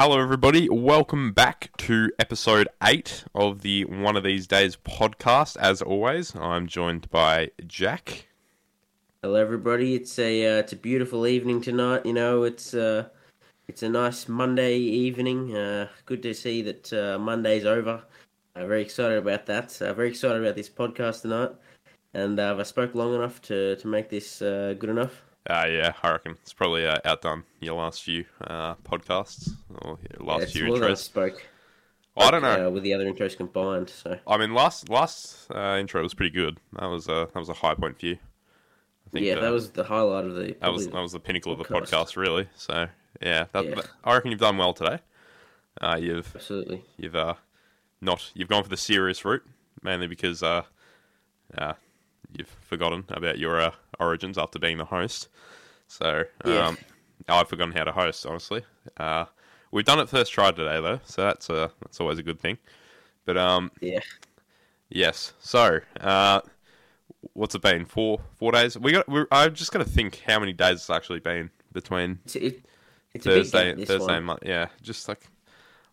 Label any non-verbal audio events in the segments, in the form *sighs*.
Hello, everybody. Welcome back to episode eight of the One of These Days podcast. As always, I'm joined by Jack. Hello, everybody. It's a uh, it's a beautiful evening tonight. You know, it's uh, it's a nice Monday evening. Uh, good to see that uh, Monday's over. I'm very excited about that. Uh, very excited about this podcast tonight. And uh, I spoke long enough to to make this uh, good enough? Uh, yeah, I reckon it's probably uh, outdone your last few uh, podcasts or your last it's few more than I intros. spoke. I don't know. uh, with the other intros combined. So I mean, last last uh, intro was pretty good. That was uh, that was a high point for you. I think yeah, uh, that was the highlight of the. that was that was the pinnacle of the podcast. podcast, really. So yeah, that, Yeah. that- I reckon you've done well today. Uh, you've absolutely. you've uh, not you've gone for the serious route mainly because uh, uh, you've forgotten about your uh, origins after being the host. So um, Yeah. I've forgotten how to host. Honestly, uh, we've done it first try today though, so that's uh, that's always a good thing. But um, Yeah. yes. So uh, what's it been? Four four days. We got. I've just got to think how many days it's actually been between It's, it, it's a Thursday this Thursday one. and Mon- yeah. Just like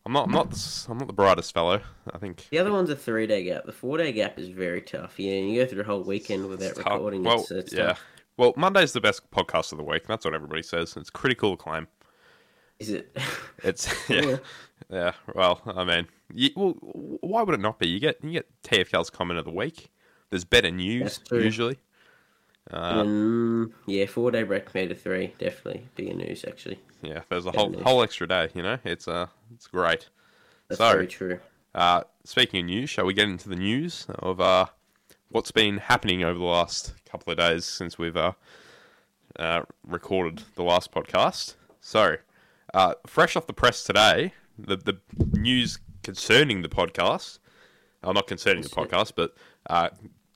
I'm not I'm not the, I'm not the brightest fellow. I think The other one's a three day gap. The four day gap is very tough. Yeah, you go through the whole weekend without It's recording. Well, it's, it's yeah. tough. Well, Monday's the best podcast of the week. That's what everybody says. It's critical acclaim. Is it? It's *laughs* yeah, yeah. Well, I mean, you, well, why would it not be? You get you get TFL's comment of the week. There's better news usually. Uh, Mm, yeah, four day break made a three. Definitely bigger news, actually. yeah, there's a whole news. whole extra day. You know, it's uh, it's great. That's So- very true. Uh, speaking of news, shall we get into the news of uh, what's been happening over the last couple of days since we've uh, uh, recorded the last podcast? So, uh, fresh off the press today, the the news concerning the podcast, uh, not concerning the podcast, but uh,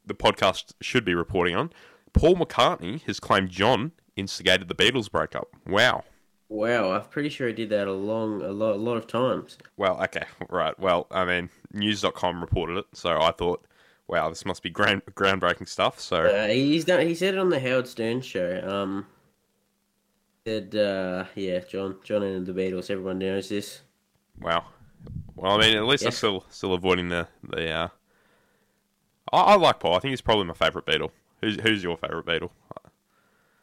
the podcast should be reporting on. Paul McCartney has claimed John instigated the Beatles breakup. Wow. Wow, I'm pretty sure he did that a long, a lot, a lot of times. Well, okay, *laughs* right. Well, I mean, news.com reported it, so I thought, wow, this must be ground groundbreaking stuff. So, Uh, he's done. He said it on the Howard Stern show. Um, said, uh, yeah, John, John and the Beatles. Everyone knows this. wow. Well, I mean, at least Yeah. I'm still still avoiding the the. Uh... I, I like Paul. I think he's probably my favourite Beatle. Who's who's your favourite Beatle?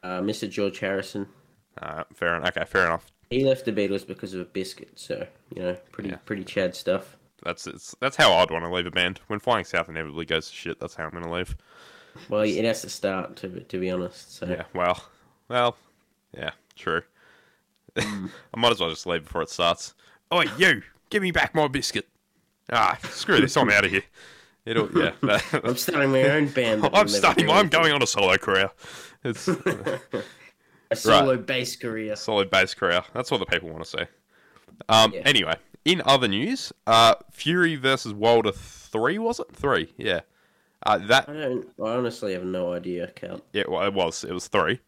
Uh, Mr. George Harrison. Uh, fair enough. Okay, fair enough. He left the Beatles because of a biscuit. So you know, pretty, Yeah. pretty Chad stuff. That's it's, that's how I'd want to leave a band. When Flying South inevitably goes to shit, that's how I'm going to leave. Well, it has to start to to be honest. So Yeah. Well. Well. Yeah. True. Hmm. *laughs* I might as well just leave before it starts. Oh, you! Give me back my biscuit. Ah, screw this. I'm out of here. *laughs* It'll. *laughs* Yeah. I'm starting my own band. *laughs* I'm starting. I'm going on a solo career. It's *laughs* a solo bass career. solid bass career. That's what the people want to see. Um. Yeah. Anyway, in other news, uh, Fury versus Wilder three was it three? Yeah. Uh, that I don't. I honestly have no idea, Count. Yeah, well, it was. It was three.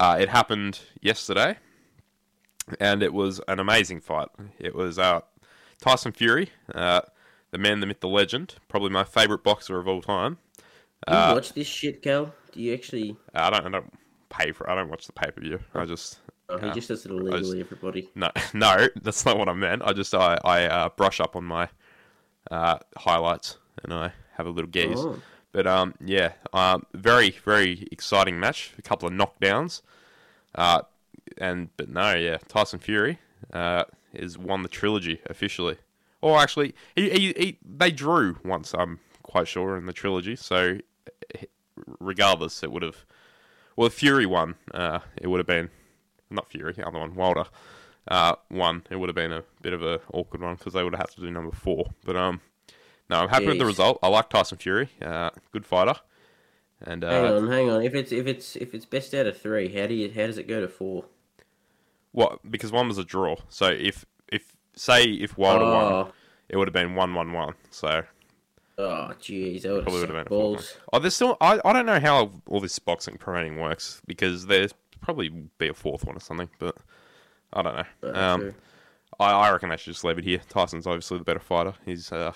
Uh, it happened yesterday, and it was an amazing fight. It was uh, Tyson Fury, uh, the man, the myth, the legend, probably my favorite boxer of all time. Do you Uh, watch this shit, Cal? Do you actually? I don't, I don't pay for. I don't watch the pay per view. I just Oh, he Yeah. just does it illegally. just- Everybody. no, *laughs* no, that's not what I meant. I just I I uh, brush up on my uh, highlights and I have a little gaze. Oh. But um, yeah, um, very very exciting match. A couple of knockdowns. Uh, and but no, yeah, Tyson Fury uh is won the trilogy officially. Or actually, he, he, he they drew once. I'm quite sure in the trilogy. So regardless, it would have. Well, Fury won, uh, it would have been not Fury, the other one, Wilder. Uh, won. It would have been a bit of a awkward one because they would have had to do number four. But um, no, I'm happy with the result. I like Tyson Fury. Uh, good fighter. And Hang uh, on, hang on. If it's if it's if it's best out of three, how do you how does it go to four? what? Because one was a draw. So if say if Wilder won, Oh, it would have been one one one. So oh, jeez, that would have would have sucked been balls. Oh, there's still. I, I don't know how all this boxing promoting works because there's probably be a fourth one or something, but I don't know. But Um. I, I reckon they should just leave it here. Tyson's obviously the better fighter. He's uh,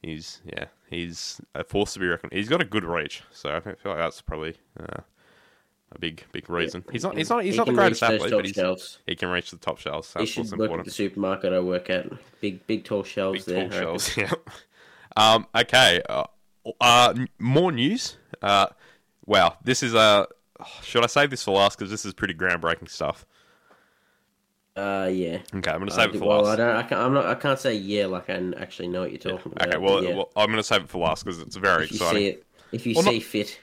he's yeah, he's a force to be reckoned. He's got a good reach, so I feel like that's probably uh, a big big reason. He's not he's not he's He not the greatest athlete, but he's, shelves. he can reach the top shelves. He That's should what's work at the supermarket I work at. Big, big, tall shelves Big there. tall shelves. *laughs* Yeah. Um, okay. Uh, uh, more news. Uh, wow. This is Uh, should I save this for last because this is pretty groundbreaking stuff. Uh, yeah. Okay, I'm gonna I save it for well, I last. don't. I can't, I'm not. I can't say yeah like I actually know what you're talking about. Okay. Well, yeah. well, I'm gonna save it for last because it's very if you exciting. see it, if you Well, see not- fit.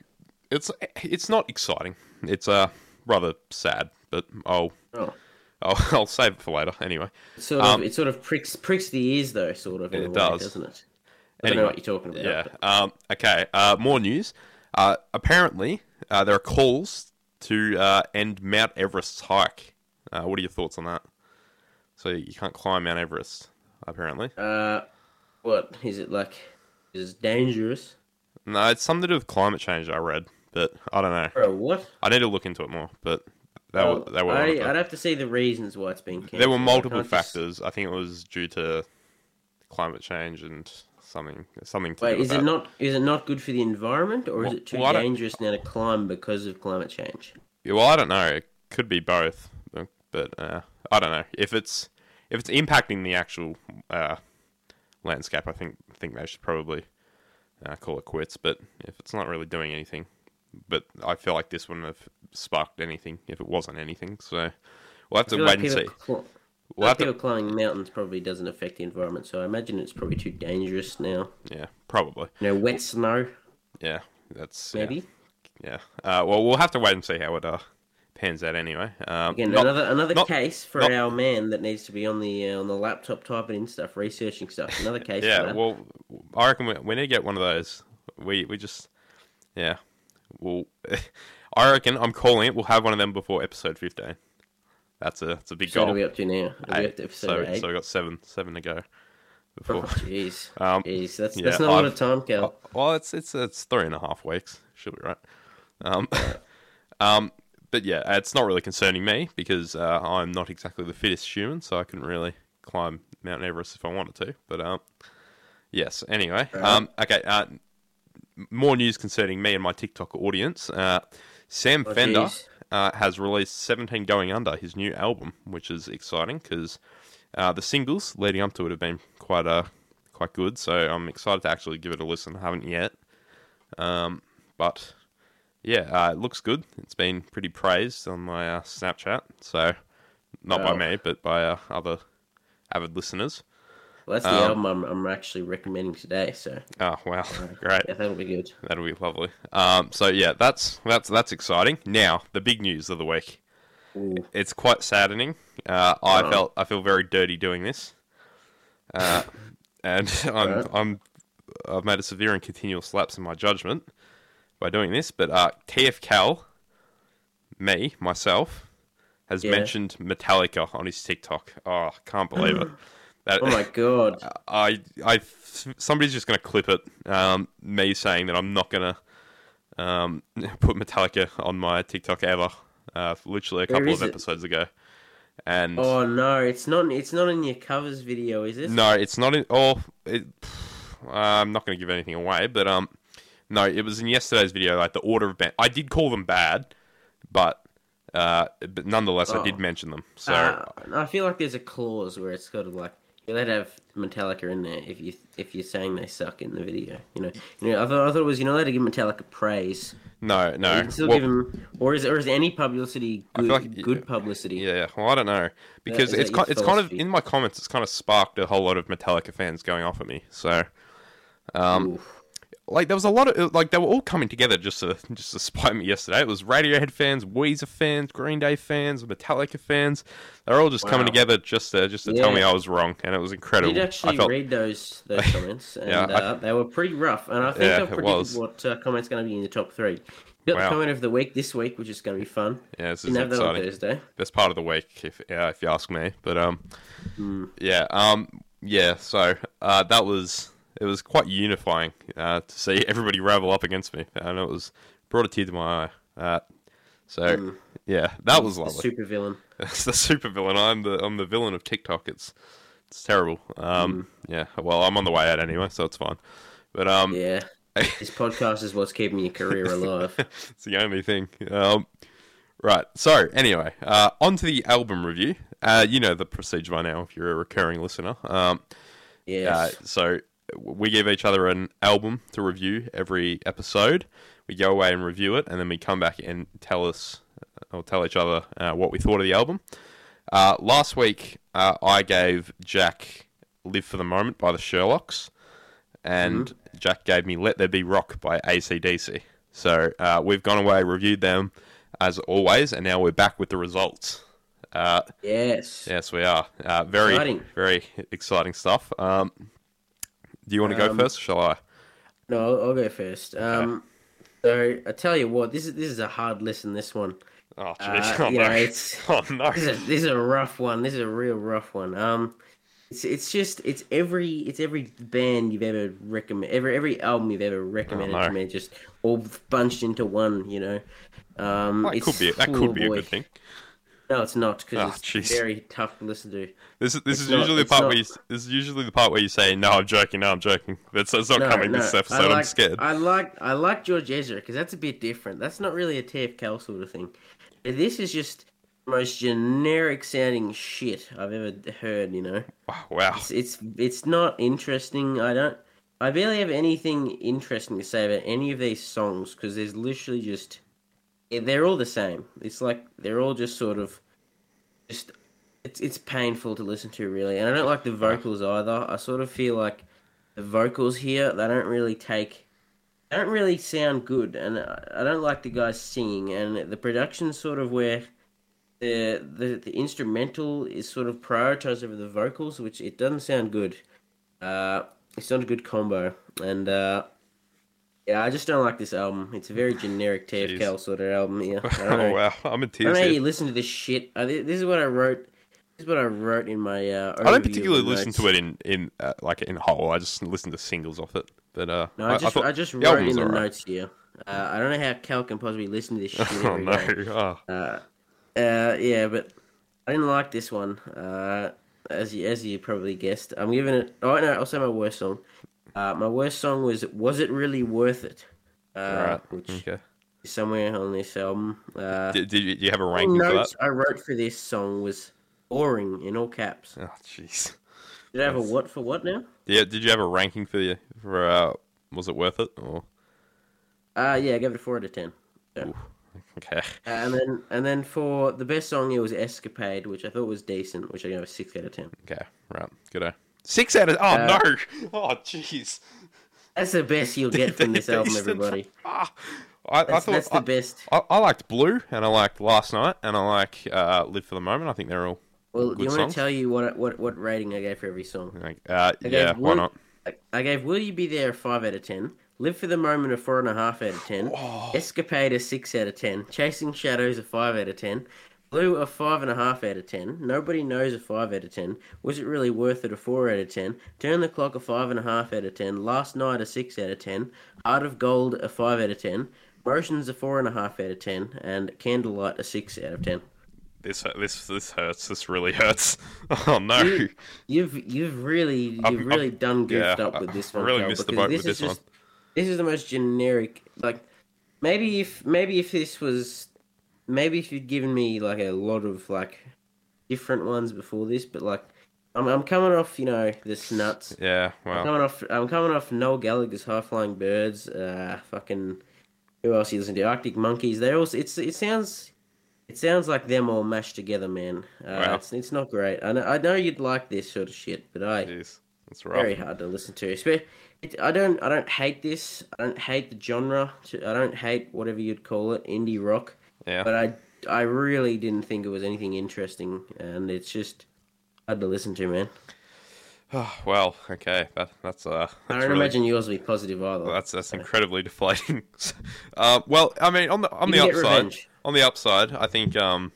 It's it's not exciting. It's uh rather sad, but I'll Oh, I'll, *laughs* I'll save it for later anyway. it sort Um, of. It sort of pricks pricks the ears though, sort of. It way, does. doesn't it? I don't know what you're talking about. Yeah. but- Um, okay. Uh, more news. Uh, apparently, uh, there are calls to uh, end Mount Everest's hike. Uh, what are your thoughts on that? So you can't climb Mount Everest, apparently. Uh, what is it like? Is it dangerous? No, it's something to do with climate change. I read, but I don't know. Bro, what? I need to look into it more. But they Well, were they were. I, I'd have to see the reasons why it's been cancelled. there were multiple just- factors. I think it was due to climate change and something something to Wait, is that. it not? Is it not good for the environment, or is it too well, dangerous now to climb because of climate change? Yeah, well, I don't know. It could be both, but- but uh, I don't know if it's if it's impacting the actual uh, landscape. I think think they should probably uh, call it quits. But if it's not really doing anything, but I feel like this wouldn't have sparked anything if it wasn't anything. So we'll have to wait like and see. people, cl- We'll like have to, people climbing mountains probably doesn't affect the environment, so I imagine it's probably too dangerous now. yeah, probably. You know, wet snow, Yeah, that's yeah, maybe. Yeah. Uh, well, we'll have to wait and see how it uh, pans out anyway. Um, Again, not- another another not- case for not- our man that needs to be on the uh, on the laptop typing in stuff, researching stuff. Another case. *laughs* for Yeah, well, I reckon we, we need to get one of those. We we just, yeah, well, *laughs* I reckon I'm calling it. We'll have one of them before episode fifteen. That's a that's a big so what goal. are we up to now? Are we up to Eight. So eight? so we got seven seven to go before. Oh, jeez, *laughs* Um, jeez, that's yeah, that's not a lot of time, Cal. well, it's it's it's three and a half weeks. Should be right. Um, *laughs* um, but yeah, it's not really concerning me because uh, I'm not exactly the fittest human, so I couldn't really climb Mount Everest if I wanted to. But um, yes. Anyway, um, okay. Uh, more news concerning me and my TikTok audience. Uh, Sam Oh, Fender uh, has released 17 Going Under, his new album, which is exciting because uh, the singles leading up to it have been quite uh, quite good. So I'm excited to actually give it a listen. I haven't yet. Um, but yeah, uh, it looks good. It's been pretty praised on my uh, Snapchat. So not by me, but by uh, other avid listeners. Well, that's the um, album I'm, I'm actually recommending today. So Oh wow, *laughs* great! yeah, that'll be good. That'll be lovely. Um, so yeah, that's that's that's exciting. Now the big news of the week. Ooh. It's quite saddening. Uh, I Oh. felt I feel very dirty doing this, uh, *laughs* and *laughs* I'm Right. I'm I've made a severe and continual lapse in my judgment by doing this. But uh, TF Cal, me myself, has Yeah. mentioned Metallica on his TikTok. Oh, can't believe it. *gasps* That, Oh my god! I, I, somebody's just going to clip it. Um, me saying that I'm not going to um, *laughs* put Metallica on my TikTok ever. Uh, literally a couple of it? episodes ago, and Oh no, it's not. It's not in your covers video, is it? no, it's not in. Oh, it, *sighs* I'm not going to give anything away, but um, no, it was in yesterday's video. Like the order of band, I did call them bad, but uh, but nonetheless, I Oh. did mention them. So Uh, I feel like there's a clause where it's sort of like to have Metallica in there if you if you're saying they suck in the video. You know, you know. I thought, I thought it was you know allowed to give Metallica praise. no, You no. can still Well, give them, or is or is any publicity good? like- good publicity. Yeah, well, I don't know because that it's your ki- it's kind of in my comments. It's kind of sparked a whole lot of Metallica fans going off at me. So, um, Oof. Like there was a lot of like they were all coming together just to just to spite me yesterday. It was Radiohead fans, Weezer fans, Green Day fans, Metallica fans. They're all just coming together just to just to tell me I was wrong, and it was I incredible. did I actually felt read those those *laughs* comments, and Yeah, I- uh, they were pretty rough. And I think Yeah, I predicted what uh, comment's going to be in the top three. Got Wow. the comment of the week this week, which is going to be fun. yeah, this is Didn't have that on exciting. Thursday. Best part of the week, if yeah, if you ask me. But um, Hmm. yeah, um, yeah. So uh, that was it was quite unifying uh, to see *laughs* everybody ravel up against me, and it was brought a tear to my eye. Uh, so yeah, that was Hmm. The lovely. super villain. *laughs* It's the super villain. I'm the I'm the villain of TikTok. It's it's terrible. Um, yeah. Well, I'm on the way out anyway, so it's fine. But um. Yeah, *laughs* this podcast is what's keeping your career alive. it's the only thing. Um, Right. So anyway, uh, on to the album review. Uh, you know the procedure by now if you're a recurring listener. Um, Yes. uh, so we give each other an album to review every episode. We go away and review it, and then we come back and tell us or tell each other uh, what we thought of the album. Uh, last week, uh, I gave Jack "Live for the Moment" by the Sherlocks, and Jack gave me "Let There Be Rock" by ACDC. So uh, we've gone away, reviewed them as always, and now we're back with the results. Uh, yes. Yes, we are. Uh, very, Exciting. very exciting stuff. Um, do you want to go Um, first? Or shall I? No, I'll, I'll go first. Um, so I tell you what, this is this is a hard listen. This one. Oh, jeez. Uh, *laughs* oh, no. know, it's- *laughs* oh, no. This is a, this is a rough one. This is a real rough one. Um, it's it's just it's every it's every band you've ever recommend every every album you've ever recommended Oh, no. to me just all bunched into one. You know. Um, That could be that could be a boy. good thing. No, it's not Oh, because ah, it's jeez. very tough to listen to. This is this It's is not- usually the part not- where you, this is usually the part where you say no, I'm joking, no, I'm joking. That's it's not No, coming no, this episode. I'm like- scared. I like I like George Ezra because that's a bit different. That's not really a TFL sort of thing. This is just most generic sounding shit I've ever heard. You know. Wow, wow. It's it's it's not interesting. I don't. I barely have anything interesting to say about any of these songs because there's literally just they're all the same. It's like they're all just sort of just it's it's painful to listen to really, and I don't like the vocals either. I sort of feel like the vocals here they don't really take. They don't really sound good, and I I don't like the guys singing, and the production's sort of where the the the instrumental is sort of prioritized over the vocals, which it doesn't sound good. Uh, it's not a good combo, and uh, yeah, I just don't like this album. It's a very generic TFL Jeez. sort of album. Yeah, *laughs* I. Oh wow, I'm in I don't tears know how you listen to this shit. I, this is what I wrote. This is what I wrote in my. Uh, I don't particularly listen to it in in uh, like in whole. I just listen to singles off it. But uh, No, I just I, thought just wrote in the alright. notes here. Uh, I don't know how Cal can possibly listen to this *laughs* shit Oh no! *laughs* Oh, Uh, uh, yeah, but I didn't like this one. Uh, as you as you probably guessed, I'm giving it. Oh no, I'll say my worst song. Uh, my worst song was "Was It Really Worth It," uh, right. which Okay. is somewhere on this album. Uh, Did, did you, do you have a ranking for that? notes I wrote for this song was boring in all caps. Oh jeez. Did I have a what for what now? Yeah. Did you have a ranking for you for uh, was it worth it or Uh, yeah, I gave it a four out of ten. okay? Uh, and then and then for the best song, it was "Escapade," which I thought was decent, which I gave a six out of ten. Okay. Right. Good. Six out of oh Uh, no! *laughs* Oh jeez. That's the best you'll get from this *laughs* album, everybody. Ah, I, I That's, thought that's the I, best. I, I liked Blue and I liked Last Night and I like uh, Live for the Moment. I think they're all Well, do good you want songs. to tell you what what what rating I gave for every song? like uh, I yeah. Why not? I, I gave "Will You Be There" a five out of ten. "Live for the Moment" a four and a half out of ten. Oh. "Escapade" a six out of ten. "Chasing Shadows" a five out of ten. Blue a five and a half out of ten. Nobody knows a five out of ten. Was it really worth it? A four out of ten. Turn the clock a five and a half out of ten. Last night a six out of ten. Heart of Gold a five out of ten. Motions a four and a half out of ten. And Candlelight a six out of ten. This uh, this this hurts. This really hurts. *laughs* Oh no! You- You've you've really you've I've- really I've- done goofed yeah, up with I- this I one. really Cal, missed the boat with is this just, This is the most generic. Like maybe if maybe if this was maybe if you'd given me like a lot of like different ones before this, but like I'm I'm coming off you know the snuts. yeah. I'm coming off I'm coming off Noel Gallagher's High Flying Birds. Uh, fucking who else you listen to? Arctic Monkeys. They also it's it sounds. It sounds like them all mashed together, man. Uh, Wow. it's, it's not great. I know, I know you'd like this sort of shit, but I Jeez, that's rough. very hard to listen to. Espe- It, I don't I don't hate this. I don't hate the genre. I don't hate whatever you'd call it, indie rock. Yeah. But I I really didn't think it was anything interesting, and it's just hard to listen to, man. Oh, *sighs* well, okay. That that's uh. That's I don't really, imagine yours will be positive either. That's that's incredibly deflating. *laughs* uh, well, I mean, on the on You the upside, revenge. on the upside, I think um,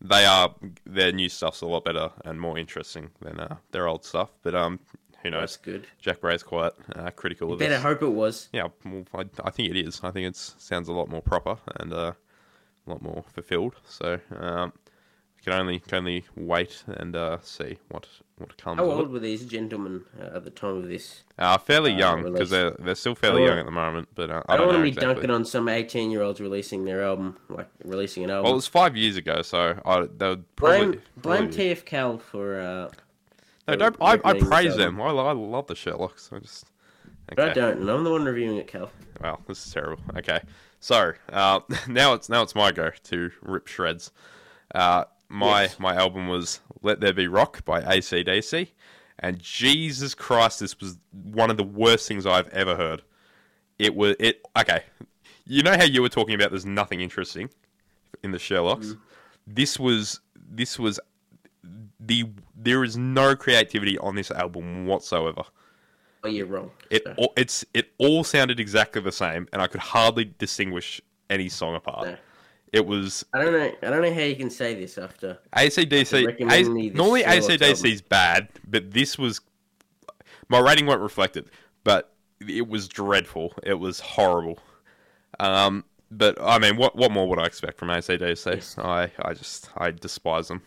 they are their new stuff's a lot better and more interesting than uh, their old stuff. But um, who That's knows? good. Jack Bray's quite uh, critical of Better this. hope it was. Yeah, well, I, I think it is. I think it sounds a lot more proper and uh, a lot more fulfilled. So um, can only can only wait and uh, see what what comes. How old were these gentlemen uh, at the time of this? Uh, fairly uh, young because they're they're still fairly young at the moment. But uh, I I don't, don't, want to be exactly. dunking on some eighteen-year-olds releasing their album, like releasing an album. Well, it was five years ago, so I they would blame probably blame probably- TF Cal for. Uh, No, don't. I, I praise them. I, I love the Sherlocks. I just. But I don't, and I'm the one reviewing it, Cal. Well, this is terrible. Okay, so uh, *laughs* now it's now it's my go to rip shreds. Uh, my Yes. my album was "Let There Be Rock" by ACDC, and Jesus Christ, this was one of the worst things I've ever heard. It was it. Okay, you know how you were talking about there's nothing interesting in the Sherlocks. This was this was the there is no creativity on this album whatsoever. Oh, you're wrong. It all, it's it all sounded exactly the same, and I could hardly distinguish any song apart. No. It was I don't know. I don't know how you can say this after. ACDC. me this normally ACDC is bad, but this was my rating won't reflect it, but it was dreadful. It was horrible. Um, but I mean, what what more would I expect from ACDC? Yes. I I just I despise them.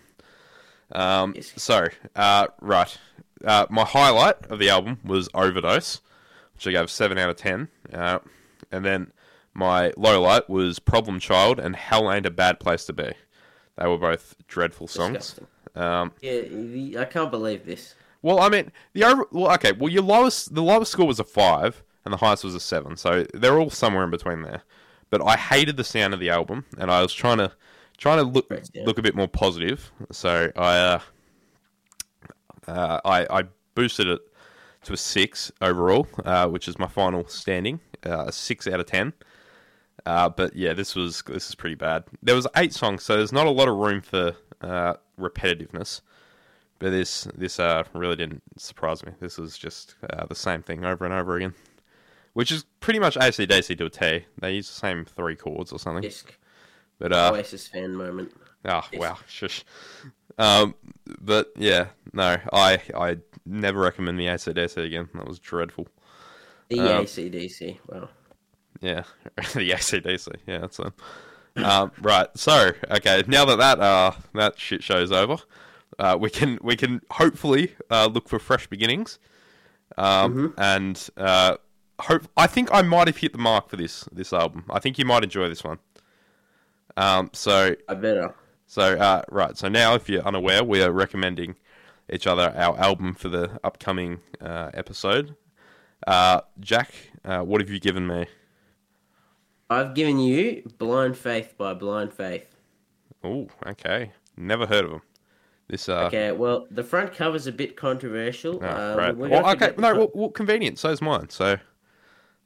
Um, Yes. so uh, right, uh, my highlight of the album was Overdose, which I gave seven out of ten, uh, and then my low light was Problem Child and Hell Ain't a Bad Place to Be. They were both dreadful songs. Um, Yeah, I can't believe this. well, I mean, the over well, okay. Well, your lowest, the lowest score was a five, and the highest was a seven. So they're all somewhere in between there. But I hated the sound of the album, and I was trying to trying to look look a bit more positive. So I uh, uh, I, I boosted it to a six overall, uh, which is my final standing, uh, a six out of ten. Uh, but yeah, this was this is pretty bad. There was eight songs, so there's not a lot of room for uh, repetitiveness. But this this uh, really didn't surprise me. This was just uh, the same thing over and over again, which is pretty much ACDC to a T. They use the same three chords or something. Disc. But uh, Oasis fan moment. oh wow, shush. Um, but yeah, no, I I never recommend the ACDC again. That was dreadful. The Um, ACDC. Wow. Yeah, *laughs* the ACDC. Yeah, that's um, right. So, okay, now that that uh that shit show's over, uh, we can we can hopefully uh, look for fresh beginnings. Um, and uh, hope I think I might have hit the mark for this this album. I think you might enjoy this one. Um, so I better. So uh, right. So now, if you're unaware, we are recommending each other our album for the upcoming uh, episode. Uh, Jack, uh, what have you given me? I've given you Blind Faith by Blind Faith. Oh, okay. Never heard of them. This uh, Okay, well, the front cover's a bit controversial. oh, uh, right. Well, gonna have to okay. No, well, well, convenient. So's mine. So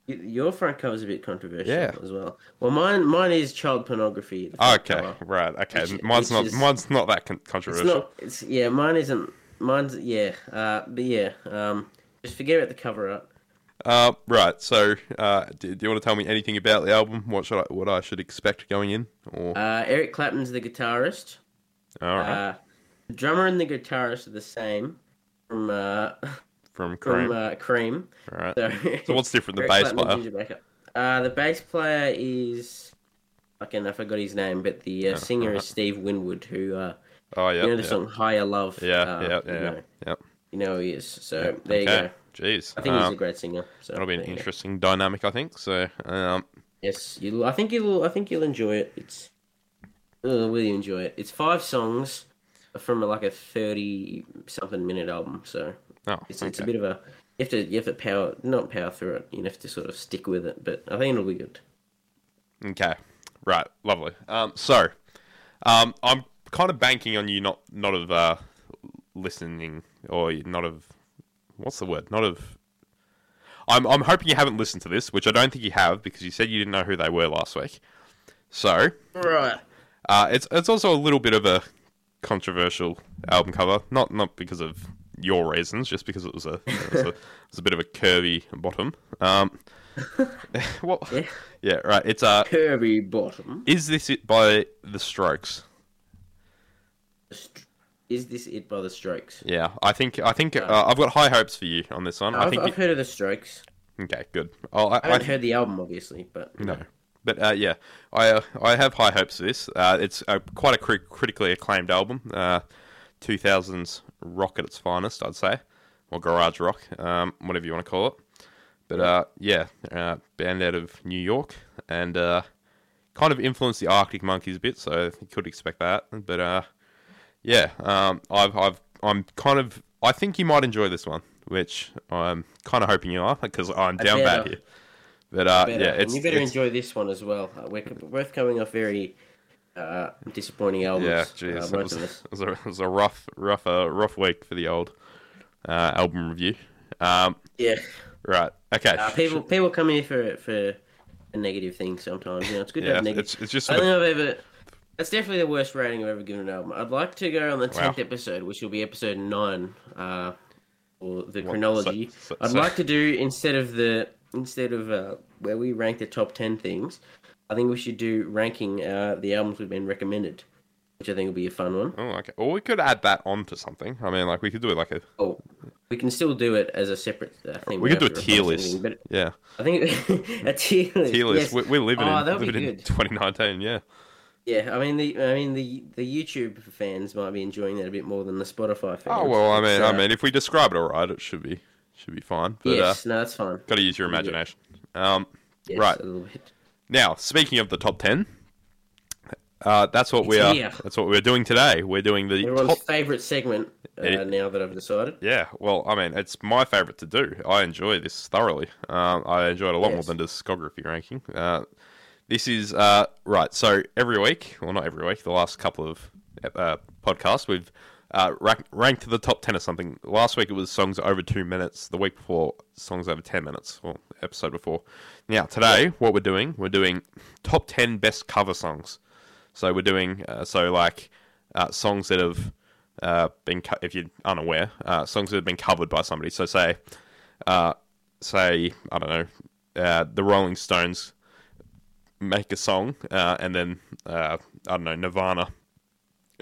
your front cover's a bit controversial Yeah. as well. Well, mine mine is child pornography. okay, cover. right. Okay, Which- mine's which not is- mine's not that con- It's controversial. not. It's yeah. Mine isn't. Mine's yeah. Uh, but yeah. Um, just forget about the cover art. Uh, right. So, uh, do, do you want to tell me anything about the album? What should I what I should expect going in? Or Uh, Eric Clapton's the guitarist. all right, Uh, the drummer and the guitarist are the same from *laughs* uh, from from Cream. uh, Cream. all right. So, So what's different? The *laughs* bass player. Uh, the bass player is. Fucking, I forgot his name, but the uh, singer alright. is Steve Winwood, who uh, Oh yeah, you know the yeah. song "Higher Love." Yeah, uh, yeah, you yeah, know, yeah. you know who he is. So there you go. Jeez. I think he's Um, a great singer. So that'll be an you go. interesting dynamic, I think. So, um, Yes, you. I think you'll. I think you'll enjoy it. It's. Uh, will you enjoy it? It's five songs from like a thirty something minute album. So oh, it's it's a bit of a. You have to you have to power not power through it. You have to sort of stick with it. But I think it'll be good. Okay, right, lovely. Um, so, um, I'm kind of banking on you not not of uh, listening or not of what's the word? Not of. I'm I'm hoping you haven't listened to this, which I don't think you have because you said you didn't know who they were last week. So, Right. uh, it's it's also a little bit of a controversial album cover, not not because of your reasons, just because it was a it was a, *laughs* it was a bit of a curvy bottom. Um, *laughs* well, Yeah. yeah, right. It's uh, curvy Bottom. is this it by the Strokes? Is this it by the Strokes? Yeah, I think I think uh, I've got high hopes for you on this one. I I've, think I've you- heard of the Strokes. okay, good. Oh, I, I haven't I, heard the album, obviously, but no, But uh, yeah, I uh, I have high hopes for this. Uh, it's uh, quite a cri- critically acclaimed album. Uh, 2000s rock at its finest, I'd say, or garage rock, um, whatever you want to call it. But uh, yeah, uh, band out of New York and uh, kind of influenced the Arctic Monkeys a bit, so you could expect that. But uh, yeah, um, I've I've I'm kind of I think you might enjoy this one, which I'm kind of hoping you are because I'm down bad here. But uh, yeah, and it's, you better enjoy this one as well. Uh, we're both coming off very uh, disappointing albums. Yeah, uh, it was, it *laughs* was a it was a rough rough uh, rough week for the old uh, album review. Um, Yeah, right, okay, uh, people people come here for for a negative thing sometimes. You know, it's good to yeah, have negative. it's it's just I sort don't of, think I've ever. That's definitely the worst rating I've ever given an album. I'd like to go on the Wow. tenth episode, which will be episode nine, uh, or the What- chronology. so- so- I'd so- like to do instead of the instead of uh, where we rank the top ten things. I think we should do ranking uh, the albums we've been recommended, which I think will be a fun one. oh okay. Or we could add that on to something. I mean, like we could do it like a Oh, we can still do it as a separate uh, thing. we could do a tier list. anything, Yeah, I think *laughs* a tier list. *laughs* tier list. yes. We, we're living Oh, in living in 2019. Yeah, Yeah, I mean the I mean the the YouTube fans might be enjoying that a bit more than the Spotify fans. Oh well, I mean, It's, I uh, mean, if we describe it all right, it should be should be fine. But yes, uh, no, that's fine. got to use your imagination. Um, Yes, right. A little bit. now, speaking of the top ten, uh, that's what It's we are. here. That's what we're doing today. We're doing the Everyone's top favorite segment. Uh, It- now that I've decided. Yeah, well, I mean, it's my favourite to do. I enjoy this thoroughly. Um, I enjoy it a lot more than discography ranking. Uh, this is uh, right. So every week, well, not every week, the last couple of uh, podcasts, we've uh, rank, ranked the top ten or something. Last week it was songs over two minutes. The week before, songs over ten minutes. Well, episode before. Now today, what we're doing, we're doing top ten best cover songs. So we're doing uh, so like uh, songs that have uh, been co- if you're unaware, uh, songs that have been covered by somebody. So say, uh, say I don't know, uh, the Rolling Stones make a song, uh, and then uh, I don't know, Nirvana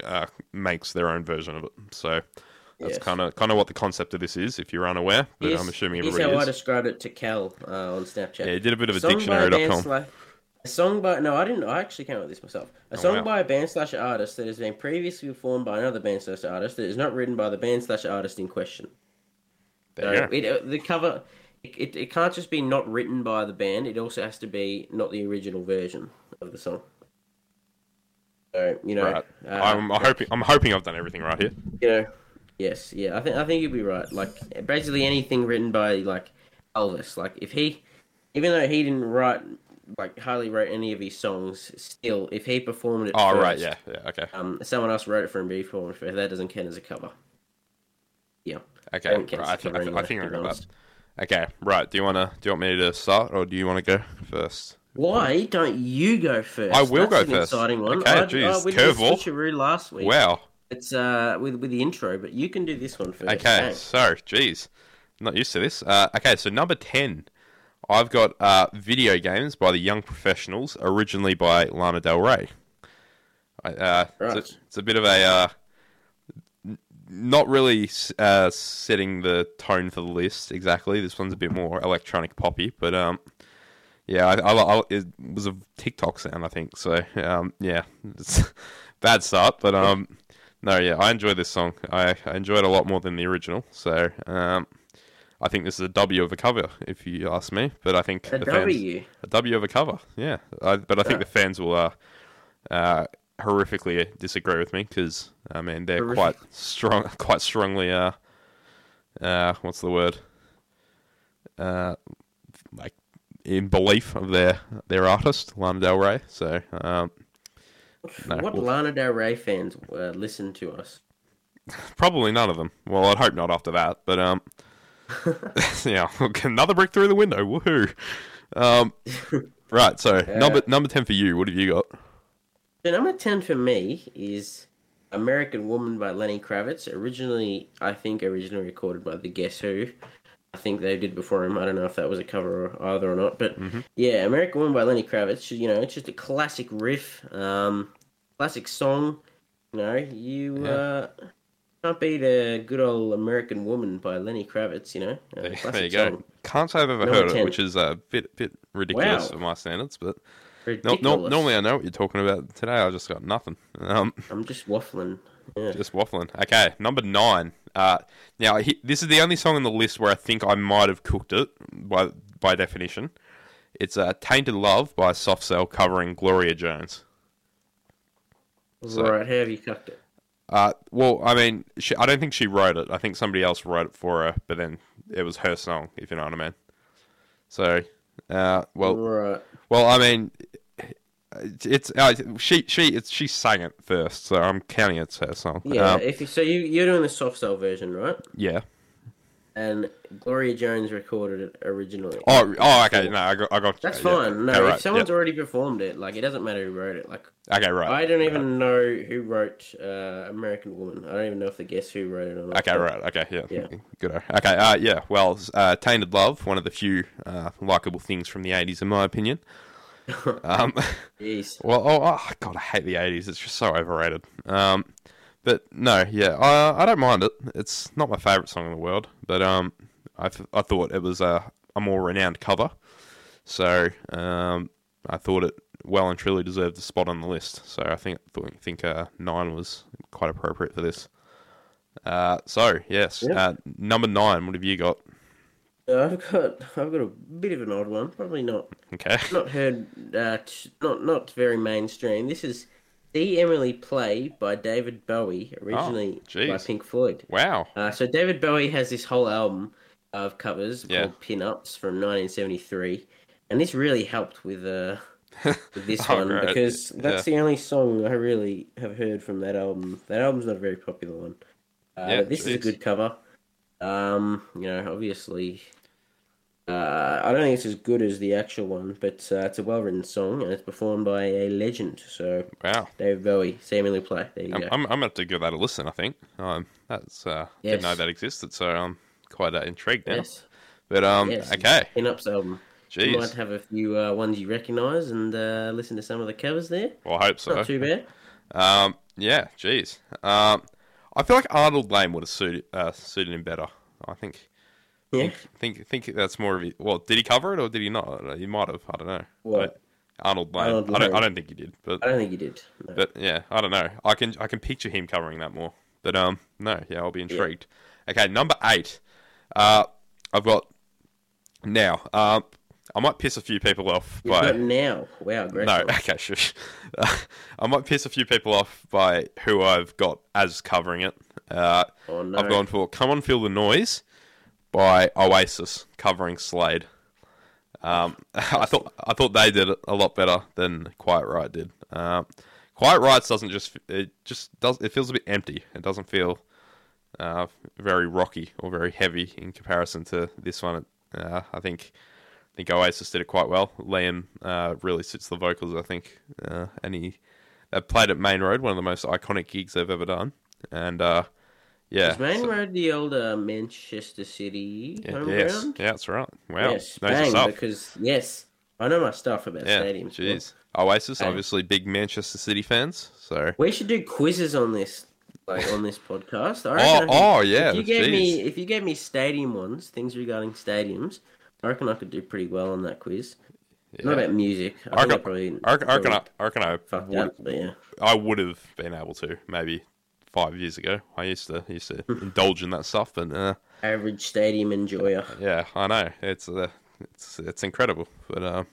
uh, makes their own version of it. So that's kind of kind of what the concept of this is. If you're unaware, but Here's- I'm assuming everybody here's how I is. described it to Cal uh, on Snapchat. Yeah, he did a bit of a Song a dictionary.com. sla- A song by no, I didn't. I actually came up with this myself. A song Oh, wow. by a band slash artist that has been previously performed by another band slash artist that is not written by the band slash artist in question. There you So go. it, uh, the cover, it, it, it can't just be not written by the band. It also has to be not the original version of the song. So you know, Right. uh, I'm hoping I'm hoping I've done everything right here. you know, yes, yeah. I think I think you'd be right. Like basically anything written by like Elvis. Like if he, even though he didn't write, like hardly wrote any of his songs, still if he performed it, Oh first, right, yeah, yeah, okay, Um, someone else wrote it for him, but he performed it first. That doesn't count as a cover. Yeah. okay. Right, I, if think, it's I, think, I think I got honest. that. Okay, right. Do you wanna do you want me to start or do you want to go first? Why don't you go first? I will That's go an first. Exciting one. Okay, I, we did curveball. last week. Wow. It's uh with with the intro, but you can do this one first. Okay, so geez, not used to this. Uh, okay, so number ten, I've got uh, video games by the Young Professionals, originally by Lana Del Rey. I, uh, Right. it's, a, it's a bit of a uh, not really uh, setting the tone for the list exactly. This one's a bit more electronic poppy, but um, yeah, I, I, I, it was a TikTok sound, I think. So um, yeah, *laughs* it's bad start, but um, no, yeah, I enjoy this song. I, I enjoy it a lot more than the original. So um, I think this is a W of a cover, if you ask me. But I think A the fans, W. a W of a cover, yeah. I, but I think Yeah. the fans will uh, uh, horrifically disagree with me because I mean they're Horrific. quite strong, *laughs* quite strongly. Uh, uh, what's the word? Uh, like in belief of their their artist, Lana Del Rey. So um, No, what well- Lana Del Rey fans uh, listen to us? probably none of them. Well, I'd hope not after that. But um, *laughs* *laughs* yeah, another brick through the window. Woohoo! Um, *laughs* right. So number number ten for you. What have you got? So number ten for me is "American Woman" by Lenny Kravitz. Originally, I think originally recorded by the Guess Who. I think they did before him. I don't know if that was a cover either or not. But Mm-hmm. yeah, "American Woman" by Lenny Kravitz. You know, it's just a classic riff, um, classic song. You know, you Yeah. uh, can't beat a good old "American Woman" by Lenny Kravitz. You know, There, you go. song. Can't say I've ever heard of it, which is a bit bit ridiculous Wow. for my standards. But No, no, normally I know what you're talking about. Today I just got nothing. Um, I'm just waffling. Yeah. just waffling. Okay, number nine. Uh, now he, this is the only song on the list where I think I might have cooked it by by definition. It's uh, "Tainted Love" by Soft Cell covering Gloria Jones. so- right, how have you cooked it? Uh, well, I mean, she, I don't think she wrote it. I think somebody else wrote it for her, but then it was her song, if you know what I mean. So, uh, well, right. well, I mean, it's, uh, she she it's she sang it first, so I'm counting it's her song. Yeah, Um, if you, so you you're doing the soft cell version, right? yeah. And Gloria Jones recorded it originally. Oh, oh, okay. No, I got, I got. That's yeah. fine. No, Okay, if someone's yeah. already performed it, like it doesn't matter who wrote it. Like okay, right. I don't right. even know who wrote uh, American Woman. I don't even know if they guess who wrote it or not. Okay, right. Okay, yeah. Yeah. Good. Okay, uh, yeah. Well, uh, Tainted Love, one of the few uh, likable things from the 80s, in my opinion. *laughs* Um, Jeez. well, oh, oh, God, I hate the 80s. It's just so overrated. Um, but no, yeah, uh, I don't mind it. It's not my favourite song in the world, but um, I, th- I thought it was a, a more renowned cover. So um, I thought it well and truly deserved the spot on the list. So I think think uh, nine was quite appropriate for this. Uh, so yes, Yeah. uh, number nine. What have you got? I've got I've got a bit of an odd one. Probably not Okay. not heard uh, t- not not very mainstream. This is "See Emily Play" by David Bowie, originally by. Pink Floyd. Wow. Uh, so David Bowie has this whole album of covers Yeah. called Pin-Ups from 1973, and this really helped with uh *laughs* with this Oh, one great. because that's the only song I really have heard from that album. That album's not a very popular one. Uh, Yeah, but this is a good cover. Um, you know, obviously, uh, I don't think it's as good as the actual one, but uh, it's a well-written song and it's performed by a legend. So Wow. David Bowie, Emily play. There you I'm, go. I'm, I'm going to have to give that a listen, I think. Um, that's uh, Didn't know that existed, so I'm quite uh, intrigued now. yes, But, um, yes. okay. Pin-Ups album. You might have a few uh, ones you recognise and uh, listen to some of the covers there. Well, I hope so. Not too bad. Um, yeah, jeez. Um, I feel like Arnold Layne would have suited, uh, suited him better. I think. Yeah. Think think that's more of a well. Did he cover it or did he not? He might have. I don't know. What? But Arnold Layne. Arnold I don't. I don't think he did. But I don't think he did. No. but yeah, I don't know. I can I can picture him covering that more. But um, no, yeah, I'll be intrigued. Okay, number eight. Uh, I've got now. Um, I might piss a few people off You've by got now. Wow, great. no. *laughs* Okay, shush. I might piss a few people off by who I've got as covering it. Uh, Oh, no. I've gone for "Come On Feel the Noise" by Oasis covering Slade. Um, *laughs* I thought I thought they did it a lot better than Quiet Riot did. Um, Quiet Riot doesn't just it just does it feels a bit empty. It doesn't feel uh, very rocky or very heavy in comparison to this one. Uh, I think I think Oasis did it quite well. Liam uh, really suits the vocals, I think, uh, and he played at Maine Road, one of the most iconic gigs they've ever done, and uh, yeah, Is Maine so- Road the old uh, Manchester City yeah, home yes, ground? yeah, that's right. Wow, bang, stuff. because yes, I know my stuff about Yeah, stadiums. jeez. Oasis, Bang. obviously big Manchester City fans. So We should do quizzes on this, like on this podcast. I oh, reckon I oh yeah, If you gave jeez. me, if you gave me stadium ones, things regarding stadiums, I reckon I could do pretty well on that quiz. Not about music. I, I think I reckon, probably, I reckon, I reckon, I, I, reckon I, fucked would, up, but yeah. I would have been able to maybe five years ago. I used to used to indulge in that stuff, but uh, Average stadium enjoyer. yeah, I know it's uh, it's it's incredible. But uh,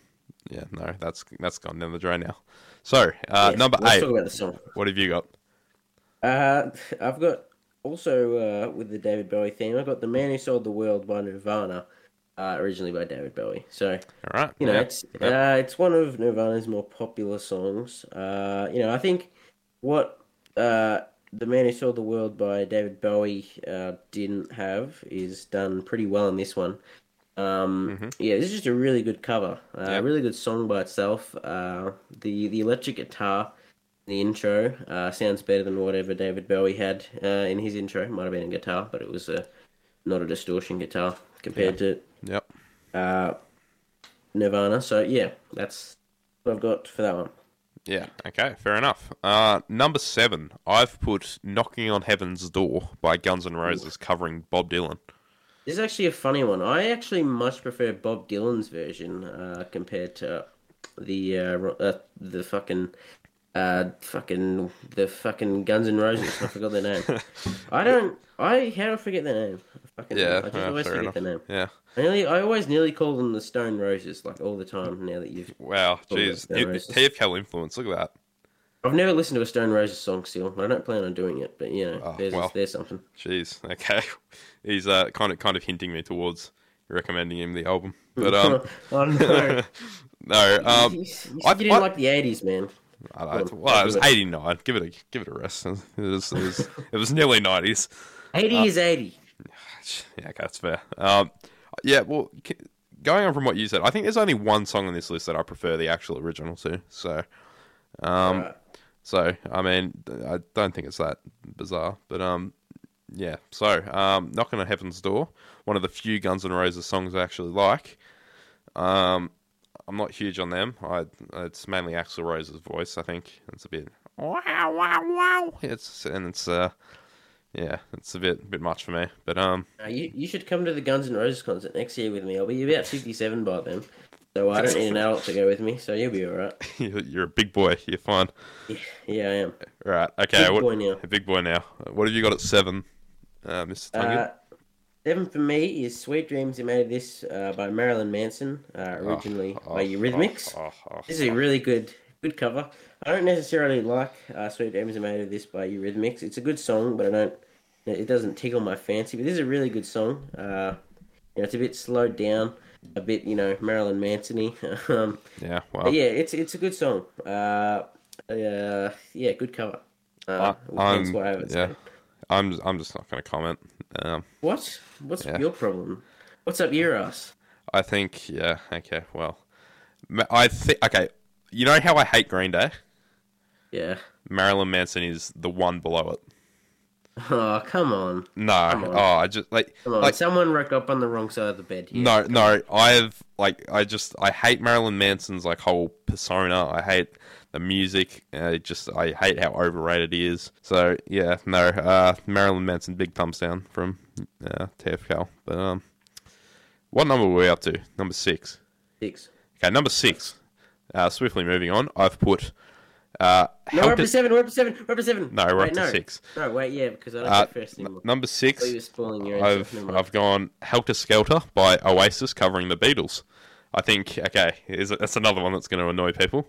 yeah, no, that's that's gone down the drain now. So uh, Yes, number eight, talk about the song. what have you got? Uh, I've got also uh, with the David Bowie theme. I've got "The Man Who Sold the World" by Nirvana, uh, originally by David Bowie. So All right, you know, yeah, it's yeah. uh, it's one of Nirvana's more popular songs. Uh, you know, I think what uh, "The Man Who Sold the World" by David Bowie uh, didn't have is done pretty well in this one. Um, Mhm. Yeah, this is just a really good cover. Uh. A really good song by itself. Uh, the the electric guitar, the intro uh, sounds better than whatever David Bowie had uh, in his intro. Might have been a guitar, but it was a not a distortion guitar compared to Yep. uh, Nirvana. So yeah, that's what I've got for that one. Yeah, okay, fair enough. Uh, number seven, I've put "Knocking on Heaven's Door" by Guns N' Roses, covering Bob Dylan. This is actually a funny one. I actually much prefer Bob Dylan's version uh, compared to the uh, uh, the fucking uh fucking the fucking Guns N' Roses. I forgot their name. *laughs* I don't. I how do I forget their name? I fucking, Yeah, I just uh, always forget enough. their name. Yeah. I nearly, I always nearly call them the Stone Roses, like all the time. Now that you've, Wow. Jeez. yeah, TFL influence. Look at that. I've never listened to a Stone Roses song still. I don't plan on doing it, but you know, Oh, there's well. there's something. Jeez. Okay. *laughs* He's uh, kind of kind of hinting me towards recommending him the album. *laughs* But um, oh *laughs* no, no. Um, you, you said I- you didn't I- like the '80s, man. I well, it was eighty nine. Give it a give it a rest. It was it was, it was nearly nineties. 80 Uh, is 80. *laughs* Yeah, okay, that's fair. Um, yeah. Well, going on from what you said, I think there's only one song on this list that I prefer the actual original to. So, um, Right. so I mean, I don't think it's that bizarre, but um, yeah. So, um, knocking on heaven's door, one of the few Guns N' Roses songs I actually like. Um, I'm not huge on them. I it's mainly Axl Rose's voice. I think it's a bit wow wow wow. It's and it's uh, yeah, it's a bit bit much for me. But um, Uh, you, you should come to the Guns N' Roses concert next year with me. I'll be about 57 by then. So I don't need an adult to go with me, so you'll be alright. *laughs* you're you're a big boy. You're fine. Yeah, yeah, I am. Right. Okay. Big what, boy now. A big boy now. What have you got at seven, uh, Mr. Tungan? Uh, seven for me is Sweet Dreams Are Made of This uh, by Marilyn Manson, uh, originally Oh, by Eurythmics. oh, oh, This is a really good good cover. I don't necessarily like uh, Sweet Dreams Are Made of This by Eurythmics. It's a good song, but I don't. It doesn't tickle my fancy. But this is a really good song. Uh, you know, it's a bit slowed down, a bit you know Marilyn Manson-y. *laughs* um, Yeah. Well. but yeah, it's it's a good song. Uh, uh, yeah, good cover. Uh, I'm, why I have it. yeah. so. I'm I'm just not going to comment. Um, What? What's Yeah. your problem? What's up your ass? I think yeah. Okay. Well, I think okay. You know how I hate Green Day? Yeah. Marilyn Manson is the one below it. Oh, come on. No. Come on. Oh, I just like Come on. like Someone rocked up on the wrong side of the bed here. No, no, I've like I just I hate Marilyn Manson's like whole persona. I hate the music. I just I hate how overrated he is. So yeah, no, uh, Marilyn Manson, big thumbs down from uh, TFL. But um, what number were we up to? Number six. Six. Okay, number six. Uh, swiftly moving on. I've put uh, No, we're up to seven. We're up to seven. We're up to seven. No, we're wait, up to no. six. No, wait, yeah, because I don't Uh, first anymore. number six. Spoiling your I've. I've gone Helter Skelter by Oasis covering the Beatles. I think okay, is that's another one that's going to annoy people.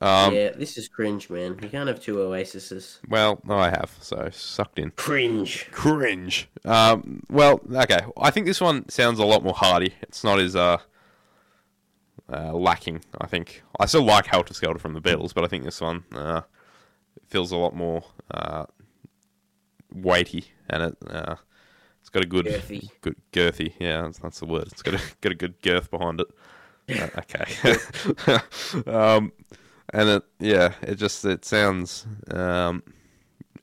Um, yeah, this is cringe, man. You can't have two Oasises. Well, no, I have so sucked in. Cringe. Cringe. Um, well, okay. I think this one sounds a lot more hearty. It's not as uh, uh, lacking. I think I still like Helter Skelter from the Beatles, but I think this one uh, feels a lot more uh, weighty, and it uh, it's got a good, Girthy. good girthy. Yeah, that's, that's the word. It's got a *laughs* got a good girth behind it. Uh, *laughs* okay. *laughs* um, and it, yeah, it just it sounds um,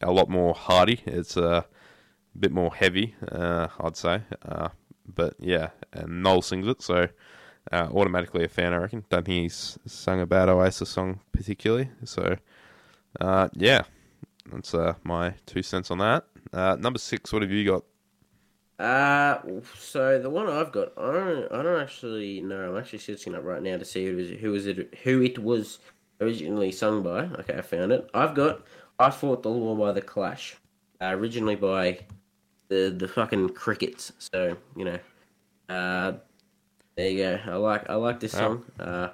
a lot more hearty. It's uh, a bit more heavy, uh, I'd say. Uh, but yeah, and Noel sings it, so uh, automatically a fan, I reckon. Don't think he's sung a bad Oasis song particularly. So uh, yeah, that's uh, my two cents on that. Uh, number six, what have you got? Uh, so the one I've got, I don't, I don't actually know. I'm actually searching up right now to see who was, who was it, who it was originally sung by. Okay, I found it. I've got "I Fought the Law" by the Clash, uh, originally by the the fucking Crickets. So you know, uh, there you go. I like I like this Yeah. song. Uh,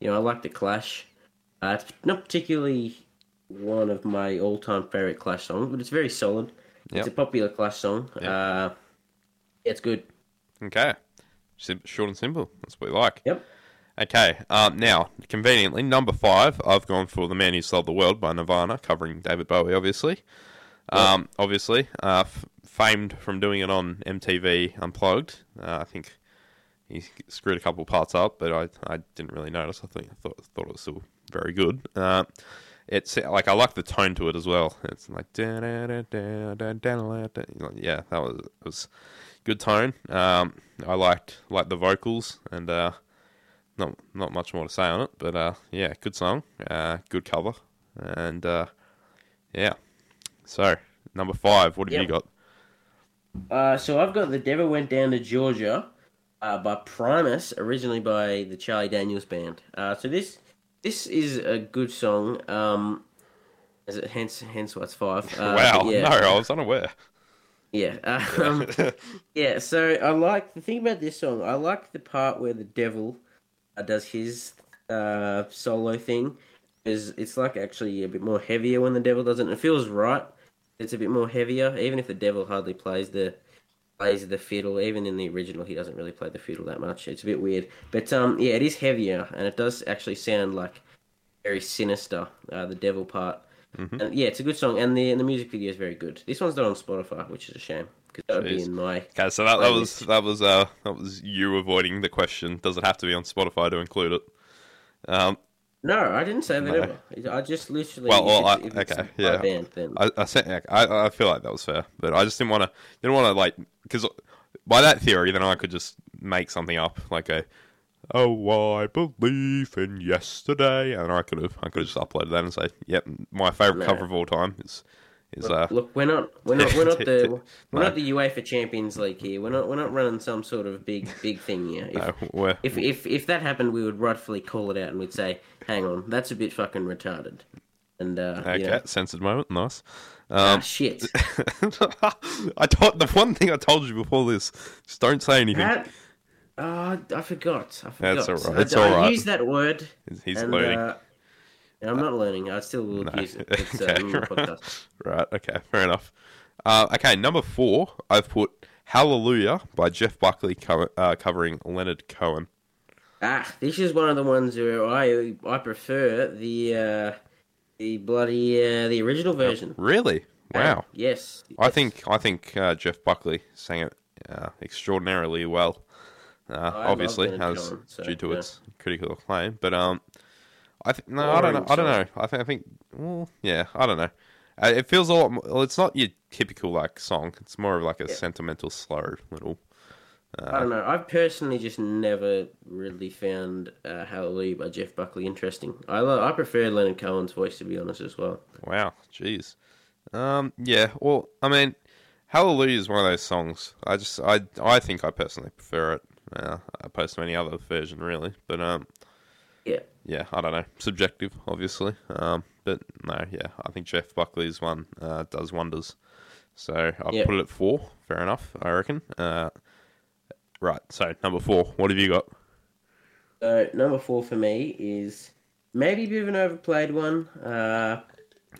you know, I like the Clash. Uh, it's not particularly one of my all time favorite Clash songs, but it's very solid. Yep. It's a popular Clash song. Yep. Uh, it's good. Okay, Sim- short and simple. That's what we like. Yep. Okay, um, now, conveniently, number five, I've gone for The Man Who Sold the World by Nirvana, covering David Bowie, obviously. Um, obviously, uh, f- famed from doing it on MTV Unplugged. Uh, I think he screwed a couple parts up, but I, I didn't really notice. I think I thought, thought it was still very good. Uh, it's like I like the tone to it as well. It's like da da da. Yeah, that was it was good tone. Um, I liked like the vocals and uh, not not much more to say on it, but uh, yeah, good song, uh, good cover, and uh, yeah. So number five, what have you got? Uh, so I've got "The Devil Went Down to Georgia" uh, by Primus, originally by the Charlie Daniels Band. Uh, so this this is a good song. Um, as it, hence hence what's five. Uh, wow, yeah. no, I was unaware. Yeah. Um, *laughs* yeah, so I like the thing about this song, I like the part where the devil uh, does his uh, solo thing. Is it's like actually a bit more heavier when the devil does it. And it feels right. It's a bit more heavier, even if the devil hardly plays the plays the fiddle. Even in the original, he doesn't really play the fiddle that much. It's a bit weird, but um, yeah, it is heavier, and it does actually sound like very sinister. Uh, the devil part. Mm-hmm. And yeah, it's a good song, and the and the music video is very good. This one's not on Spotify, which is a shame because that would be in my. Okay, so that, that was that was uh that was you avoiding the question. Does it have to be on Spotify to include it? Um, No, I didn't say that No. ever. I just literally. Well, well, I- okay, yeah. Band, then I I, said, I I feel like that was fair, but I just didn't want to didn't want to like because by that theory, then I could just make something up like a oh I believe in yesterday, and I could have I could have just uploaded that and say yep, my favorite No. cover of all time is is uh look, we're not, we're not, we're not *laughs* the, we're No. not the UEFA Champions League here. We're not, we're not running some sort of big, big thing here. *laughs* If, no, if, if, if that happened, we would rightfully call it out and we'd say, "Hang on, that's a bit fucking retarded." And uh, okay, you know, censored moment, nice. ah, Um, shit. *laughs* I told the one thing I told you before this. Just don't say anything. That, uh, I forgot. I forgot. That's all right, I, it's I all right. used that word. He's- and, learning. Uh, I'm not learning. I still will No. use it. It's, uh, *laughs* Okay, podcast. *laughs* Right. Okay. Fair enough. Uh, okay. Number four, I've put "Hallelujah" by Jeff Buckley co- uh, covering Leonard Cohen. Ah, this is one of the ones where I I prefer the uh, the bloody uh, the original version. Really? Wow. Yes. I yes. think I think uh, Jeff Buckley sang it uh, extraordinarily well. Uh, obviously, as Cohen, so, due to yeah. its critical acclaim, but um, I think no, I don't know. I don't know. I think I think well, yeah, I don't know. Uh, it feels a lot. More, well, it's not your typical like song. It's more of like a Yeah. sentimental, slow little. I don't know. I've personally just never really found uh, Hallelujah by Jeff Buckley interesting. I lo- I prefer Leonard Cohen's voice to be honest as well. Wow, jeez. Um, yeah. Well, I mean, Hallelujah is one of those songs. I just, I, I think I personally prefer it, uh, opposed to any other version, really. But um, Yeah. yeah, I don't know. Subjective, obviously. Um, but no, yeah, I think Jeff Buckley's one uh, does wonders. So I'll Yeah. put it at four. Fair enough, I reckon. Uh, right. So number four. What have you got? So number four for me is maybe a bit of an overplayed one. Uh,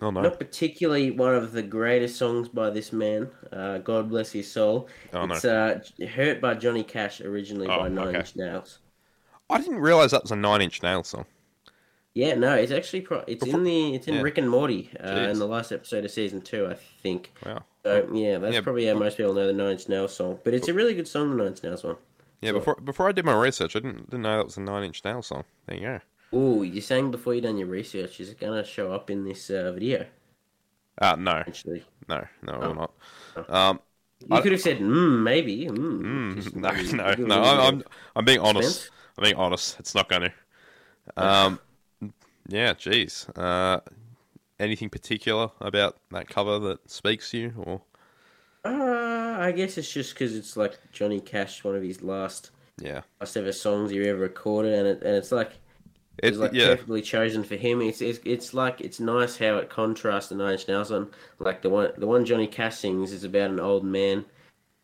Oh no. Not particularly one of the greatest songs by this man. Uh, God bless his soul. Oh, no. it's uh, "Hurt" by Johnny Cash, originally Oh, by Nine okay. Inch Nails. I didn't realize that was a Nine Inch Nails song. Yeah, no, it's actually pro- it's in the it's in Yeah. Rick and Morty uh, in the last episode of season two, I think. Wow. So yeah, that's Yeah, probably how most people know the Nine Inch Nails song. But it's a really good song, the Nine Inch Nails one. Yeah, So- before before I did my research, I didn't didn't know that was a Nine Inch Nails song. There you go. Ooh, you sang before you done your research. Is it gonna show up in this uh, video? Uh no, Actually, no, no, Oh. will not. Um, you I- could have said, mm, maybe. Mm, mm, *laughs* no, no, no. I'm, I'm I'm being honest. I'm being honest. It's not going to. Um, yeah, jeez. Uh, anything particular about that cover that speaks to you, or Uh, I guess it's just because it's like Johnny Cash, one of his last yeah, last ever songs he ever recorded, and it and it's like it, it's like yeah, perfectly chosen for him. It's, it's it's like it's nice how it contrasts the Nine Inch Nails one. Like the one the one Johnny Cash sings is about an old man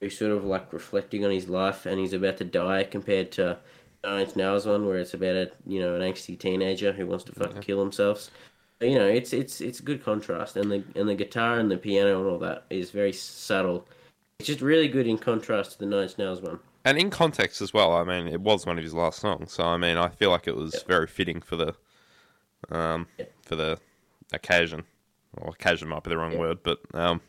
who's sort of like reflecting on his life and he's about to die, compared to Inch Nails one where it's about a you know an angsty teenager who wants to fucking kill themselves. You know, it's it's it's a good contrast, and the and the guitar and the piano and all that is very subtle. It's just really good in contrast to the Nine Inch Nails one. and in context as well. I mean, it was one of his last songs, so I mean, I feel like it was Yeah. very fitting for the, um, Yeah. for the occasion. Well, occasion might be the wrong word, but um,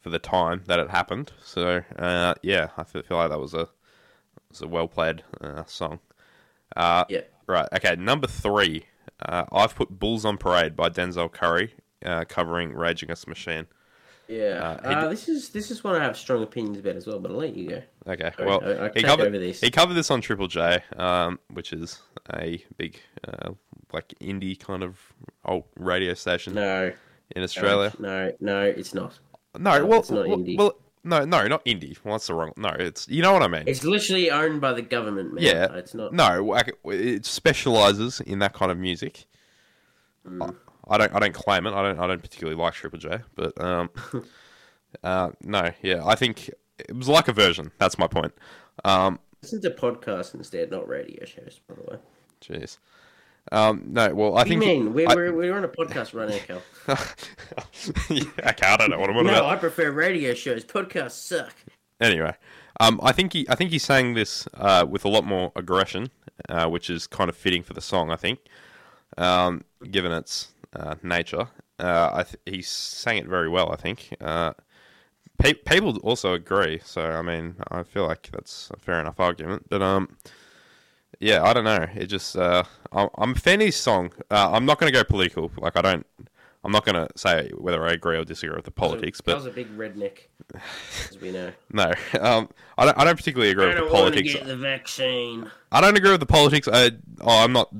for the time that it happened. So uh, yeah, I feel like that was a was a well played uh, song. Uh, Yeah. Right. Okay. Number three. Uh, I've put "Bulls on Parade" by Denzel Curry, uh, covering Rage Against the Machine. Yeah, Uh, uh, d- this is this is one I have strong opinions about as well. But I'll let you go. Okay. Well, I- I he covered over this. he covered this on Triple J, um, which is a big uh, like indie kind of old radio station No, in Australia. No, no, it's not. No, No, well, it's not well, indie. well, no, no, not indie. Well, that's the wrong. No, it's you know what I mean. It's literally owned by the government, man. Yeah. It's not. no, it specializes in that kind of music. Mm. I don't. I don't claim it. I don't. I don't particularly like Triple J, but um, *laughs* uh, no, yeah, I think it was like a version. That's my point. Um, Listen to podcasts instead, not radio shows, by the way. jeez. Um, no, well, I What do you mean? We're, I- we're, we're on a podcast right now, Cal. *laughs* yeah, okay, I don't know what I'm on No, about. I prefer radio shows. Podcasts suck. Anyway, um, I think he, I think he's saying this uh, with a lot more aggression, uh, which is kind of fitting for the song. I think, um, given its uh, nature, uh, I th- he sang it very well. I think. Uh, pe- people also agree, so I mean, I feel like that's a fair enough argument. But um, yeah, I don't know. It just uh, I'm, I'm a fan of his song. Uh, I'm not going to go political. Like I don't. I'm not going to say whether I agree or disagree with the politics, but was a big redneck, as we know. *laughs* no, um, I don't. I don't particularly agree I with the don't want to politics. get the vaccine. I don't agree with the politics. I, oh, I'm not.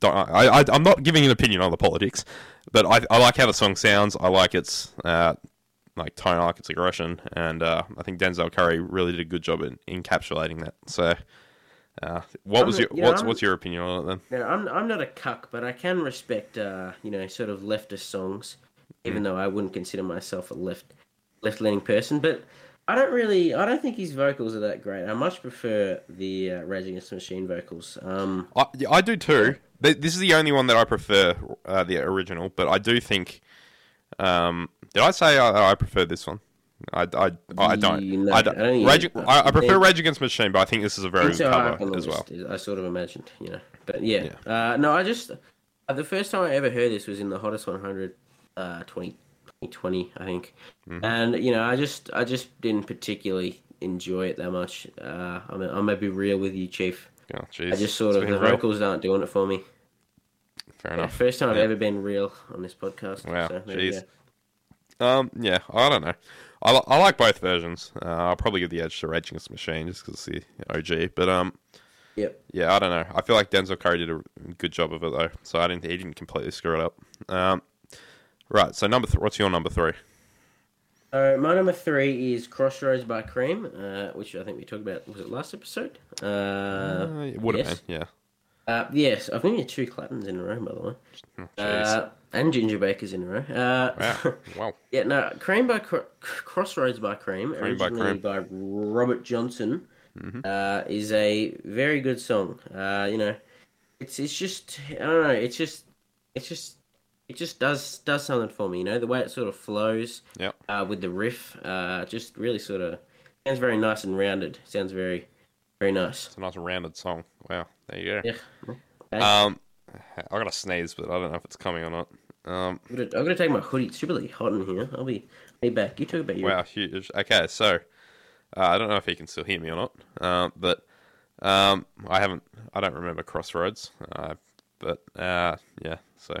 Don't, I, I, I'm not giving an opinion on the politics, but I, I like how the song sounds. I like its uh, like tone. I like its aggression, and uh, I think Denzel Curry really did a good job in encapsulating that. So, uh, what I'm was your yeah, what's I'm- what's your opinion on it then? Now, I'm I'm not a cuck, but I can respect uh, you know sort of leftist songs, even Mm. though I wouldn't consider myself a left left leaning person. But I don't really I don't think his vocals are that great. I much prefer the uh, Rage Against the Machine vocals. Um, I, yeah, I do too. Th- This is the only one that I prefer, uh, the original. But I do think. Um, did I say I, I prefer this one? I, I, I don't. Know, I, don't. I don't Rage, I, I prefer Rage Against Machine, but I think this is a very good so cover as well. I sort of imagined, you know. But yeah, Uh, no, I just uh, the first time I ever heard this was in the hottest 100, uh, 20, 2020, I think, Mm-hmm. and you know, I just I just didn't particularly enjoy it that much. Uh, I'm I'm gonna be real with you, Chief. Oh. I just sort It's of the real. vocals aren't doing it for me. Fair Yeah, enough. first time I've ever been real on this podcast. Wow, so jeez. Um, yeah, I don't know. I, I like both versions. Uh, I'll probably give the edge to Rage Against the Machine just because it's the OG. But um, Yep. yeah, I don't know. I feel like Denzel Curry did a good job of it though, so I didn't. He didn't completely screw it up. Um, right. So number, th- what's your number three? Uh, my number three is Crossroads by Cream, uh, which I think we talked about. Was it last episode? Uh, Uh, it would have yes. been. Yeah. Uh, yes, I've given you two Claptons in a row, by the way. Oh. Uh, and Ginger Bakers in a row. Uh, wow. *laughs* Wow. yeah, no, Cream by Cro- Crossroads by Cream, Cream by originally by, Robert Johnson, uh, is a very good song. Uh, you know, it's it's just I don't know, it's just it's just it just does does something for me. You know, the way it sort of flows Yep. uh, with the riff, uh, just really sort of sounds very nice and rounded. Sounds very very nice. It's a nice rounded song. Wow. There you go. Yeah. Okay. Um, I got a sneeze, but I don't know if it's coming or not. Um, I'm, gonna, I'm gonna take my hoodie. It's really hot in here. I'll be be back. You talk about your Wow, huge. Okay, so uh, I don't know if he can still hear me or not, um, but um, I haven't. I don't remember Crossroads, uh, but uh, yeah. So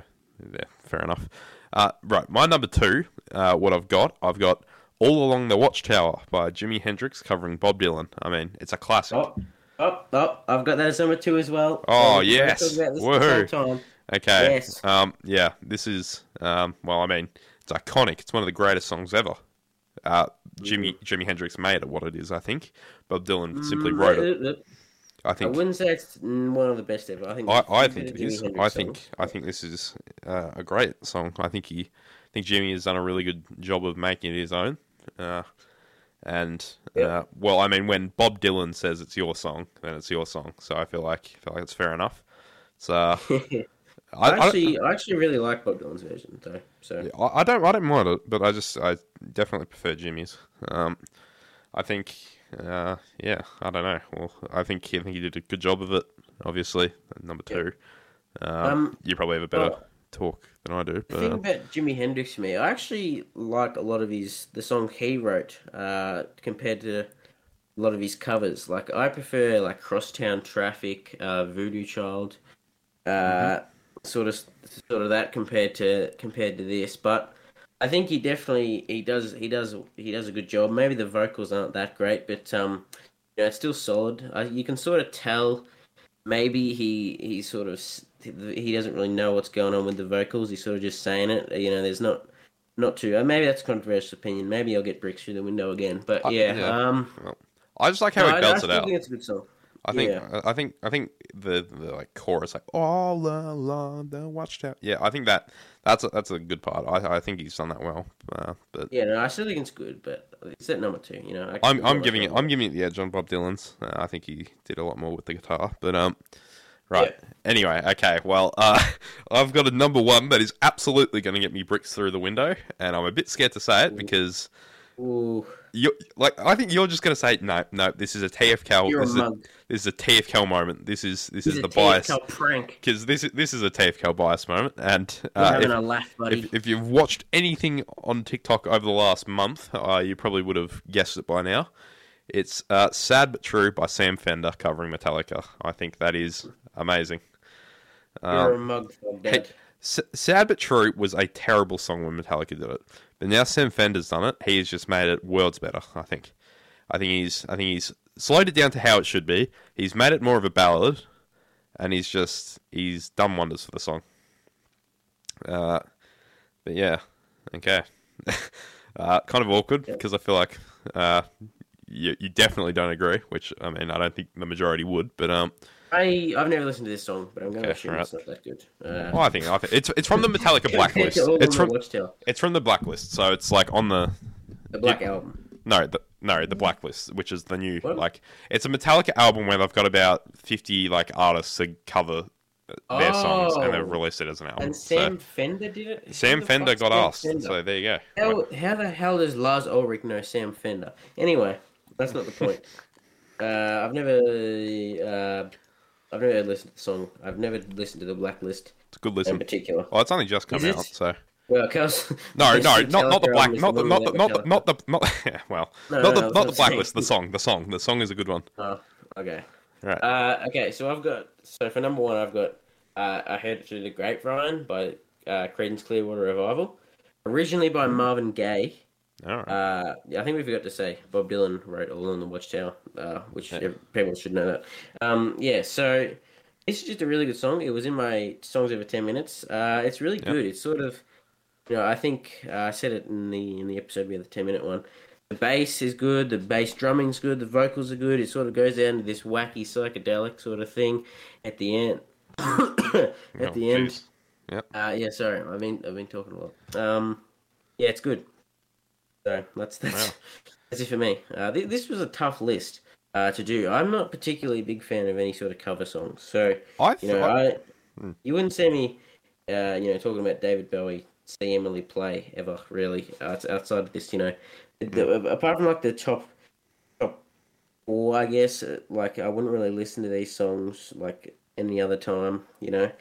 yeah, fair enough. Uh, right, my number two. Uh, what I've got, I've got "All Along the Watchtower" by Jimi Hendrix covering Bob Dylan. I mean, it's a classic. Oh, oh, oh! I've got that as number two as well. Oh, yes. Woohoo. The whole time. Okay. Yes. Um, yeah, this is um, well, I mean, it's iconic. It's one of the greatest songs ever. Uh, Jimmy Jimi Hendrix made it what it is. I think Bob Dylan simply Mm, wrote it. uh, uh, I I wouldn't say it's mm, one of the best ever. I think. I, I think it is. Hendrix I think. I think this is uh, a great song. I think he, I think Jimi has done a really good job of making it his own. Uh, and Yep. uh, well, I mean, when Bob Dylan says it's your song, then it's your song. So I feel like I feel like it's fair enough. So *laughs* I, I I- actually, I actually really like Bob Dylan's version, though. So I, I don't I don't mind it, but I just I definitely prefer Jimi's. Um, I think uh, yeah, I don't know. Well, I think I think he did a good job of it. Obviously, number two. Um, Um, you probably have a better well, talk than I do, The but thing uh, about Jimi Hendrix for me, I actually like a lot of his the song he wrote uh, compared to a lot of his covers. Like I prefer like Crosstown Traffic, uh, Voodoo Child, uh, Mm-hmm. Sort of sort of that compared to compared to this. But I think he definitely he does he does he does a good job. Maybe the vocals aren't that great, but um, you know, it's still solid. Uh, you can sort of tell maybe he he sort of he doesn't really know what's going on with the vocals. He's sort of just saying it. You know, there's not not too. Uh, maybe that's a controversial opinion. Maybe I'll get bricks through the window again. But yeah, yeah. um, I just like how no, he I, I it out. think it's a good song. I think Yeah. I think I think the, the like chorus like all along the watchtower. Yeah, I think that that's a, that's a good part. I I think he's done that well. Uh, but Yeah, no, I still think it's good, but it's at number two. You know, I I'm I'm giving it I'm giving it the edge on Bob Dylan's. Uh, I think he did a lot more with the guitar. But um, right. Anyway, okay. Well, uh, *laughs* I've got a number one that is absolutely going to get me bricks through the window, and I'm a bit scared to say it because Ooh, you like I think you're just going to say no, no. This is a TFCal. you're a This is a, mug. this is a TFCal moment. This is this is a the bias. TFL prank. because this is this is a TFCal bias moment, and uh, having if, a laugh, buddy. if, if you've watched anything on TikTok over the last month, uh, you probably would have guessed it by now. It's uh, "Sad but True" by Sam Fender covering Metallica. I think that is amazing. you're a Um, mug, Bob hey, S- "Sad but True" was a terrible song when Metallica did it, but now Sam Fender's done it. He's just made it worlds better. I think. I think he's I think he's slowed it down to how it should be. He's made it more of a ballad, and he's just he's done wonders for the song. Uh, but yeah, okay. *laughs* uh, kind of awkward Yeah. because I feel like uh, you you definitely don't agree. Which I mean, I don't think the majority would. But um, I I've never listened to this song, but I'm going to Okay, assume alright. it's not that good. Uh, well, I think I think it's it's from the Metallica *laughs* blacklist. It's from the it's from the blacklist, so it's like on the the Black Album. no the no the blacklist, which is the new What? like it's a Metallica album where they've got about fifty like artists to cover their songs and they've Oh. released it as an album. And So- Sam Fender did it. Sam Fender got Sam asked, Fender? so there you go. How, how the hell does Lars Ulrich know Sam Fender? Anyway, that's not the point. *laughs* uh, I've never, uh, I've never listened to the song. I've never listened to the Blacklist It's a good in particular. Well, it's only just come out, so Well, cause *laughs* no, no, *laughs* not not the black, not the not the not the not the not yeah, well, No, not no, the was not the blacklist. The song, the song, the song is a good one. Oh, okay. Right. Uh, okay, so I've got so for number one, I've got uh, I heard it through the grapevine by uh, Creedence Clearwater Revival, originally by Marvin Gaye. All right. Uh, I think we forgot to say Bob Dylan wrote "All on the Watchtower," uh, which Yeah. people should know that. Um, yeah, so this is just a really good song. It was in my songs over ten minutes. Uh, it's really Yeah. good. It's sort of, you know, I think uh, I said it in the in the episode we had the ten minute one. The bass is good. The bass drumming's good. The vocals are good. It sort of goes down to this wacky psychedelic sort of thing at the end. *coughs* at Oh, the end. Yep. uh, yeah, sorry, I've been I've been talking a lot. Um, yeah, it's good. So that's that's Wow. *laughs* that's it for me. Uh, th- this was a tough list uh, to do. I'm not particularly a big fan of any sort of cover songs, so I you know, I Hmm. you wouldn't see me, uh, you know, talking about David Bowie, see Emily play ever really uh, outside of this. You know, The- Hmm. apart from like the top four, I guess. uh, Like I wouldn't really listen to these songs like any other time. You know,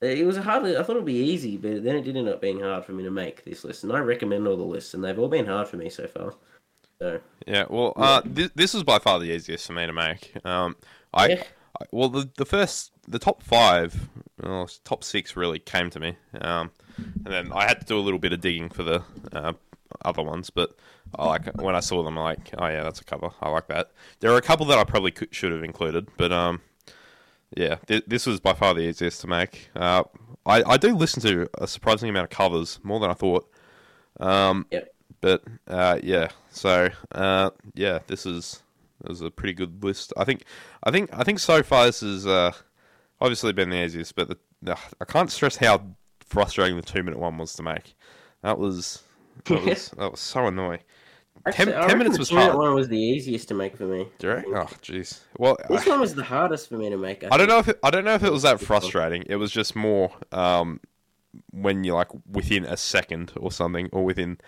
it was hardly. I thought it'd be easy, but then it did end up being hard for me to make this list. And I recommend all the lists, and they've all been hard for me so far. So Yeah, well, uh, this, this was by far the easiest for me to make. Um, I, Yeah. I well, the the first, the top five, well, top six really came to me, um, and then I had to do a little bit of digging for the uh, other ones. But I like when I saw them, I'm like, oh yeah, that's a cover. I like that. There are a couple that I probably could, should have included, but um, yeah, th- this was by far the easiest to make. Uh, I I do listen to a surprising amount of covers, more than I thought. Um, Yep. but uh, yeah, so uh, yeah, this is this is a pretty good list. I think, I think, I think so far this is uh, obviously been the easiest, but the, the, I can't stress how frustrating the two minute one was to make. That was that *laughs* was that was so annoying. Ten- Actually, I 10 minutes was hard. one was the easiest to make for me. Direct? Oh, jeez. Well, This I, one was the hardest for me to make. I don't know if it, I don't know if it was that frustrating. It was just more um, when you're like within a second or something, or within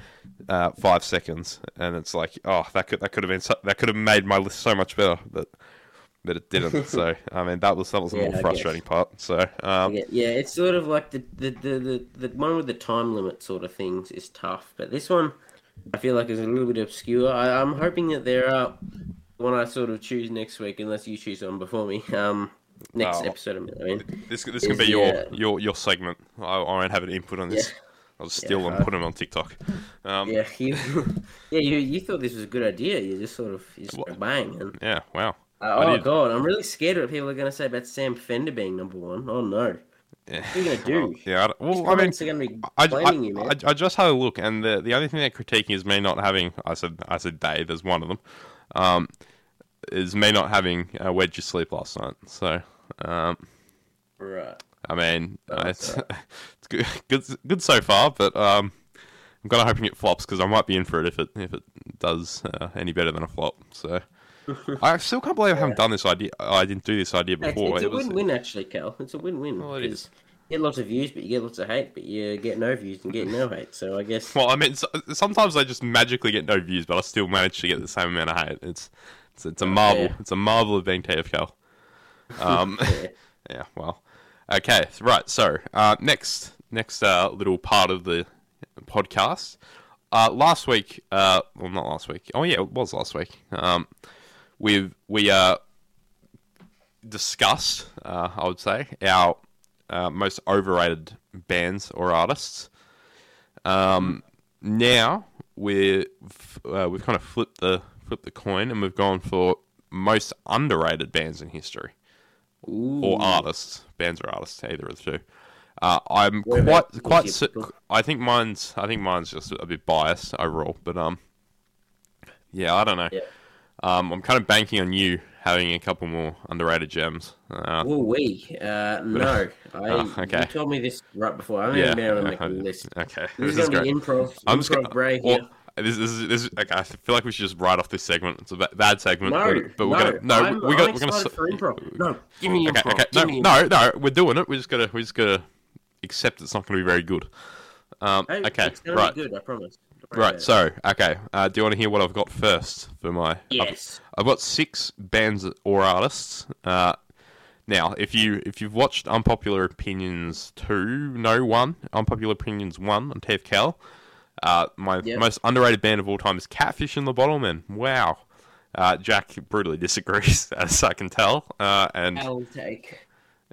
uh, five seconds, and it's like, oh, that could that could have been so, that could have made my list so much better, but but it didn't. *laughs* so I mean, that was that was the Yeah, more I frustrating part. So um, Yeah, yeah, it's sort of like the the, the, the the one with the time limit sort of things is tough, but this one I feel like is a little bit obscure. I, I'm hoping that there are when I sort of choose next week, unless you choose one before me. Um, next Oh. episode, I mean. this this can be your uh, your your segment. I, I won't have an input on this. I'll steal Yeah, them, put them on TikTok. Um, Yeah, *laughs* you, yeah, you you thought this was a good idea. You just sort of you just bang and yeah, wow. uh, oh did. god, I'm really scared of what people are going to say about Sam Fender being number one. Oh no, Yeah. What are you gonna do? Yeah, I, well, I mean, gonna be I, I, you, man. I, I just had a look, and the the only thing they're critiquing is me not having. I said I said they. There's one of them. Um, is me not having uh, wedge your sleep last night. So, um, right. I mean, uh, it's, *laughs* it's good, good, good so far, but um, I'm kind of hoping it flops because I might be in for it if it if it does uh, any better than a flop. So *laughs* I still can't believe I haven't done this idea. I didn't do this idea before. it's a It was- win-win, actually, Cal. It's a win-win. Well, it is. You get lots of views, but you get lots of hate, but you get no views and get no *laughs* hate. So I guess Well, I mean, so, sometimes I just magically get no views, but I still manage to get the same amount of hate. It's it's, it's a marvel. yeah. It's a marvel of being TFL. *laughs* Um, yeah. yeah. Well, okay. Right. So uh, next next uh, little part of the podcast. Uh, last week, uh, well, not last week. Oh yeah, it was last week. Um, we we uh discussed, uh, I would say, our uh, most overrated bands or artists. Um, now we're uh, we've kind of flipped the flipped the coin and we've gone for most underrated bands in history Ooh. or artists, bands or artists, either of the two. Uh, I'm quite quite. I think mine's I think mine's just a bit biased overall, but um, yeah, I don't know. Yeah. Um, I'm kind of banking on you having a couple more underrated gems. Uh, Well, we uh, *laughs* no. I Oh, okay. you told me this right before. I haven't yeah. even been able to make a list. Okay, This, this, is is gonna be improv. I'm improv just gonna. break well, here. this, this is this. Is, okay, I feel like we should just write off this segment. It's a bad segment. No, but, but we're no, gonna no. I'm, we got. I'm We're gonna. for improv. No, give me Okay, improv. okay. No, me no, no. We're doing it. We're just gonna. We're just gonna accept it's not gonna be very good. Um, Hey, okay, it's gonna right, Be good, I promise. Right. So, okay. Uh, do you want to hear what I've got first for my? I've- yes. I've got six bands or artists. Uh, now, if you if you've watched Unpopular Opinions two, no one, Unpopular Opinions one on TFCal, uh, my Yep. most underrated band of all time is Catfish and the Bottlemen. Wow. Uh, Jack brutally disagrees, *laughs* as I can tell. Uh, and I'll take.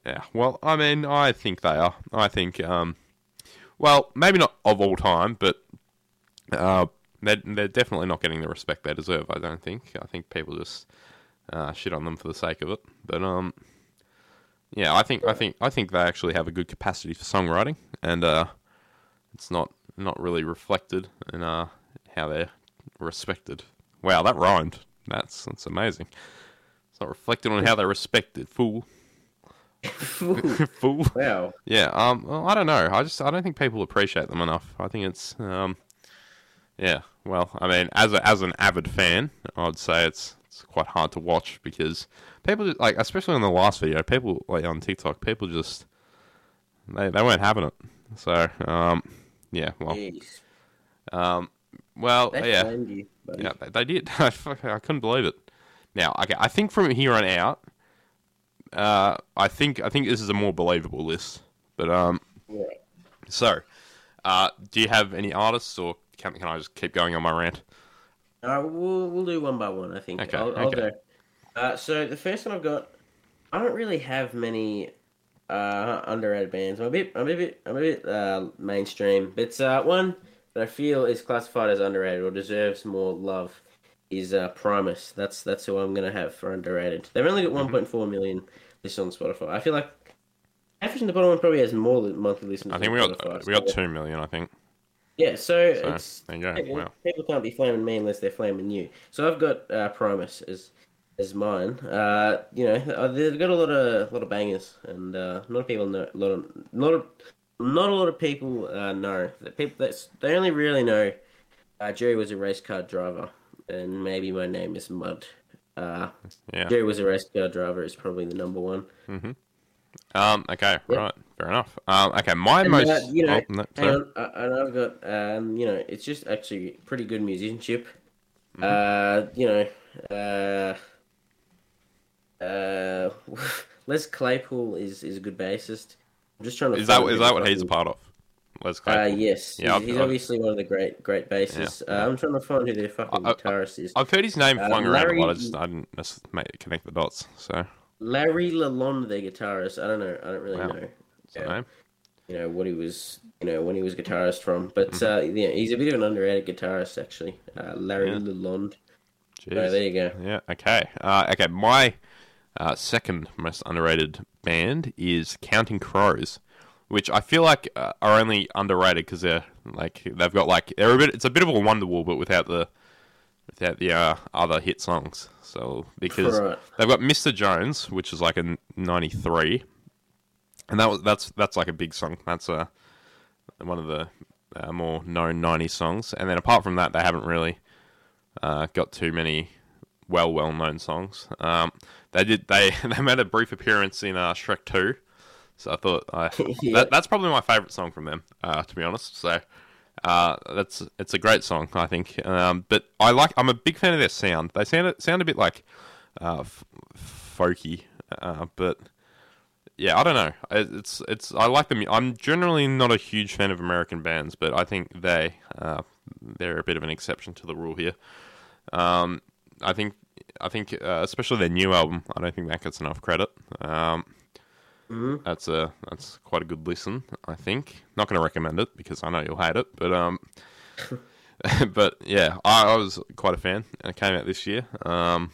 yeah, well, I mean, I think they are. I think, um, well, maybe not of all time, but uh, they're, they're definitely not getting the respect they deserve. I don't think. I think people just uh, shit on them for the sake of it. But um, yeah, I think I think I think they actually have a good capacity for songwriting, and uh, it's not not really reflected in uh, how they're respected. Wow, that rhymed. That's that's amazing. It's not reflected on how they're respected. Fool. Fool. *laughs* wow. Yeah. Um. Well, I don't know. I just I don't think people appreciate them enough. I think it's um. Yeah. Well, I mean, as a, as an avid fan, I'd say it's it's quite hard to watch because people just, like, especially on the last video, people like on TikTok, people just they they weren't having it. So um. Yeah. Well. Jeez. Um. Well. They yeah. Yeah, they, they did. *laughs* I I couldn't believe it. Now, okay, I think from here on out, uh, I think I think this is a more believable list. But um, Yeah. so, uh, do you have any artists, or can can I just keep going on my rant? Uh, we'll we'll do one by one. I think. Okay, I'll, I'll okay. go. Uh, so the first one I've got, I don't really have many uh, underrated bands. I'm a bit, I'm a bit, I'm a bit uh, mainstream. But uh, one that I feel is classified as underrated or deserves more love is uh, Primus. That's that's who I'm gonna have for underrated. They've only got Mm-hmm. 1.4 million listeners on Spotify. I feel like Average in the bottom one probably has more monthly listeners. I think we got Spotify, we got so- two million. I think. Yeah, so, So it's there you go. people, Wow. people can't be flaming me unless they're flaming you. So I've got uh, Primus as as mine. Uh, you know, uh, they've got a lot of lot of bangers, and uh, not a people know. A lot of not a, not a lot of people uh, know that people that's they only really know. Uh, Jerry was a race car driver, and maybe my name is Mud. Uh, Yeah. Jerry was a race car driver is probably the number one. Um. Okay. Yeah. Right. Fair enough. Um. Okay. My And, most. uh, you know, oh, no, on, uh, and I've got, um, you know, it's just actually pretty good musicianship. Mm-hmm. Uh, you know, uh, uh, *laughs* Les Claypool is is a good bassist. I'm just trying to. Is that is that what he's a part of? Les Claypool. Uh, yes, Yeah, he's, he's obviously one of the great great bassists. Yeah. Uh, I'm trying to find who their fucking I- I- guitarist is. I've heard his name Uh, flung around a lot. I just I didn't connect the dots. So Larry Lalonde, their guitarist. I don't know. I don't really Wow. know. Yeah. name? you know what he was you know when he was guitarist from but Mm-hmm. uh yeah he's a bit of an underrated guitarist actually uh larry Yeah. lalonde Jeez. so there you go Yeah. Okay. Uh, okay. My uh, second most underrated band is Counting Crows. which I feel like uh, are only underrated because they're like they've got like they're a bit. It's a bit of a Wonderwall, but without the without the uh, other hit songs. So because Right. they've got Mr. Jones, which is like a '93, and that was that's that's like a big song. That's uh, one of the uh, more known '90s songs. And then apart from that, they haven't really uh, got too many well well known songs. Um, they did they *laughs* they made a brief appearance in uh, Shrek Two, so I thought I, *laughs* Yeah. that, that's probably my favorite song from them, uh, to be honest. So. Uh, that's it's a great song, I think. Um, but I like. I'm a big fan of their sound. They sound sound a bit like uh, f- folky, uh, but yeah, I don't know. It- It's it's. I like them. I'm generally not a huge fan of American bands, but I think they uh, they're a bit of an exception to the rule here. Um, I think I think uh, especially their new album. I don't think that gets enough credit. Um, Mhm. That's a that's quite a good listen. I think. Not going to recommend it because I know you'll hate it, but um. *laughs* *laughs* but yeah, I, I was quite a fan. and It came out this year, um,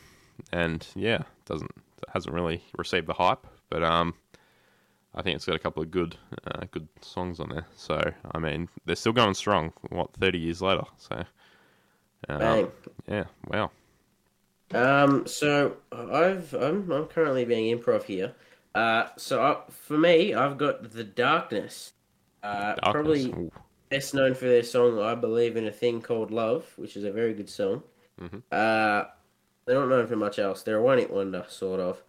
and yeah, doesn't hasn't really received the hype, but um, I think it's got a couple of good uh, good songs on there. So I mean, they're still going strong. What thirty years later? So Bang. yeah, wow. Um, so I've I'm I'm currently being improv here. Uh, so I, for me, I've got the Darkness. Uh, Darkness. probably Ooh. best known for their song "I Believe in a Thing Called Love," which is a very good song. Mhm. Uh, they're not known for much else. They're a one-hit wonder, sort of.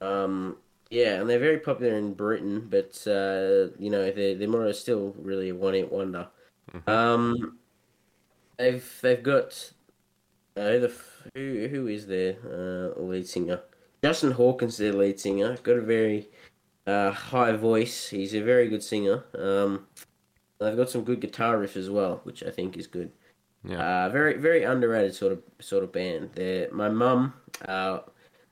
Um, yeah, and they're very popular in Britain, but uh, you know they're they're more still really a one-hit wonder. Um, they've they've got uh, who the f- who who is their uh, lead singer? Justin Hawkins, their lead singer, got a very uh, high voice. He's a very good singer. Um, they've got some good guitar riff as well, which I think is good. Yeah. Uh, very very underrated sort of sort of band. They're, my mum uh,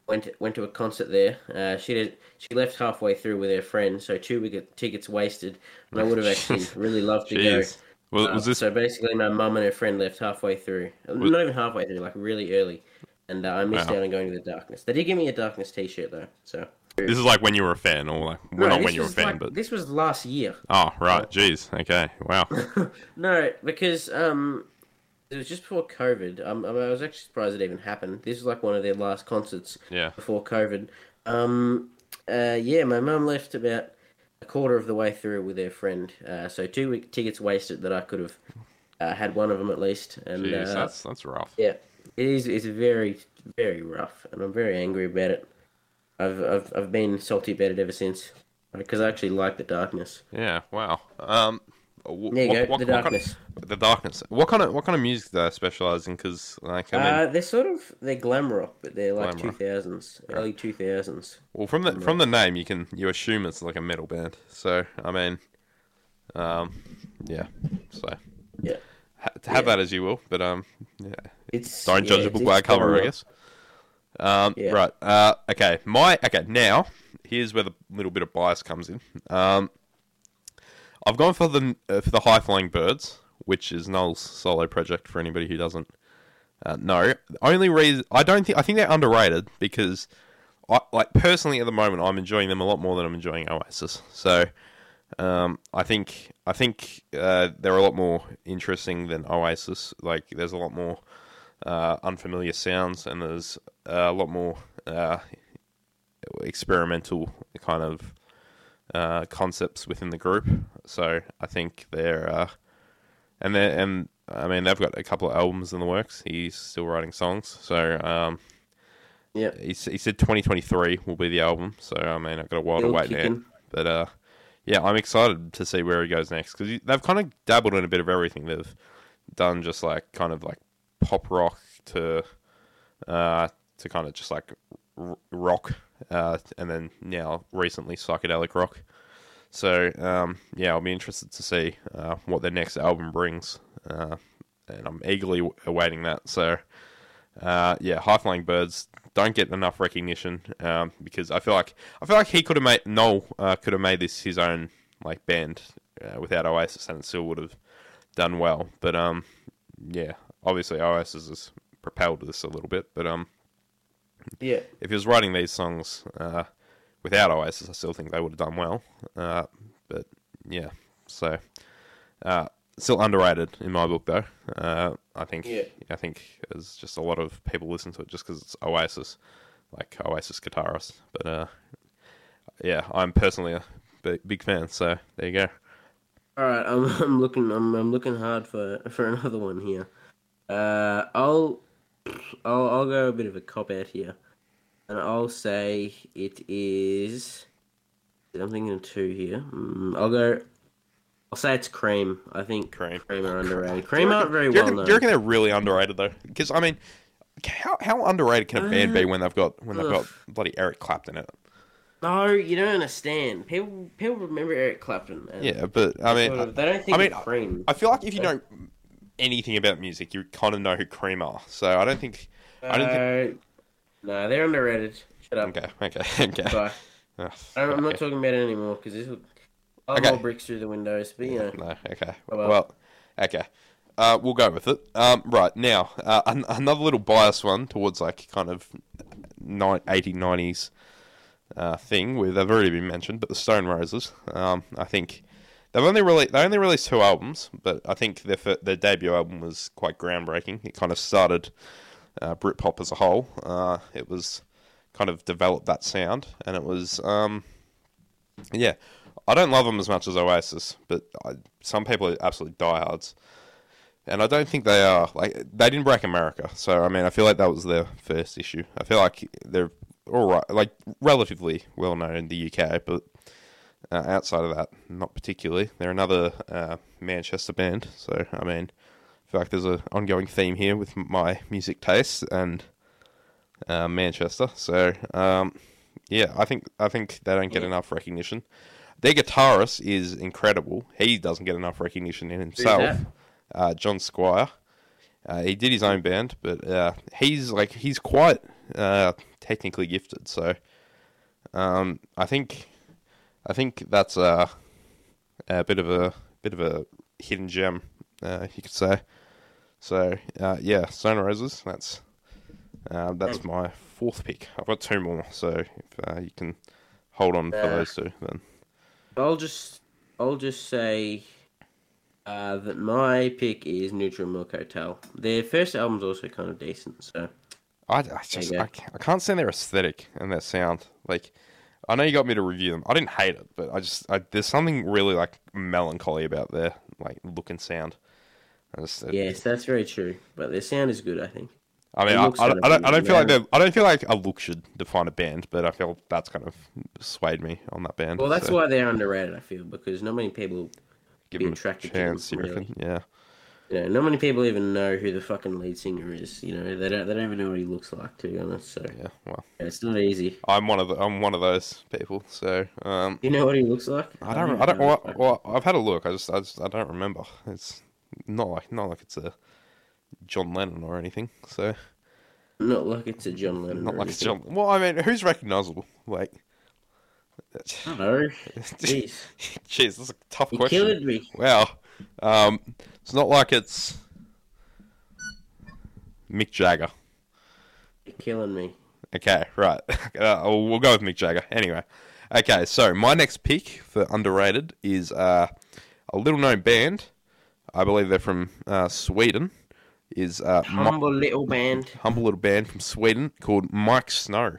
went to, went to a concert there. Uh, she did she left halfway through with her friend, so two wicket tickets wasted. And I would have *laughs* actually really loved to go. Well, Uh, was this So basically, my mum and her friend left halfway through. Uh, Was- Not even halfway through, like really early. And uh, I missed Wow. out on going to the darkness. They did give me a darkness T-shirt though. So this is like when you were a fan, or like well, No, not when you were a fan, like- but this was last year. oh right, jeez, okay, wow, *laughs* no, because um, it was just before COVID. Um, I, mean, I was actually surprised it even happened. This was like one of their last concerts yeah, before COVID. Um, uh, yeah, my mum left about a quarter of the way through with her friend. Uh, so two week tickets wasted that I could have uh, had one of them at least. And jeez, uh, that's that's rough. Yeah, it is. It's very, very rough, and I'm very angry about it. I've, I've, I've been salty about it ever since because I actually like the darkness. Yeah, wow. Um, There you what, go, what- the what kind darkness. of, the darkness. What kind of what kind of music do they specialize in? Because like I mean, uh, they're sort of they're glam rock, but they're like two thousands, early two thousands. well, from the from the name, you can you assume it's like a metal band. So I mean, um, yeah. So Yeah, have Yeah. that as you will, but um, yeah. it's Don't judge a book by a cover, I guess. Um, Yeah. Right. Uh, okay. My okay. Now here's where the little bit of bias comes in. Um, I've gone for the uh, for the high flying birds, which is Noel's solo project. For anybody who doesn't uh, know, the only reason I don't think I think they're underrated because, I, like personally at the moment, I'm enjoying them a lot more than I'm enjoying Oasis. So. Um, I think I think uh, they're a lot more interesting than Oasis. Like, there's a lot more uh, unfamiliar sounds, and there's uh, a lot more uh, experimental kind of uh, concepts within the group. So I think they're uh, and they and I mean they've got a couple of albums in the works. He's still writing songs, so um, Yeah, he, he said 2023 will be the album. So I mean I've got a while to wait now, but uh, yeah, I'm excited to see where he goes next because they've kind of dabbled in a bit of everything. They've done just like kind of like pop rock to uh, to kind of just like r- rock, uh, and then now recently psychedelic rock. So um, yeah, I'll be interested to see uh, what their next album brings, uh, and I'm eagerly awaiting that. So uh, yeah, High Flying Birds don't get enough recognition um, because I feel like I feel like he could have made Noel uh, could have made this his own like band uh, without Oasis, and it still would have done well. But um, yeah, obviously Oasis has propelled this a little bit. But um, yeah, if he was writing these songs uh, without Oasis, I still think they would have done well. Uh, but yeah, so uh, still underrated in my book though. Uh, I think Yeah. I think there's just a lot of people listen to it just because it's Oasis, like Oasis guitarist. But uh, yeah, I'm personally a big, big fan. So there you go. All right, I'm, *laughs* I'm looking. I'm, I'm looking hard for for another one here. Uh, I'll, I'll I'll go a bit of a cop out here, and I'll say it is. I'm thinking of two here. Mm, I'll go. I'll say it's Cream. I think Cream. Cream are underrated. Cream aren't very well reckon, known. do you reckon they're really underrated though? Because I mean, how how underrated can a band be when they've got when they've got bloody Eric Clapton in it? No, you don't understand. People people remember Eric Clapton. and Yeah, but I mean, sort of- they don't think I mean, of Cream. I feel like if you don't know anything about music, you kind of know who Cream are. So I don't think. I don't think. Uh, no, they're underrated. Shut up. Okay, okay, *laughs* okay. Bye. Ugh, I'm, I'm not talking about it anymore because this will. I'll Okay. roll bricks through the windows, but you know. No, okay. Oh, well. Well, okay. Uh, we'll go with it. Um, right now, uh, an- another little biased one towards like kind of ni- 80s, 90s uh, thing with they've already been mentioned, but the Stone Roses. Um, I think they've only really they only released two albums, but I think their their debut album was quite groundbreaking. It kind of started uh, Britpop as a whole. Uh, it was kind of developed that sound, and it was um, yeah. I don't love them as much as Oasis, but I, some people are absolutely diehards, and I don't think they are. Like they didn't break America, so I mean, I feel like that was their first issue. I feel like they're all right, like relatively well known in the UK, but uh, outside of that, not particularly. They're another uh, Manchester band, so I mean, I feel like there's an ongoing theme here with my music tastes and uh, Manchester. So um, yeah, I think I think they don't get enough recognition. Their guitarist is incredible. He doesn't get enough recognition in himself. Uh, John Squire. Uh, he did his own band, but uh, he's like he's quite uh, technically gifted. So um, I think I think that's a, a bit of a bit of a hidden gem, uh, you could say. So uh, yeah, Stone Roses. That's uh, that's my fourth pick. I've got two more, so if uh, you can hold on for those two, then I'll just I'll just say uh, that my pick is Neutral Milk Hotel. Their first album's also kind of decent, so I, I just. I can't, I can't stand their aesthetic and their sound. Like I know you got me to review them. I didn't hate it, but I just I, there's something really like melancholy about their like look and sound. Just, it- yes, that's very true. But their sound is good, I think. I mean, It I, looks I, I don't, I don't feel like they're- I don't feel like a look should define a band, but I feel that's kind of swayed me on that band. Well, that's so why they're underrated. I feel because not many people, give be them a attracted to chance. them, You reckon? Yeah. you know, not many people even know who the fucking lead singer is. You know, they don't they don't even know what he looks like. To be honest, so Yeah. Well, it's not easy. I'm one of the I'm one of those people. So um, You know what he looks like? I don't I don't well, well I've had a look. I just I just I don't remember. It's not like not like it's a John Lennon or anything. So Not like it's a John Lennon. not like it's. John. Well, I mean, who's recognizable? Like, I don't know. *laughs* Jeez, jeez, that's a tough you question. killed me. Wow. Um, it's not like it's Mick Jagger. You're killing me. Okay, right. *laughs* Uh, we'll we'll go with Mick Jagger. Anyway, okay. So my next pick for underrated is uh, a little known band. I believe they're from uh, Sweden. Is uh, Humble little band. humble little band from Sweden called Miike Snow.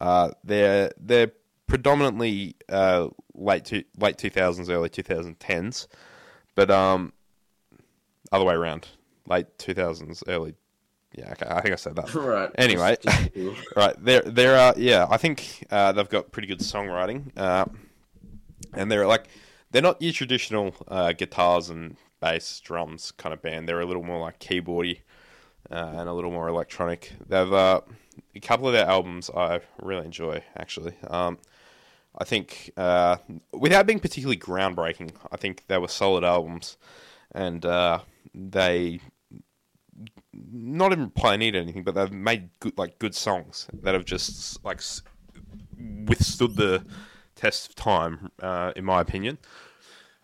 Uh, they're they're predominantly uh, late to, late two thousands, early two thousand tens, but um, other way around, late two thousands, early. Yeah, okay, I think I said that. *laughs* Right. Anyway, *laughs* right, they're they're uh, yeah, I think uh, they've got pretty good songwriting, uh, and they're like they're not your traditional uh, guitars and bass, drums kind of band. They're a little more like keyboardy uh, and a little more electronic. They've uh, a couple of their albums I really enjoy actually. Um, I think uh, without being particularly groundbreaking, I think they were solid albums, and uh, they not even pioneered anything, but they've made good like good songs that have just like withstood the test of time, uh, in my opinion.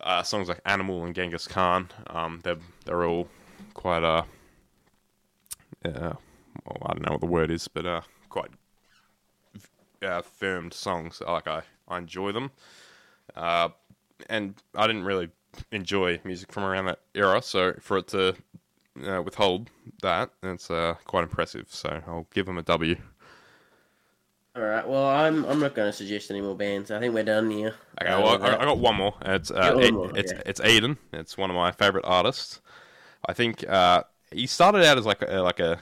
Uh, songs like Animal and Genghis Khan, um, they're they're all quite uh, uh, well, I don't know what the word is, but uh, quite uh, firmed songs. Like I, I enjoy them. Uh, and I didn't really enjoy music from around that era. So for it to uh, withhold that, it's uh, quite impressive. So I'll give them a W. All right. Well, I'm I'm not going to suggest any more bands. I think we're done here. Okay, Uh, well, I. I got one more. It's uh, one more, it's yeah. it's EDEN. It's one of my favorite artists. I think uh, he started out as like a, like a,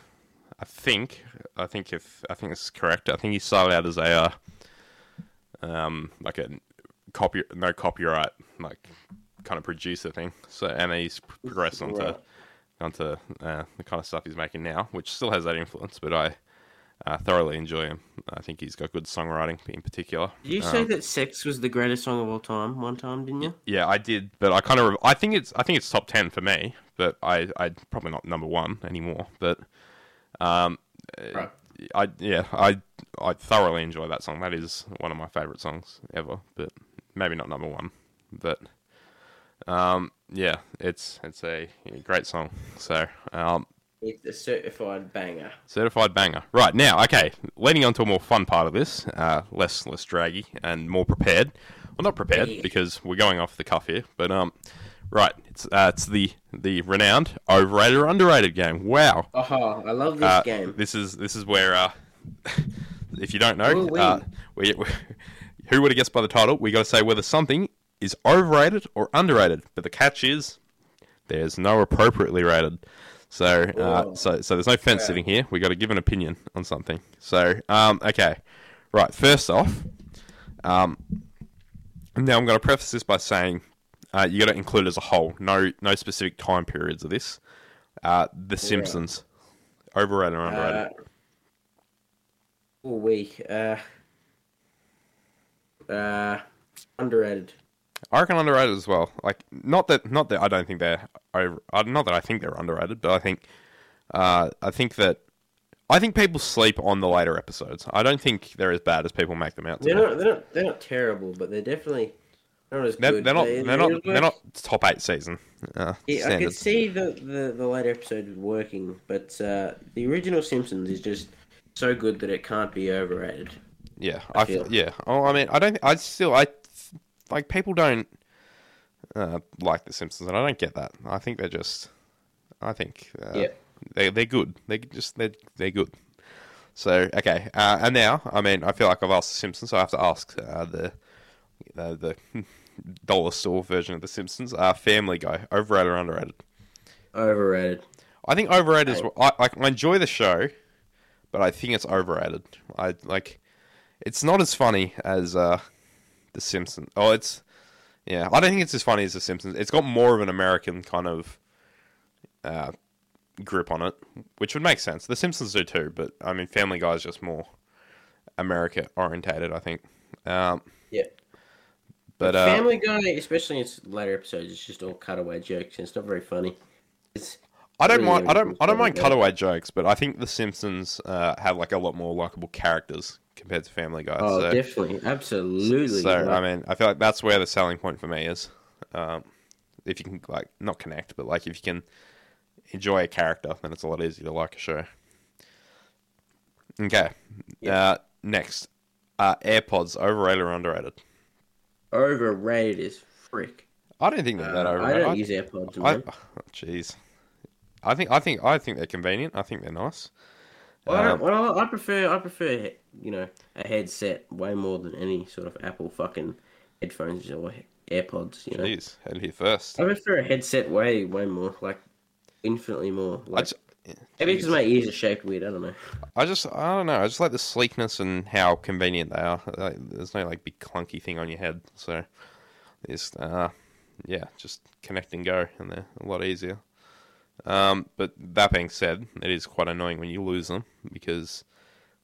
I think I think if I think this is correct. I think he started out as a, uh, um, like a copy no copyright like kind of producer thing. So and he's progressed onto Right. onto uh, the kind of stuff he's making now, which still has that influence. But I uh, thoroughly enjoy him. I think he's got good songwriting in particular. Did you Um, say that "Sex" was the greatest song of all time? One time, didn't you? Yeah, I did, but I kind of I think it's I think it's top ten for me, but I I probably not number one anymore. But um, Right. I yeah I I thoroughly enjoy that song. That is one of my favorite songs ever, but maybe not number one. But um, yeah, it's it's a great song. So um, It's a certified banger. Certified banger. Right now, okay, leading on to a more fun part of this, uh, less less draggy and more prepared. Well, not prepared Yeah. because we're going off the cuff here, but um, right, it's uh, it's the the renowned overrated or underrated game. Wow, Oh, I love this uh, game. this is this is where uh, *laughs* if you don't know, uh, we, we, who would have guessed by the title? We got to say whether something is overrated or underrated. But the catch is there's no appropriately rated. So, uh, so, so there's no fence Yeah. sitting here. We got to give an opinion on something. So, um, okay, right. First off, um, now I'm going to preface this by saying uh, you got to include as a whole. No, no specific time periods of this. Uh, the Simpsons, overrated or underrated? Uh, oh, we uh, uh, underrated. I reckon underrated as well. Like, not that, not that I don't think they're over. uh, Not that I think they're underrated, but I think, uh, I think that, I think people sleep on the later episodes. I don't think they're as bad as people make them out to They're be. not. They're not. They're not terrible, but they're definitely not as They're, good. they're not. They- They're they not. They're not top eight season. Uh, Yeah, I could see the, the, the later episode working, but uh, the original Simpsons is just so good that it can't be overrated. Yeah, I I feel. feel. Yeah. Oh, I mean, I don't. I still. I like people don't uh, like the Simpsons, and I don't get that. I think they're just. I think. Uh, Yeah. They they're good. They just they they're good. So okay, uh, and now I mean I feel like I've asked the Simpsons, so I have to ask uh, the the the *laughs* dollar store version of the Simpsons. Uh, Family Guy, overrated or underrated? Overrated. I think overrated is. I like. I enjoy the show, but I think it's overrated. I like. It's not as funny as uh, the Simpsons. Oh, it's. Yeah, I don't think it's as funny as the Simpsons. It's got more of an American kind of uh, grip on it, which would make sense. The Simpsons do too, but I mean, Family Guy is just more America orientated. I think. Um, Yeah. but uh, Family Guy, especially in its later episodes, it's just all cutaway jokes and it's not very funny. It's I don't really mind. I don't. I don't mind cutaway jokes, but I think The Simpsons uh, have like a lot more likable characters compared to Family Guy. oh, so, definitely, absolutely. so Like, I mean, I feel like that's where the selling point for me is. Um, if you can like not connect, but like if you can enjoy a character, then it's a lot easier to like a show. Okay. Yeah. Uh, next, uh, AirPods overrated or underrated? overrated is frick. I don't think they're that Uh, I overrated. don't use AirPods. I- Man. Jeez. I think I think I think they're convenient. I think they're nice. Well, I, don't, Um, well, I prefer I prefer you know a headset way more than any sort of Apple fucking headphones or AirPods. You know, Jeez, head here first. I prefer a headset way way more, like infinitely more. Like, just, yeah, maybe because my ears are shaped weird. I don't know. I just, I don't know. I just like the sleekness and how convenient they are. Like, there's no like big clunky thing on your head, so it's, uh, yeah, just connect and go, and they're a lot easier. Um, but that being said, it is quite annoying when you lose them because,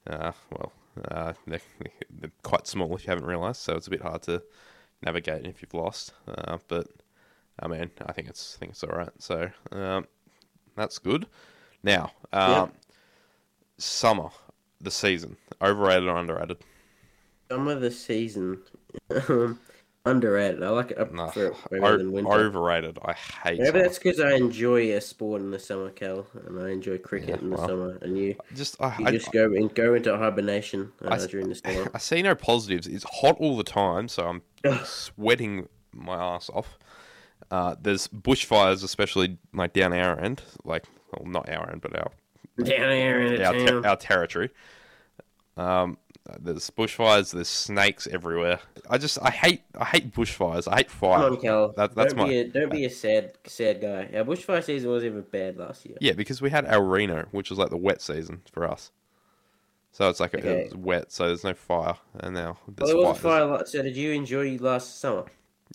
uh, well, uh, they're, they're quite small if you haven't realised, so it's a bit hard to navigate if you've lost. Uh, but I mean, I think it's, I think it's all right. So um, that's good. Now, um, summer, the season, overrated or underrated? Summer the season *laughs* um, underrated. I like it. I No, prefer it way o- than winter. overrated. I hate. It. Maybe summer. that's because I enjoy a sport in the summer, Cal, and I enjoy cricket Yeah, in the well, summer, and you just I, you I, just go and go into hibernation uh, I during the *laughs* summer. I see no positives. It's hot all the time, so I'm sweating my ass off. Uh, there's bushfires, especially like down our end, like well, not our end, but our Down in a our, ter- our territory. Um, there's bushfires. There's snakes everywhere. I just I hate I hate bushfires. I hate fire. Come on, Cal. That- that's don't my- be a, don't be a sad sad guy. Our bushfire season wasn't even bad last year. Yeah, because we had El Niño, which was like the wet season for us. So it's like a, Okay. it's wet, so there's no fire, and now Well, there's there was fire. la- So did you enjoy last summer?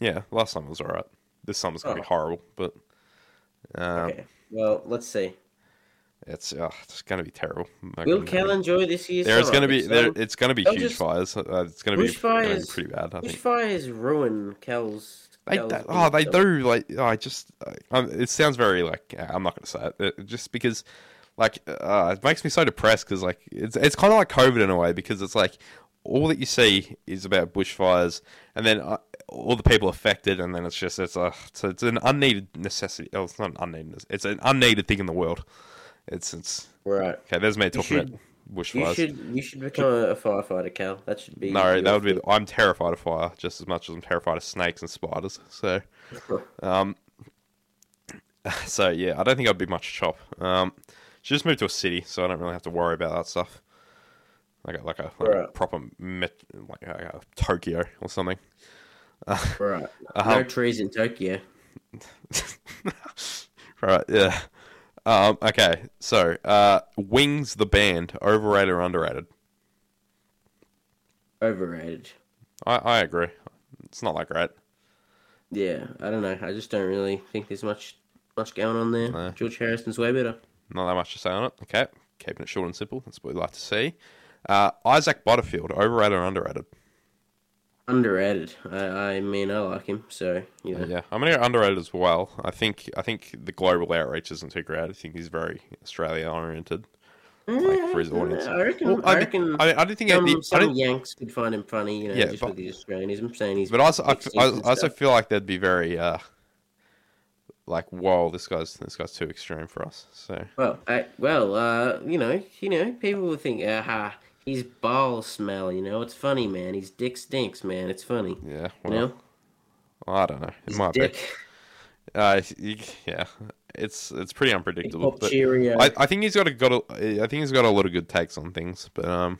Yeah, last summer was alright. This summer's gonna be Oh. horrible, but um, Okay. Well, let's see. It's uh, it's gonna be terrible. Will Cal enjoy this year's There's gonna be It's, there, it's gonna be they'll huge just- fires. Uh, it's gonna be, gonna be Bushfires- pretty bad. I think. bushfires ruin Cal's. They, that- oh, they do. Like, oh, I just, uh, um, it sounds very like I'm not going to say it, uh, just because, like, uh, it makes me so depressed because, like, it's it's kind of like COVID in a way because it's like all that you see is about bushfires, and then uh, all the people affected, and then it's just it's a it's, it's an unneeded necessity. Oh, it's not an unneeded. It's an unneeded thing in the world. It's it's Right. okay. There's me talking should- about You bushfires. should you should become a firefighter, Cal. That should be. No, that would be. I'm terrified of fire just as much as I'm terrified of snakes and spiders. So, *laughs* um, *laughs* so yeah, I don't think I'd be much chop. Um, should just moved to a city, so I don't really have to worry about that stuff. Like a like a, like a proper met, like a, a Tokyo or something. *laughs* right. Uh-huh. No trees in Tokyo. right. Yeah. Um. Okay. So, uh, Wings the band overrated or underrated? Overrated. I I agree. It's not that great. Yeah, I don't know. I just don't really think there's much much going on there. No. George Harrison's way better. Not that much to say on it. Okay, keeping it short and simple. That's what we like to see. Uh, Isaac Butterfield, overrated or underrated? Underrated. I, I mean, I like him. So know. Yeah, I'm gonna go underrated as well. I think I think the global outreach isn't too great. I think he's very Australia oriented, like for his audience. I reckon. Well, I, I, reckon. I, I don't think some, the, I some Yanks could find him funny, you know, Yeah, just but- with his Australianism, saying he's. but also I, I, I also feel like they'd be very uh, like, whoa, this guy's this guy's too extreme for us. So Well, well, uh, you know, you know, people will think, aha, he's ball smell. You know, it's funny, man. He's dick stinks, man. It's funny. yeah, You well, I don't know. It his might dick. be. Uh, yeah, it's it's pretty unpredictable. But- Cheerio. I, I think he's got a got a, I think he's got a lot of good takes on things, but um,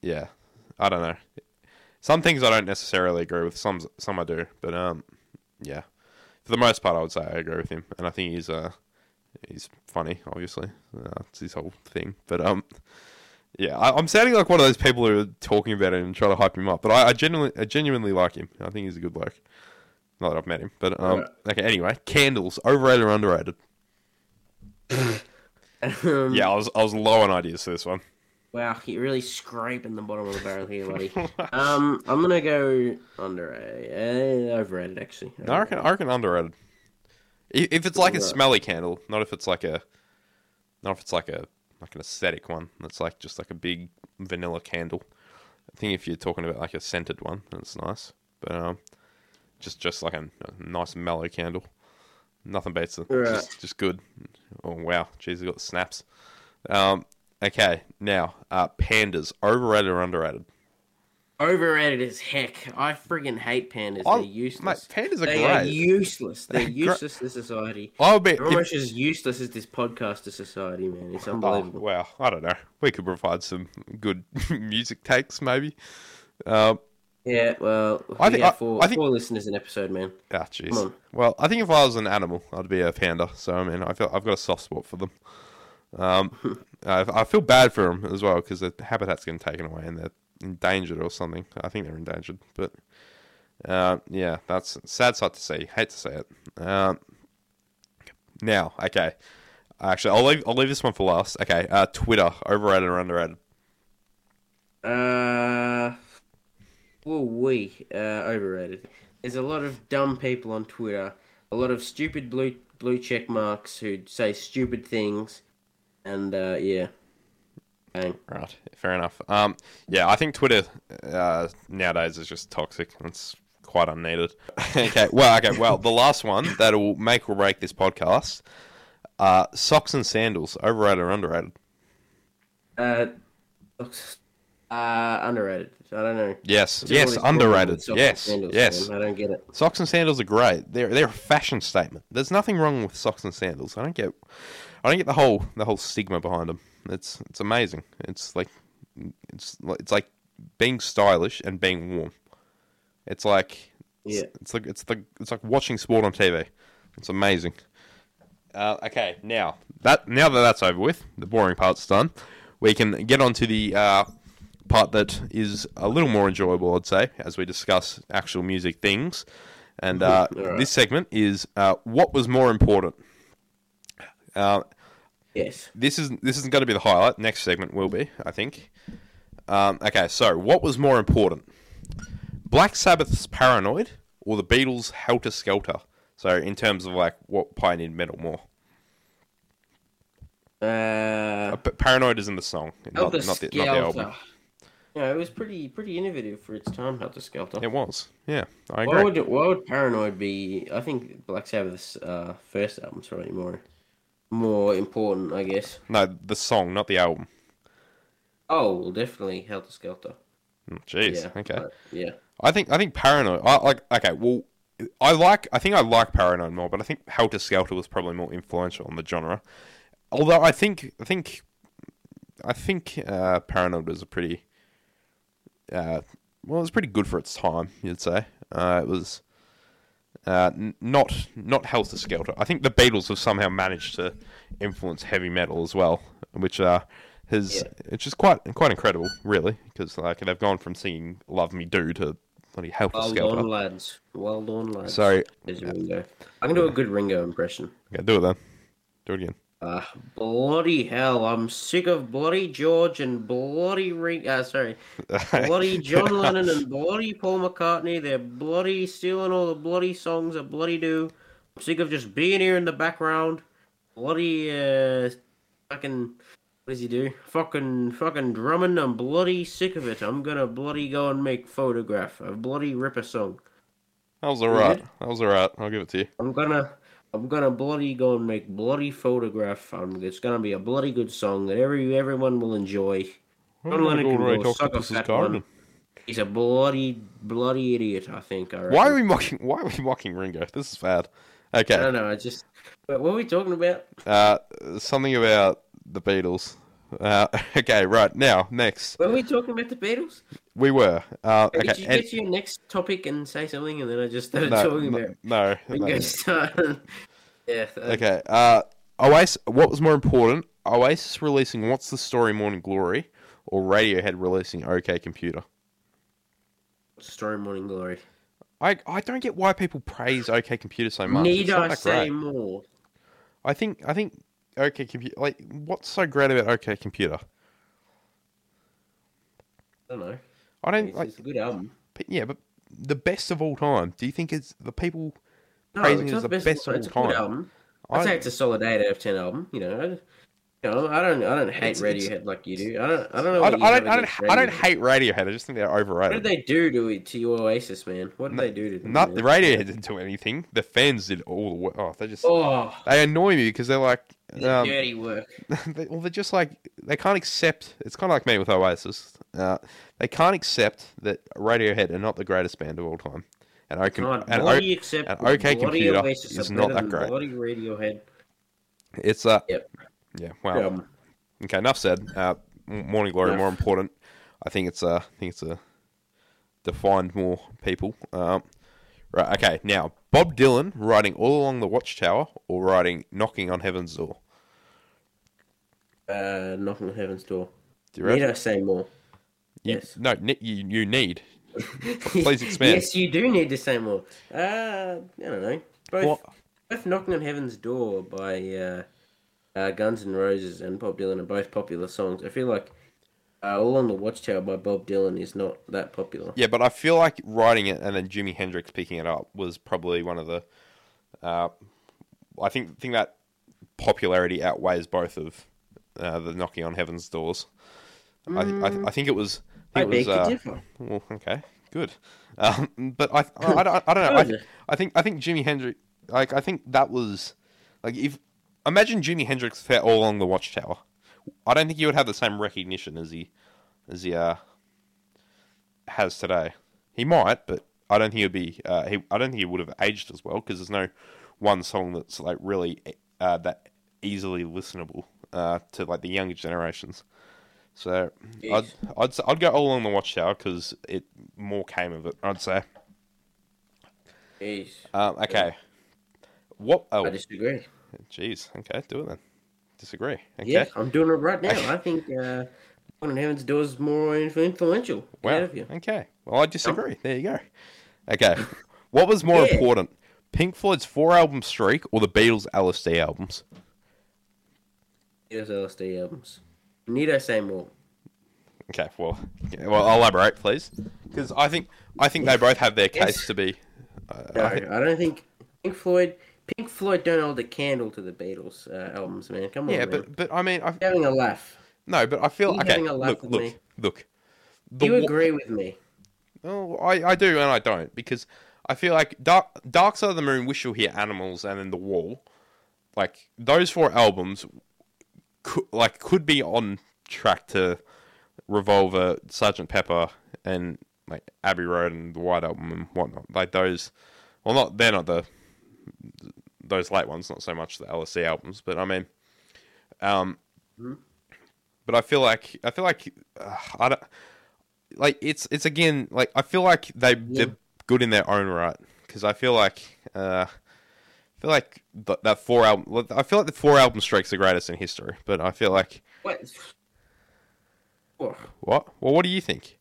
yeah, I don't know. Some things I don't necessarily agree with. Some some I do, but um, yeah, for the most part, I would say I agree with him, and I think he's uh, he's funny. Obviously, uh, it's his whole thing. But um, yeah, I, I'm sounding like one of those people who are talking about it and trying to hype him up. But I, I genuinely, I genuinely like him. I think he's a good bloke. Not that I've met him, but um, Right. okay. Anyway, candles overrated or underrated? Um, *laughs* Yeah, I was I was low on ideas for this one. Wow, you're really scraping the bottom of the barrel here, buddy. *laughs* *laughs* um, I'm gonna go under a uh, overrated actually. No, I reckon I reckon underrated. I- If it's like a smelly candle, not if it's like a, not if it's like a like an aesthetic one. That's like just like a big vanilla candle. I think if you're talking about like a scented one, that's nice. But um, just just like a, a nice mellow candle. Nothing beats it. Right. Just, just good. Oh wow, jeez, I got the snaps. Um, okay, now uh, pandas overrated or underrated? Overrated as heck. I friggin' hate pandas. I- They're useless. Mate, pandas are they are great. useless. They're They're useless to society. I would be. They're if- almost as useless as this podcast to society, man. It's Oh, unbelievable. well, I don't know. We could provide some good *laughs* music takes, maybe. Um, Yeah, well, I think- I- four, I think- four listeners an episode, man. ah, jeez. Well, I think if I was an animal, I'd be a panda. So I mean, I feel I've got a soft spot for them. Um, *laughs* I, I feel bad for them as well because their habitat's getting taken away and they're endangered or something. I think they're endangered, but uh, yeah, that's sad sight to see. Hate to say it. Um, now, okay. Actually, I'll leave. I'll leave this one for last. Okay, uh, Twitter overrated or underrated? Uh, well, we uh, overrated. There's a lot of dumb people on Twitter. A lot of stupid blue blue check marks who say stupid things, and uh, yeah. Right, fair enough. Um, yeah, I think Twitter uh, nowadays is just toxic. It's quite unneeded. *laughs* okay, well, okay, well, the last one that'll make or break this podcast: uh, socks and sandals, overrated or underrated? Uh, Uh, underrated. I don't know. Yes, yes, all this problem underrated. socks and Yes, sandals, yes. man? I don't get it. Socks and sandals are great. They're they're a fashion statement. There's nothing wrong with socks and sandals. I don't get, I don't get the whole the whole stigma behind them. It's it's amazing. It's like, it's it's like being stylish and being warm. It's like, Yeah. it's, it's like it's the it's like watching sport on TV. It's amazing. Uh, okay, now that now that that's over with, the boring part's done. We can get on to the uh, part that is a little more enjoyable, I'd say, as we discuss actual music things. And uh, *laughs* Alright. this segment is uh, what was more important. Yes. this is this isn't going to be the highlight. Next segment will be, I think. Um, okay, so what was more important, Black Sabbath's "Paranoid" or the Beatles' "Helter Skelter"? So, in terms of like what pioneered metal more, Uh, uh, "Paranoid" is in the song, not, not, the, not the album. Yeah, it was pretty pretty innovative for its time, Helter Skelter. It was, yeah, I Why agree. would why would Paranoid be? I think Black Sabbath's uh, first album's probably more more important, I guess. No, the song, not the album. Oh, well, definitely Helter Skelter. Mm, Jeez, yeah. okay. yeah. I think I think Paranoid. I like okay. Well, I like. I think I like Paranoid more, but I think Helter Skelter was probably more influential on the genre. Although I think I think I think uh, Paranoid was a pretty uh, well, it was pretty good for its time. You'd say uh, it was uh, n- not not Helter Skelter. I think the Beatles have somehow managed to influence heavy metal as well, which uh, has Yeah. it's just quite quite incredible, really, because like they've gone from singing "Love Me Do" to bloody Helter Well Skelter. done, lads. Well done, lads. So There's Ringo. I can do a good Ringo impression. okay, do it then. Do it again. Uh, bloody hell, I'm sick of bloody George and bloody Ring. Uh, sorry, bloody *laughs* John Lennon and bloody Paul McCartney. They're bloody stealing all the bloody songs that bloody do. I'm sick of just being here in the background. Bloody uh, fucking. What does he do? Fucking fucking drumming. I'm bloody sick of it. I'm gonna bloody go and make photograph. A bloody rip a song. That was alright. That was alright. I'll give it to you. I'm gonna I'm gonna bloody go and make bloody photograph. Um, it's gonna be a bloody good song that every everyone will enjoy. John Lennon can go suck a fat garden. one. He's a bloody bloody idiot. I think. I Why are we mocking? Why are we mocking Ringo? This is bad. Okay. I don't know. I just. What are we talking about? Uh, something about the Beatles. Uh, *laughs* okay, right now, next Were we talking about the Beatles? we were. Uh, Did you and- get to your next topic and say something, and then I just started no, talking no, about no, no. *laughs* Yeah. Okay. Uh, Oasis. What was more important? Oasis releasing "What's the Story, Morning Glory" or Radiohead releasing "OK Computer"? Story Morning Glory. I I don't get why people praise OK Computer so much. Need I say great. more? I think I think OK Computer. Like, what's so great about OK Computer? I don't know. I don't It's, like. it's a good album. But yeah, but the best of all time. Do you think it's the people No, praising it as the best, best. of It's a all good time? album. I'd I- say it's a solid eight out of ten album. You know, I, you know, I don't, I don't hate It's- it's- Radiohead like you do. I don't, I don't know. I don't, I don't, I don't, I don't hate Radiohead. I just think they're overrated. What did they do to it to your Oasis, man? What did they do to them? Not the Radiohead didn't do anything. The fans did all the work. Oh, they just Oh, they annoy me because they're like, the um, dirty work. *laughs* they, well, they're just like they can't accept. It's kind of like me with Oasis. Uh, they can't accept that Radiohead are not the greatest band of all time. And OK, and o, and OK Computer is not that great. Radiohead. it's uh, Yep. yeah. Wow. album. Okay, enough said. Uh, Morning Glory Enough. more important. I think it's uh, I think it's a defined more people. Um, right. Okay. Now Bob Dylan writing all along the Watchtower or writing knocking on heaven's door. Uh, knocking on heaven's door. Do you Need reckon? I say more? You- Yes. No. ne- You you need. *laughs* Please expand. yes, you do need to say more. Uh, I don't know. Both, What? both "Knocking on Heaven's Door" by uh, uh, Guns N' Roses and Bob Dylan are both popular songs. I feel like uh, "All on the Watchtower" by Bob Dylan is not that popular. Yeah, but I feel like writing it and then Jimi Hendrix picking it up was probably one of the. Uh, I think think that popularity outweighs both of uh, the knocking on heaven's doors. I, I, I think it was. I think it was. Uh, differ. well, okay, good. Um, but I, I, I, don't, I don't know. I. I think I think Jimi Hendrix. Like I think that was like if imagine Jimi Hendrix fell all along the Watchtower. I don't think he would have the same recognition as he as he uh has today. He might, but I don't think he'd be. Uh, he, I don't think he would have aged as well because there's no one song that's like really uh, that easily listenable uh, to like the younger generations. So. I'd I'd I'd go all on the Watchtower because it more came of it. I'd say. Jeez. Um, okay. What? Oh, I disagree. jeez. Okay, do it then. Disagree. Okay. Yeah, I'm doing it right now. *laughs* I think uh, One in Heaven's Door is more influential. Wow. of you. Okay. Well, I disagree. There you go. Okay. *laughs* What was more Yeah. important, Pink Floyd's four album streak or the Beatles' LSD albums? Those LSD albums. Need I say more? Okay. Well, well, elaborate, please, because I think I think they both have their case Yes. to be. Uh, No, I think, I don't think Pink Floyd. Pink Floyd don't hold a candle to the Beatles uh, albums, man. Come on, yeah, man. but but I mean, I, You're having a laugh. no, but I feel you okay. having a laugh Look, with look, me? look. The you wa- agree with me? Oh, I, I do and I don't because I feel like Dark Dark Side of the Moon, Wish You Were Here Animals, and then The Wall, like those four albums, could, like could be on track to Revolver, Sergeant Pepper, and like Abbey Road and the White Album and whatnot. Like those, well, not they're not the those late ones, not so much the LSD albums, but I mean, um, Mhm. but I feel like I feel like uh, I don't like it's it's again like I feel like they they're good in their own right because I feel like uh, I feel like th- that four album I feel like the four album streak's the greatest in history, but I feel like What? What? Well, what do you think?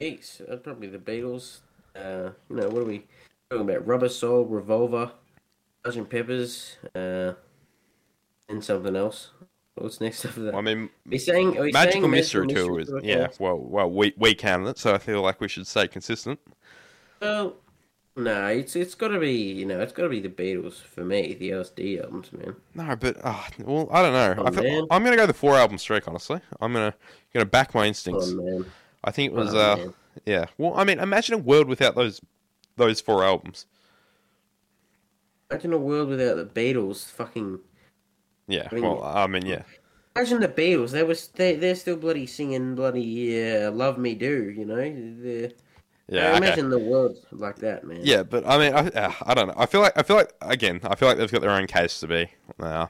geez, uh, probably the Beatles. Uh, you know, what are we talking about? Rubber Soul, Revolver, Sgt. Peppers, uh, and something else. What's next after that? I mean, are saying? Are Magical saying Mystery Tour is Tour yeah. Well, well, we we can it, so I feel like we should stay consistent. Well, no, it's it's got to be you know it's got to be the Beatles for me. The LSD albums, man. No, but uh, well, I don't know. Oh, I feel, I'm gonna go the four album streak. Honestly, I'm gonna gonna back my instincts. man. I think it was on, uh man. yeah. Well, I mean, imagine a world without those those four albums. Imagine a world without the Beatles. Fucking Yeah. I mean- well, I mean, yeah. imagine the Beatles. They was they they're still bloody singing bloody uh, "Love Me Do." You know. They're, Yeah. I okay. imagine the world like that, man. Yeah, but I mean, I, uh, I don't know. I feel like I feel like again, I feel like they've got their own case to be uh,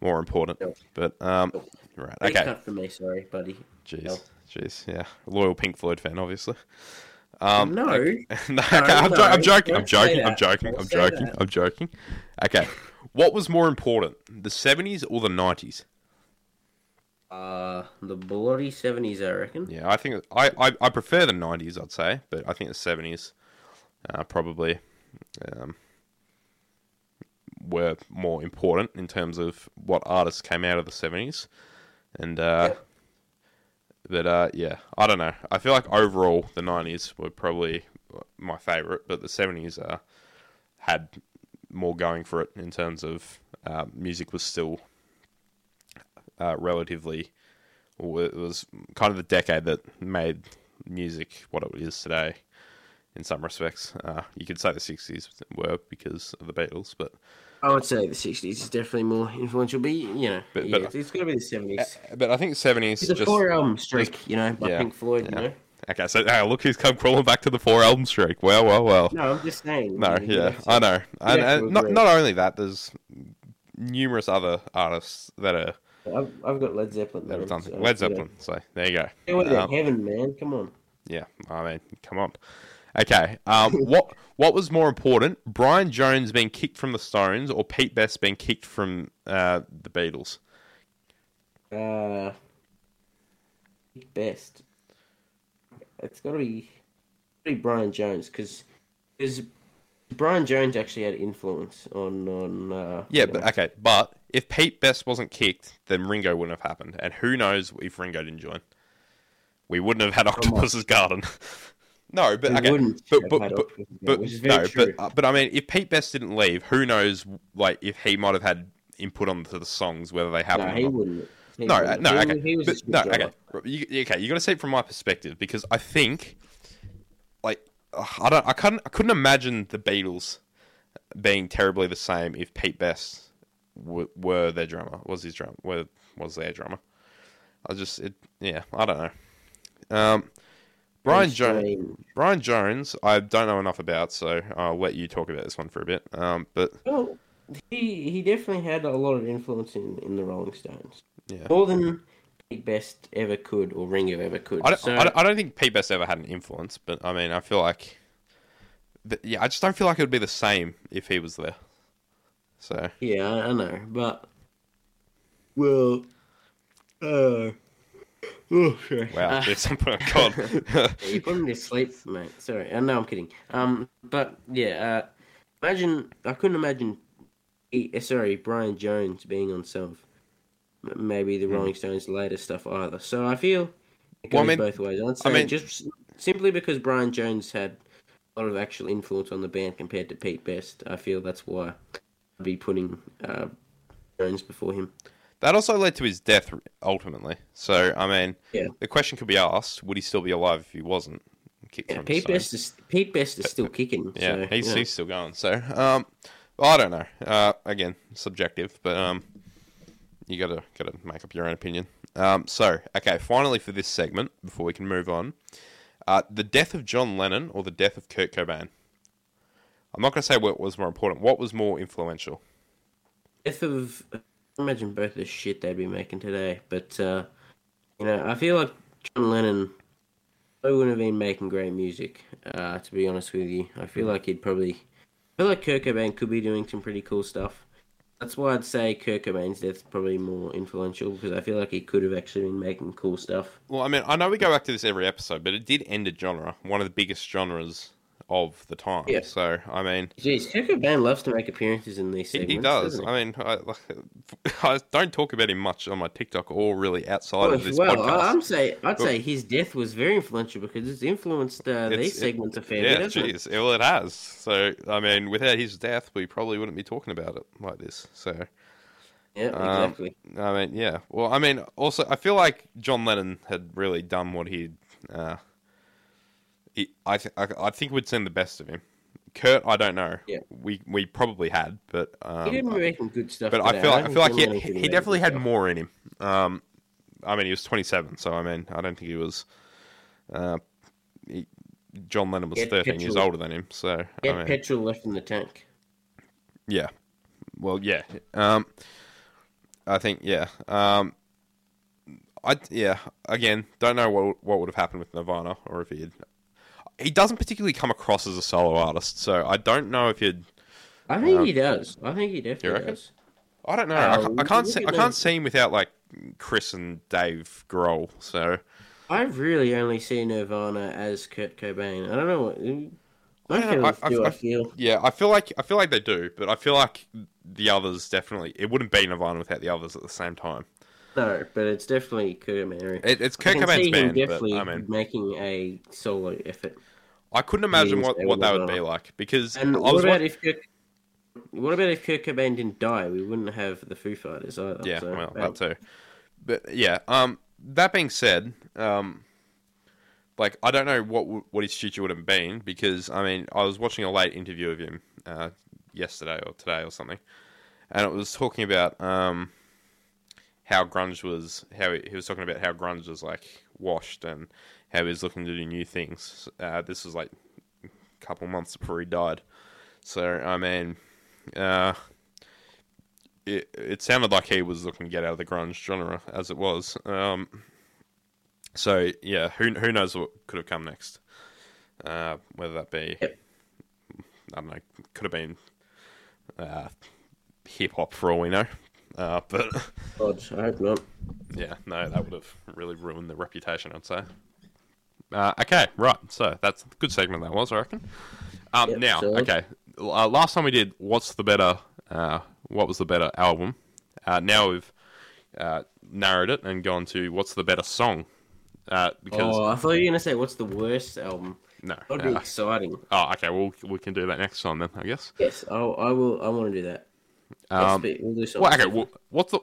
more important. Nope. But um, Nope. right, okay. cut for me, sorry, buddy. Jeez, Nope. jeez, yeah, loyal Pink Floyd fan, obviously. Um, No. okay. *laughs* no, okay, I'm, no, jo- I'm joking. I'm don't joking. I'm joking. Don't I'm joking. that. I'm joking. Okay, what was more important, the '70s or the '90s? Uh, the bloody seventies, I reckon. Yeah, I think I, I, I prefer the '90s. I'd say, but I think the '70s uh, probably um, were more important in terms of what artists came out of the '70s, and uh, Yep. But uh, yeah, I don't know. I feel like overall the '90s were probably my favorite, but the '70s uh, had more going for it in terms of uh, music was still uh, relatively it was kind of the decade that made music what it is today. In some respects, uh, you could say the '60s were because of the Beatles, but I would say the sixties is definitely more influential, but you know, But- yeah, but- it's, got to be the seventies. but I think '70s It's a four album streak, you know, by yeah, Pink Floyd. yeah. You know, okay. So hey, look who's come crawling back to the four album streak. Well, well, well. no, I'm just saying. No, you yeah, I know, and, and not not only that, there's numerous other artists that are I've, I've got Led Zeppelin. that have done so, Led. Zeppelin. So there you go. Um, heaven, man. Come on. Yeah, I mean, come on. Okay, um, *laughs* what what was more important, Brian Jones being kicked from the Stones or Pete Best being kicked from uh, the Beatles? Uh, best. It's got to be, be Brian Jones because Brian Jones actually had influence on on. Uh, Yeah, know, but okay, but if Pete Best wasn't kicked, then Ringo wouldn't have happened, and who knows if Ringo didn't join? We wouldn't have had Octopus's Garden. *laughs* no, but okay, but but, but, but which is very no, true. but uh, but I mean, if Pete Best didn't leave, who knows? Like if he might have had input onto the songs, whether they happened. no, he wouldn't. He No, wouldn't. no, he, okay. He was But- no, okay. You, okay, you got to see it from my perspective because I think, like, I don't, I couldn't, I couldn't imagine the Beatles being terribly the same if Pete Best w- were their drummer, was his drum, were, was their drummer. I just, it, yeah, I don't know. Um, Brian Jones. Brian Jones, I don't know enough about, so I'll let you talk about this one for a bit. Um, but Well, he he definitely had a lot of influence in, in the Rolling Stones. Yeah. More than Pete Best ever could or Ringo ever could. I don't, so, I, don't, I don't think Pete Best ever had an influence. But I mean, I feel like, but, yeah, I just don't feel like it would be the same if he was there. So yeah, I, I know, but well, uh, oh, sorry. wow, Uh, there's something. God, Yeah, *laughs* you put me to sleep, mate. Sorry, uh, no, I'm kidding. Um, but yeah, uh, imagine I couldn't imagine. he- uh, Sorry, Brian Jones being on some of maybe the Rolling Stones' latest stuff either. So I feel it goes Hmm. Well, I mean- both ways. I'd say I mean- just simply because Brian Jones had a lot of actual influence on the band compared to Pete Best, I feel that's why I'd be putting uh, Jones before him. That also led to his death ultimately. So I mean, Yeah. the question could be asked: Would he still be alive if he wasn't kicked Yeah, from Pete the Best is Pete Best is still kicking. Yeah, so, he's know. he's still going. So, um, I don't know. Uh, again, subjective, but um, you gotta gotta make up your own opinion. Um, so okay, finally for this segment, before we can move on, uh, the death of John Lennon or the death of Kurt Cobain. I'm not gonna say what was more important. What was more influential? death of imagine both the shit they'd be making today. But uh, you know, I feel like John Lennon probably wouldn't have been making great music. Uh, to be honest with you, I feel like he'd probably. I feel like Kurt Cobain could be doing some pretty cool stuff. That's why I'd say Kurt Cobain's death's probably more influential because I feel like he could have actually been making cool stuff. Well, I mean, I know we go back to this every episode, but it did end a genre, one of the biggest genres of the time. Yeah. So, I mean, Jeez, Kurt Cobain loves to make appearances in these He, segments. he does. he? I mean, I, *laughs* I don't talk about him much on my TikTok or really outside Well, of this well, podcast. I'm say I'd say his death was very influential because it's influenced uh, It's- these it- segments a fair yeah, bit. hasn't jeez. Well, it has. So, I mean, without his death, we probably wouldn't be talking about it like this. So, Yeah, Um, exactly. I mean, yeah. Well, I mean, also, I feel like John Lennon had really done what he'd. Uh, he, I, th- I, I think we'd seen the best of him. Kurt, I don't know. Yeah. We we probably had, but um, he didn't make some good stuff. but I today. feel I don't feel like he, he definitely had stuff. more in him. Um, I mean, he was 27, so I mean, I don't think he was. Uh, he, John Lennon was Get 13 years older than him, so He I mean, petrol left in the tank. yeah. Well, yeah. Um, I think yeah. Um, I yeah. Again, don't know what what would have happened with Nirvana or if he'd. He doesn't particularly come across as a solo artist, so I don't know if you'd. I think Um, he does. I think he definitely does. I don't know. Oh, I, ca- I can't see. I can't see him without like Chris and Dave Grohl. So I've really only seen Nirvana as Kurt Cobain. I don't know what. I don't know, I- do I- I feel. yeah, I feel like I feel like they do, but I feel like the others definitely. It wouldn't be Nirvana without the others at the same time. No, but it's definitely Kurt Cobain. It, it's I Kurt can Cobain's see him band, but definitely I mean, making a solo effort. I couldn't imagine what, what that would be like because And I what about wa- if Kurt, what about if Kurt Cobain didn't die? We wouldn't have the Foo Fighters either. yeah, so, well, well, that too. But yeah, um, that being said, um, like I don't know what what his future would have been because I mean I was watching a late interview of him uh, yesterday or today or something, and it was talking about um, how grunge was how he, he was talking about how grunge was like washed and how he was looking to do new things. Uh, this was like a couple months before he died, so I mean. Uh, it, it sounded like he was looking to get out of the grunge genre as it was. Um, so yeah, who who knows what could have come next? Uh, whether that be, Yep. I don't know, could have been uh, hip hop for all we know. Uh, but God, I hope not. yeah, no, that would have really ruined the reputation. I'd say. Uh, okay, right. So that's a good segment that was, I reckon. Um, Yep, now, okay. Uh, last time we did, what's the better? Uh, what was the better album? Uh, now we've uh, narrowed it and gone to what's the better song? Uh, because Oh, I thought you were gonna say what's the worst album. no. That'd be exciting. oh, okay. Well, we can do that next time then, I guess. Yes, I'll, I will. I want to do that. Um, we'll do something. well, okay. Well, what's the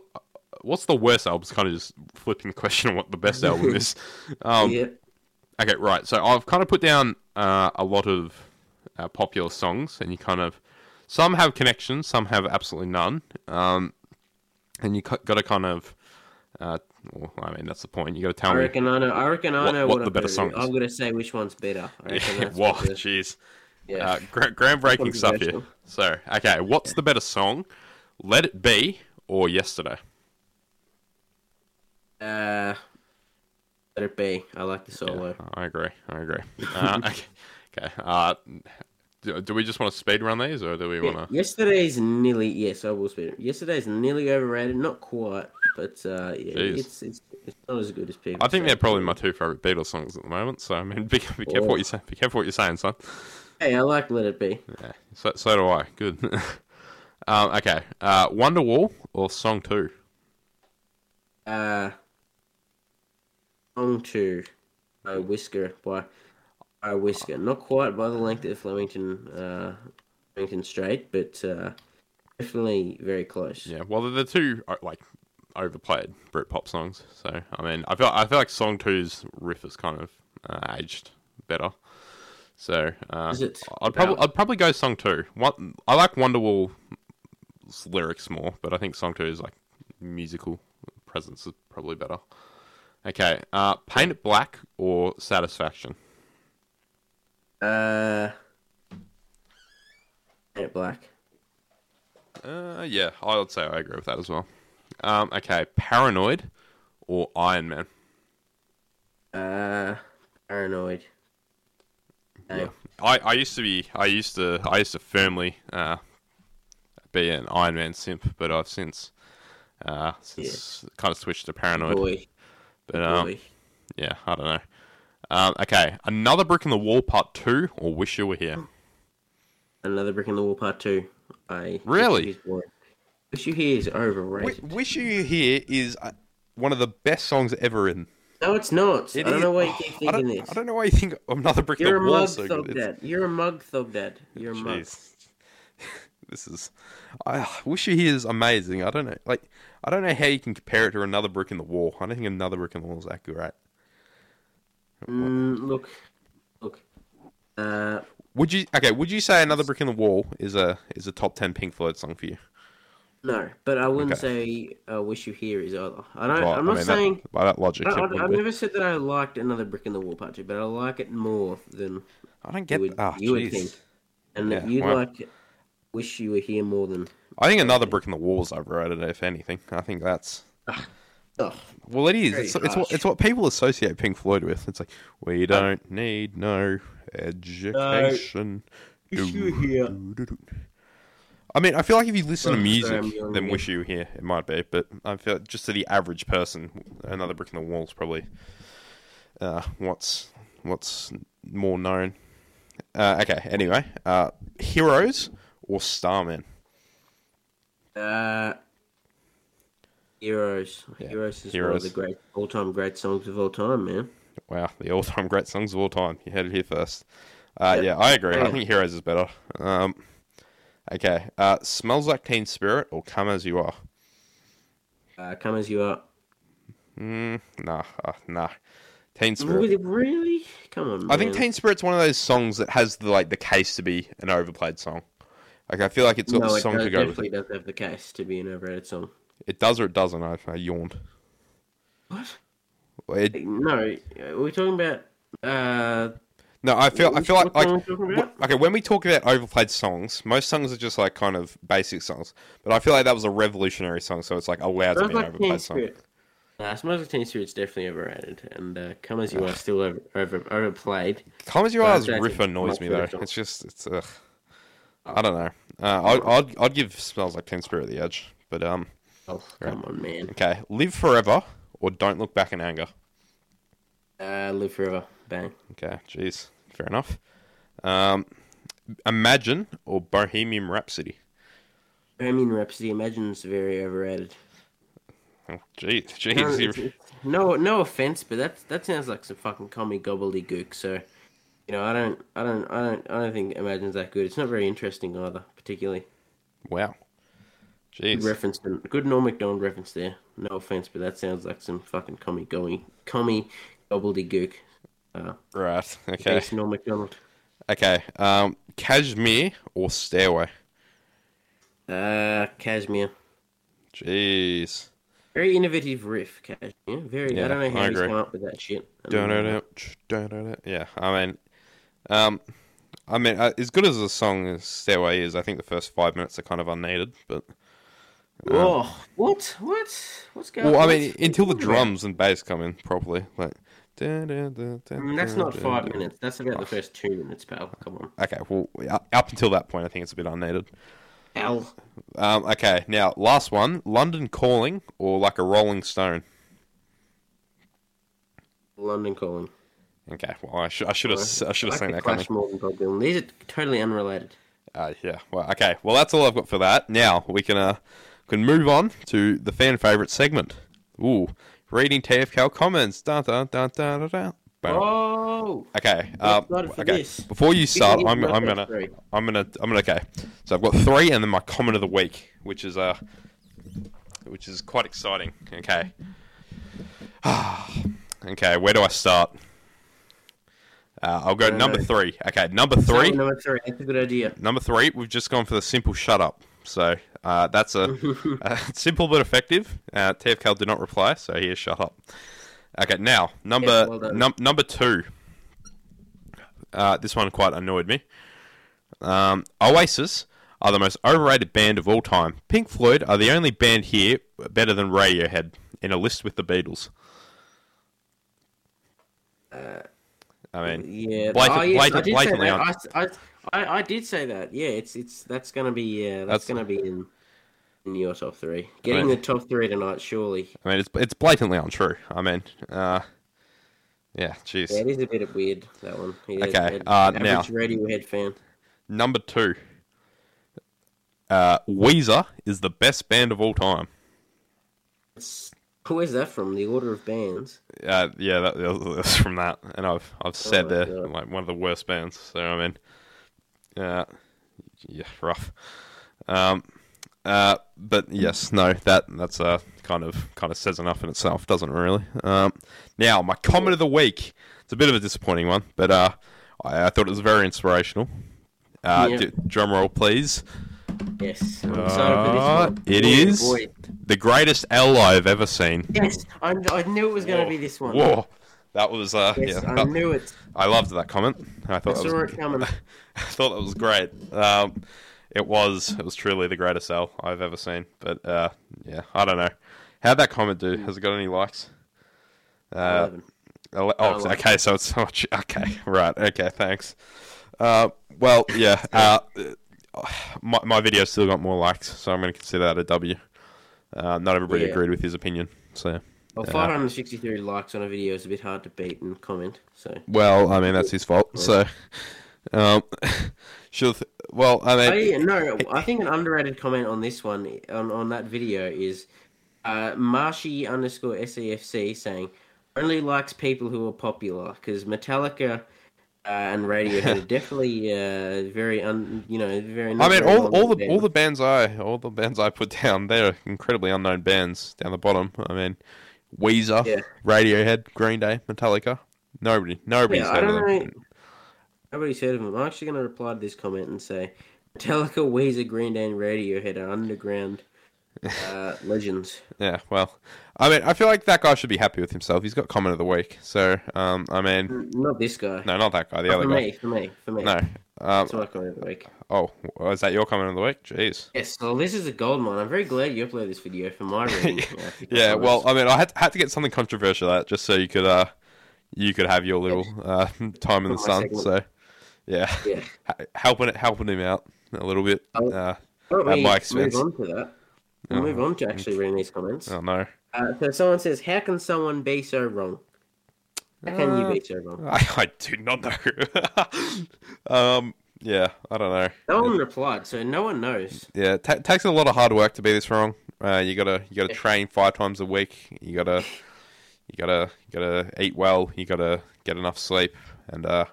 what's the worst album? It's kind of just flipping the question on what the best album is. *laughs* Um, yeah. Okay, right. So I've kind of put down uh, a lot of uh, popular songs, and you kind of some have connections, some have absolutely none, um, and you got to kind of Uh, well, I mean, that's the point. You got to tell I me. reckon I know. I reckon I know what what, the better song is. I'm gonna say which one's better. I reckon Yeah, what jeez. yeah. Uh, gra- groundbreaking stuff here. So, okay, what's the better song? Let It Be or Yesterday? Uh, let it be. I like the solo. Yeah, I agree. I agree. Uh, *laughs* okay. okay. Uh, do, do we just want to speed run these, or do we Yeah, want to? Yesterday's nearly yes, I will speed. Yesterday's nearly overrated, not quite, but uh, yeah, it's, it's it's not as good as people. I think say. they're probably my two favorite Beatles songs at the moment. So I mean, be, be careful what you say. Be careful what you're saying, son. Hey, I like Let It Be. Yeah. So, so do I. Good. um, *laughs* okay. Uh, Wonderwall or Song Two? Uh, song two, by Whisker by by Whisker. Not quite by the length of Flemington uh, Flemington straight, but uh, definitely very close. Yeah. Well, they're the two are, like overplayed Britpop songs. So I mean, I feel I feel like Song two's riff is kind of uh, aged better. So uh, Is it I'd probably about- I'd probably go Song Two. One, I like Wonderwall's lyrics more, but I think Song Two is like musical presence is probably better. Okay, uh, Paint It Black or Satisfaction? Uh, Paint It Black. Uh, yeah, I would say I agree with that as well. Um, okay, Paranoid or Iron Man? Uh, Paranoid. No. Yeah. I, I used to be I used to I used to firmly uh, be an Iron Man simp, but I've since uh, since kind of switched to Paranoid. Boy, But um, yeah, I don't know. Um, okay, another brick in the wall, part two, or wish you were here. Another brick in the wall, part two. I Really? Wish You Here's boring. Wish you here is overrated. Wish you here is uh, one of the best songs ever written. No, it's not. I don't know why you keep I thinking don't, this. I don't know why you think another brick You're in the wall. mug So thug good. It's- dad. You're a mug thug dad. You're a mug. *laughs* This is. I wish you here is amazing. I don't know, like I don't know how you can compare it to another brick in the wall. I don't think another brick in the wall is that great. Mm, look, look. Uh, Would you? Okay, would you say another brick in the wall is a is a top ten Pink Floyd song for you? no, but I wouldn't Okay. say uh, "Wish You Here" is either. I don't. Well, I'm I not mean, saying. that, by that logic, I, I, I've never said that I liked another brick in the wall part two, but I like it more than I don't you get. would, Ah, you would think. And Yeah, that you well- like "Wish You Were Here" more than. I think another brick in the wall is overrated. If anything, I think that's. Oh, Well, it is. It's, it's what it's what people associate Pink Floyd with. It's like we don't need no education. Wish You Were Here. I mean, I feel like if you listen to music, sorry, I'm yawning then. "Wish You Were Here" it might be. But I feel like just to the average person, another brick in the wall is probably uh, what's what's more known. Uh, okay. Anyway, uh, heroes or Starman. Uh, Heroes. Yeah, Heroes is one of the great all-time great songs of all time, man. Wow, the all-time great songs of all time. You had it here first. Uh, Yeah. yeah, I agree. I think Heroes is better. Um, okay, uh, smells like Teen Spirit or Come as You Are. Uh, come as you are. Mm, nah, uh, nah. Teen Spirit. Really, really? Come on, man. I think Teen Spirit's one of those songs that has the like the case to be an overplayed song. Like I feel like it's got no, it song does, to go with It definitely it. does have the case to be an overrated song. It does or it doesn't. I, I yawned. What? It- No, are we talking about? Uh, no, I feel I feel like like song are we talking about? wh- okay when we talk about overplayed songs, most songs are just like kind of basic songs. But I feel like that was a revolutionary song, so it's like allowed to be an like Teen overplayed song. Spirit. Uh, Smells like Teen Spirit's definitely overrated, and uh, Come as You Are still over, over overplayed. Come as you are, riff annoys me though. It's just it's ugh. I don't know. Uh, I'd, I'd I'd give smells like Teen Spirit at the edge, but um, Oh, come on, man. okay, live forever or don't look back in anger. Uh, Live Forever. Bang. Okay, jeez, fair enough. Um, imagine or Bohemian Rhapsody. Bohemian Rhapsody. Imagine's very overrated. Oh, jeez, No, jeez. it's- you're- it's- no, no offense, but that that sounds like some fucking comic gobbledygook. So, you know, I don't, I don't, I don't, I don't think Imagine's that good. It's not very interesting either, particularly. Wow. Good Jeez. reference, to, good Norm Macdonald reference there. No offense, but that sounds like some fucking comic going, comic gobbledygook. Uh, Right. Okay. Norm Macdonald. Okay. Um, Kashmir or Stairway. Uh, Kashmir. Jeez. Very innovative riff, Cash. Yeah, very. Yeah, I don't know how I he's agree. come up with that shit. I mean, dun. Yeah, I mean, um, I mean, uh, as good as the song as Stairway is, I think the first five minutes are kind of unneeded. But oh, what? What? What's going? well, I on? mean, until the What are you talking about? drums and bass come in properly, like. dun, dun, dun, dun, Mm, That's not five minutes. That's about the first two minutes, pal. Come on, Okay, well, up- until that point, I think it's a bit unneeded. pal. Um, okay, now last one: London Calling or like a Rolling Stone. London Calling. Okay, well, I should I should have I should have seen that coming. Clash more than Bob Dylan. These are totally unrelated. Uh, yeah. Well, okay. Well, that's all I've got for that. Now we can uh can move on to the fan favorite segment. Ooh, reading TFCal comments. Dun, dun, dun, dun, dun. Boom. Oh, Okay. Um, for okay. this. Before you start, I'm, I'm gonna three. I'm gonna I'm gonna okay. So I've got three, and then my comment of the week, which is uh, which is quite exciting. Okay. *sighs* okay. Where do I start? Uh, I'll go number know. three. Okay, number three. Number three. That's a good idea. Number three, we've just gone for the simple shut up. So uh, that's a, *laughs* uh, simple but effective. Uh, TFCal did not reply, so he is shut up. Okay, now number Yeah, well num- number two. Uh, this one quite annoyed me. Um, Oasis are the most overrated band of all time. Pink Floyd are the only band here better than Radiohead in a list with the Beatles. I mean, Yeah. blatant- oh, yes, blatant- I did blatantly say that. I, I, did say that. Yeah, it's it's that's gonna be yeah, That's- that's, gonna be in in your top three. Getting Right. the top three tonight, surely. I mean, it's it's blatantly untrue. I mean, uh, yeah, jeez. Yeah, it is a bit weird that one. Yeah, Okay, uh, now- Radiohead fan. Number two. Uh, Weezer is the best band of all time. It's, where's that from? The order of bands. Uh, yeah, that, that was from that, and I've I've said my they're God. like one of the worst bands. So I mean, uh, yeah, rough. Um, uh, but yes, no, that that's uh kind of kind of says enough in itself, doesn't it, really? Um, now my comment of the week. It's a bit of a disappointing one, but uh, I, I thought it was very inspirational. Uh, Yeah. d- drum roll, please. Yes, I'm excited for this Uh, one. it is boy. the greatest L I've ever seen. Yes, I, I knew it was going to Whoa. be this one. Whoa, that was uh, Yes, yeah, I that- knew it. *laughs* I loved that comment. I thought I that saw was, it coming. *laughs* I thought that was great. Um, it was it was truly the greatest L I've ever seen. But uh, yeah, I don't know. How'd that comment do? Has it got any likes? Uh, Eleven. ele- oh, like okay. So it's so much. *laughs* Okay, right. Okay, thanks. Uh, well, yeah. Uh, *sighs* my my video still got more likes, so I'm going to consider that a W. Uh, not everybody Yeah. agreed with his opinion, so. Well, 563 likes on a video is a bit hard to beat and comment. So, Well, I mean that's his fault. So, um, *laughs* should th- well, I mean, oh, yeah, no, I think an underrated comment on this one on, on that video is uh, Marshy underscore SEFC saying only likes people who are popular because Metallica uh, and Radiohead are *laughs* definitely uh, very un, you know very. I mean, all all the well-known all the bands I all the bands I put down, they're incredibly unknown bands down the bottom. I mean, Weezer, Yeah. Radiohead, Green Day, Metallica. Nobody, nobody's Yeah, I heard of don't them. Nobody's heard of them. I'm actually going to reply to this comment and say Metallica, Weezer, Green Day, and Radiohead are underground uh, legends. Yeah, well, I mean, I feel like that guy should be happy with himself. He's got comment of the week. So, um, I mean, Not this guy. no, not that guy, the for other me, guy. for me, for me. No. Um, That's my comment of the week. oh, is that your comment of the week? Jeez. Yes, well, this is a gold mine. I'm very glad you uploaded this video for my *laughs* reading. uh, Yeah, well, I mean, I had had to get something controversial out just so you could uh you could have your little uh *laughs* time in the sun. segment. So yeah, yeah. Helping it helping him out a little bit. Oh. Uh, don't At my move on to that? We'll Oh. move on to actually reading these comments. oh no, Uh, so someone says, "How can someone be so wrong? How can you Uh, be so wrong?" I, *laughs* I do not know. *laughs* um, yeah, I don't know. No one replied, so no one knows. Yeah, it ta takes a lot of hard work to be this wrong. Uh, you gotta you gotta train five times a week. You gotta you gotta you gotta eat well. You gotta get enough sleep, and uh,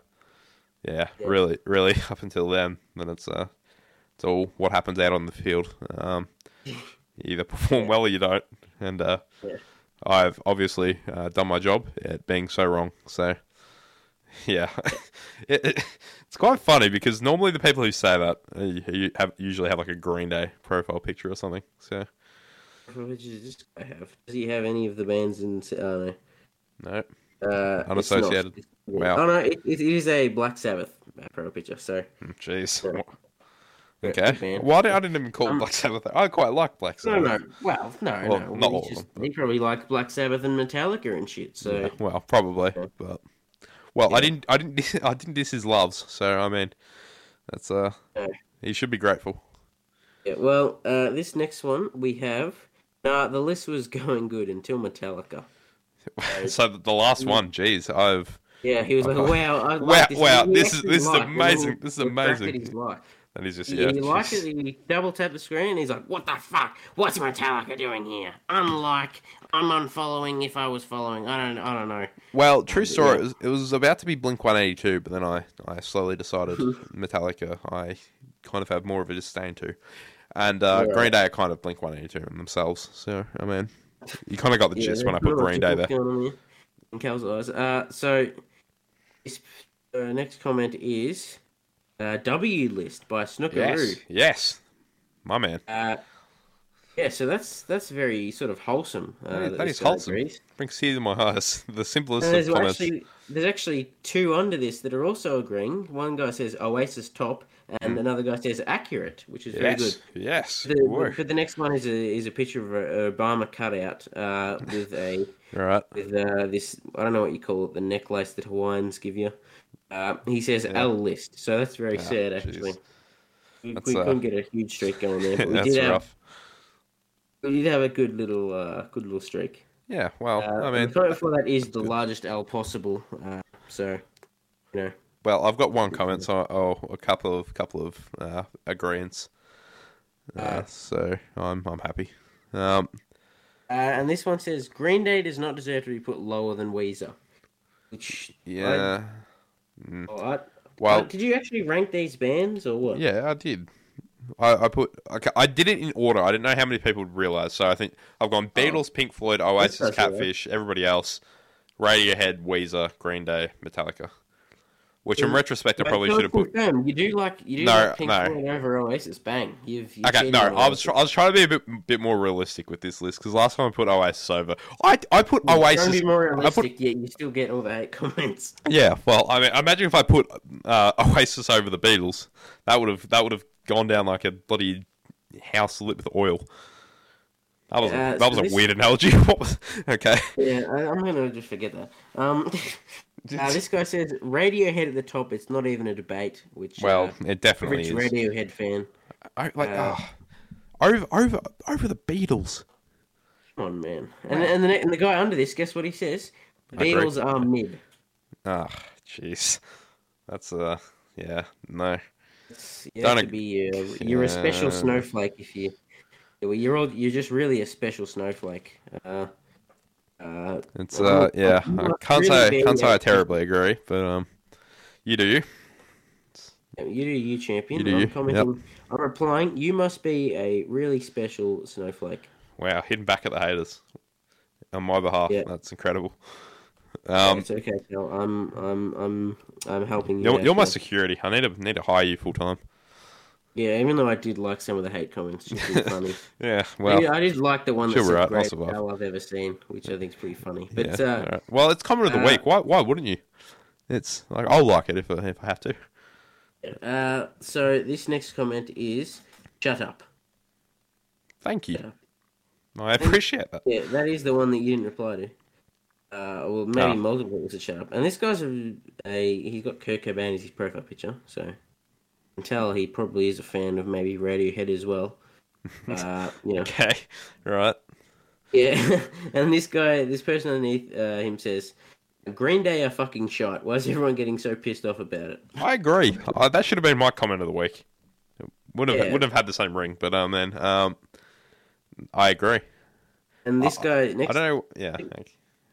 yeah, Yeah. really, really, *laughs* up until then, then it's uh, it's all what happens out on the field. Um, you either perform well or you don't, and uh, Yeah. I've obviously uh, done my job at being so wrong. So. *laughs* Yeah, *laughs* it, it, it's quite funny because normally the people who say that uh, you, have usually have like a Green Day profile picture or something. So What does this guy have? Does he have any of the bands in? Oh no. No. Uh, it's Unassociated. Wow. Oh no, it, it is a Black Sabbath uh, pro picture. So Jeez. Yeah. Okay. Why Well, I didn't, even call Um, Black Sabbath. I quite like Black Sabbath. no. Well, no, Well, no. not all of just- them, He probably liked Black Sabbath and Metallica and shit. So Yeah, well, probably, Yeah. but well, I didn't, I didn't, dis- *laughs* I didn't diss his loves. So I mean, that's uh, Yeah. he should be grateful. yeah. Well, uh, this next one we have. Nah, the list was *laughs* going good until Metallica. *laughs* so the last one, geez, I've Yeah, he was like. "Wow, I Wow, like this." wow, this is- this is liked, and then amazing, this is amazing. at his life. And he's just yeah, he *laughs* liked it. He double tapped the screen. and He's like, "What the fuck? What's Metallica doing here?" Unlike I'm unfollowing if I was following. I don't. I don't know. Well, true story. It, was, it was about to be Blink One Eighty Two, but then I, I slowly decided *laughs* Metallica. I kind of have more of a disdain to, and uh, Yeah. Green Day are kind of Blink One Eighty Two themselves. So I mean, you kind of got the Yeah, gist when I put Green Day there. In Cal's eyes. Uh, so, uh, next comment is uh, W list by Snookeroo. Yes, yes, my man. Uh, yeah, so that's that's very sort of wholesome. Uh, That is- that that is wholesome. agrees. Brings tears to my eyes. *laughs* The simplest And of there's comments. actually there's actually two under this that are also agreeing. One guy says Oasis top, and another guy says accurate, which is very good. Mm. yes, yes. The, but the next one is a is a picture of Obama cutout uh, with a *laughs* right. with uh, this I don't know what you call it the necklace that Hawaiians give you. Uh, he says L list, so that's very Ah, sad actually. We, we uh, couldn't get a huge streak going there, but *laughs* we That's did have rough. we did have a good little uh, good little streak. Yeah. Well, Uh, I the mean, comment for that is the largest L possible. Uh, so you know. well, I've got one comment, so oh, a couple of couple of uh, agreements. So I'm I'm happy. Um, Uh, and this one says Green Day does not deserve to be put lower than Weezer. Which yeah. I, Mm. Oh, I, Well, did you actually rank these bands or what? Yeah, I did. I, I put okay, I did it in order. I didn't know how many people would realize. So I think I've gone oh. Beatles, Pink Floyd, Oasis, Oh. Catfish, everybody else, Radiohead, Weezer, Green Day, Metallica. Which in retrospect I probably should have put. Them. You do like you do No, like Pink no. Floyd over Oasis. Bang! You've, you've Okay, no, I was try, I was trying to be a bit bit more realistic with this list because last time I put Oasis over, I I put Oasis. be more I realistic, put yet you still get all the hate *laughs* comments. yeah. Well, I mean, imagine if I put uh, Oasis over the Beatles, that would have that would have gone down like a bloody house lit with oil. That was a, Uh, that so was a weird analogy. *laughs* Okay? Yeah, I, I'm gonna just forget that. Um, *laughs* uh, this guy says Radiohead at the top. It's not even a debate. Which Well, uh, it definitely rich is. Radiohead fan. I, like uh, ah, over over over the Beatles. Come on, man. And and the and the guy under this, guess what he says? The Beatles are mid. Ah, jeez, that's uh, yeah, no. You Don't have to ag- be uh, you're a special snowflake if you. Well, you're all, you're just really a special snowflake. Uh, uh, It's uh, yeah. I can't say being can't say I terribly agree, but um, you do. you do you champion. You do I'm you, commenting. I'm replying. You must be a really special snowflake. Wow, hitting back at the haters on my behalf. Yeah. That's incredible. Um, it's okay. I'm I'm I'm I'm helping you. you're, out you're my security. I need to need to hire you full time. Yeah, even though I did like some of the hate comments, it's pretty funny. *laughs* Yeah, well, yeah, I did like the one that Sure, said right, survive. hell I've ever seen, which I think is pretty funny. But yeah, uh, alright. well, it's comment of the uh, week. Why why wouldn't you? It's like I'll like it if I, if I have to. uh, so this next comment is shut up. Thank you. Yeah. I appreciate that. Yeah, that is the one that you didn't reply to. Uh, well, maybe Ah. multiple was a shut up. And this guy's a, a he's got Kurt Cobain as his profile picture, so tell he probably is a fan of maybe Radiohead as well. *laughs* Uh, you know, Okay, right. yeah. *laughs* and this guy, this person underneath uh, him says, "Green Day are fucking shot. Why is everyone getting so pissed off about it?" I agree. Uh, that should have been my comment of the week. Wouldn't have Yeah. wouldn't have had the same ring, but um, man, um, I agree. And this guy next I don't know. Yeah,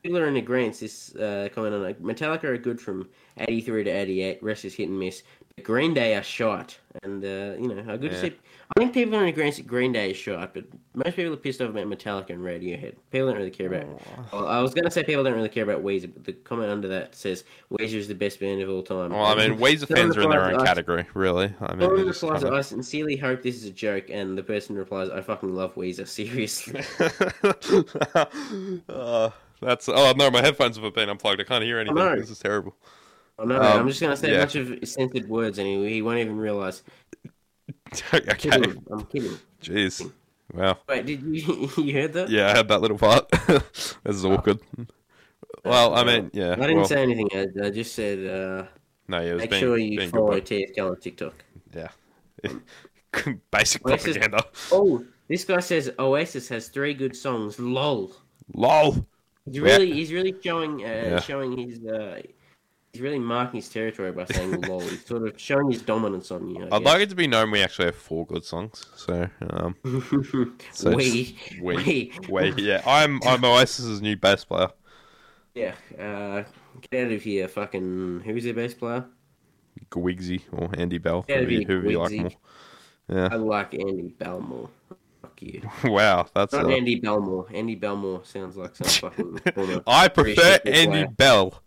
people are in agreement. This uh, comment on like Metallica are good from eighty three to eighty eight. Rest is hit and miss. Green Day are shot, and uh, you know, I good to Yeah. see. I think people in agreement that Green Day is shot, but most people are pissed off about Metallica and Radiohead. People don't really care about. Well, I was going to say people don't really care about Weezer, but the comment under that says Weezer is the best band of all time. Well, I mean, Weezer fans are in their own "I- category, really. I mean, Someone replies, I sincerely hope this is a joke, and the person replies, I fucking love Weezer, *laughs* seriously. *laughs* uh, that's oh no, my headphones have been unplugged. I can't hear anything. This is terrible. Know, Um, I'm just going to say yeah. a bunch of censored words, and he, he won't even realize. *laughs* okay, Kidding. I'm kidding. jeez. Wow. Wait, did you *laughs* you heard that? Yeah, I had that little part. *laughs* this is awkward. Well, I mean, yeah. I didn't well, say anything. I, I just said uh, no, yeah, make being, sure you follow TFK on TikTok. yeah. Basic this propaganda. Oh, this guy says Oasis has three good songs. Lol. Lol. He's Yeah. really he's really showing uh, Yeah. showing his uh, he's really marking his territory by saying lol. He's sort of showing his dominance on you. I I'd like it to be known we actually have four good songs. So, um, *laughs* so we, we, we, wait, yeah, I'm I'm Oasis's new bass player. yeah. Uh, get out of here, fucking. Who's their bass player? Guigsy or Andy Bell, Who it'd you- be whoever you like more. Yeah. I like Andy Belmore. Fuck you. *laughs* Wow, that's Not a, Andy Bellmore. Andy Bellmore sounds like some fucking. *laughs* I prefer Andy player. Bell.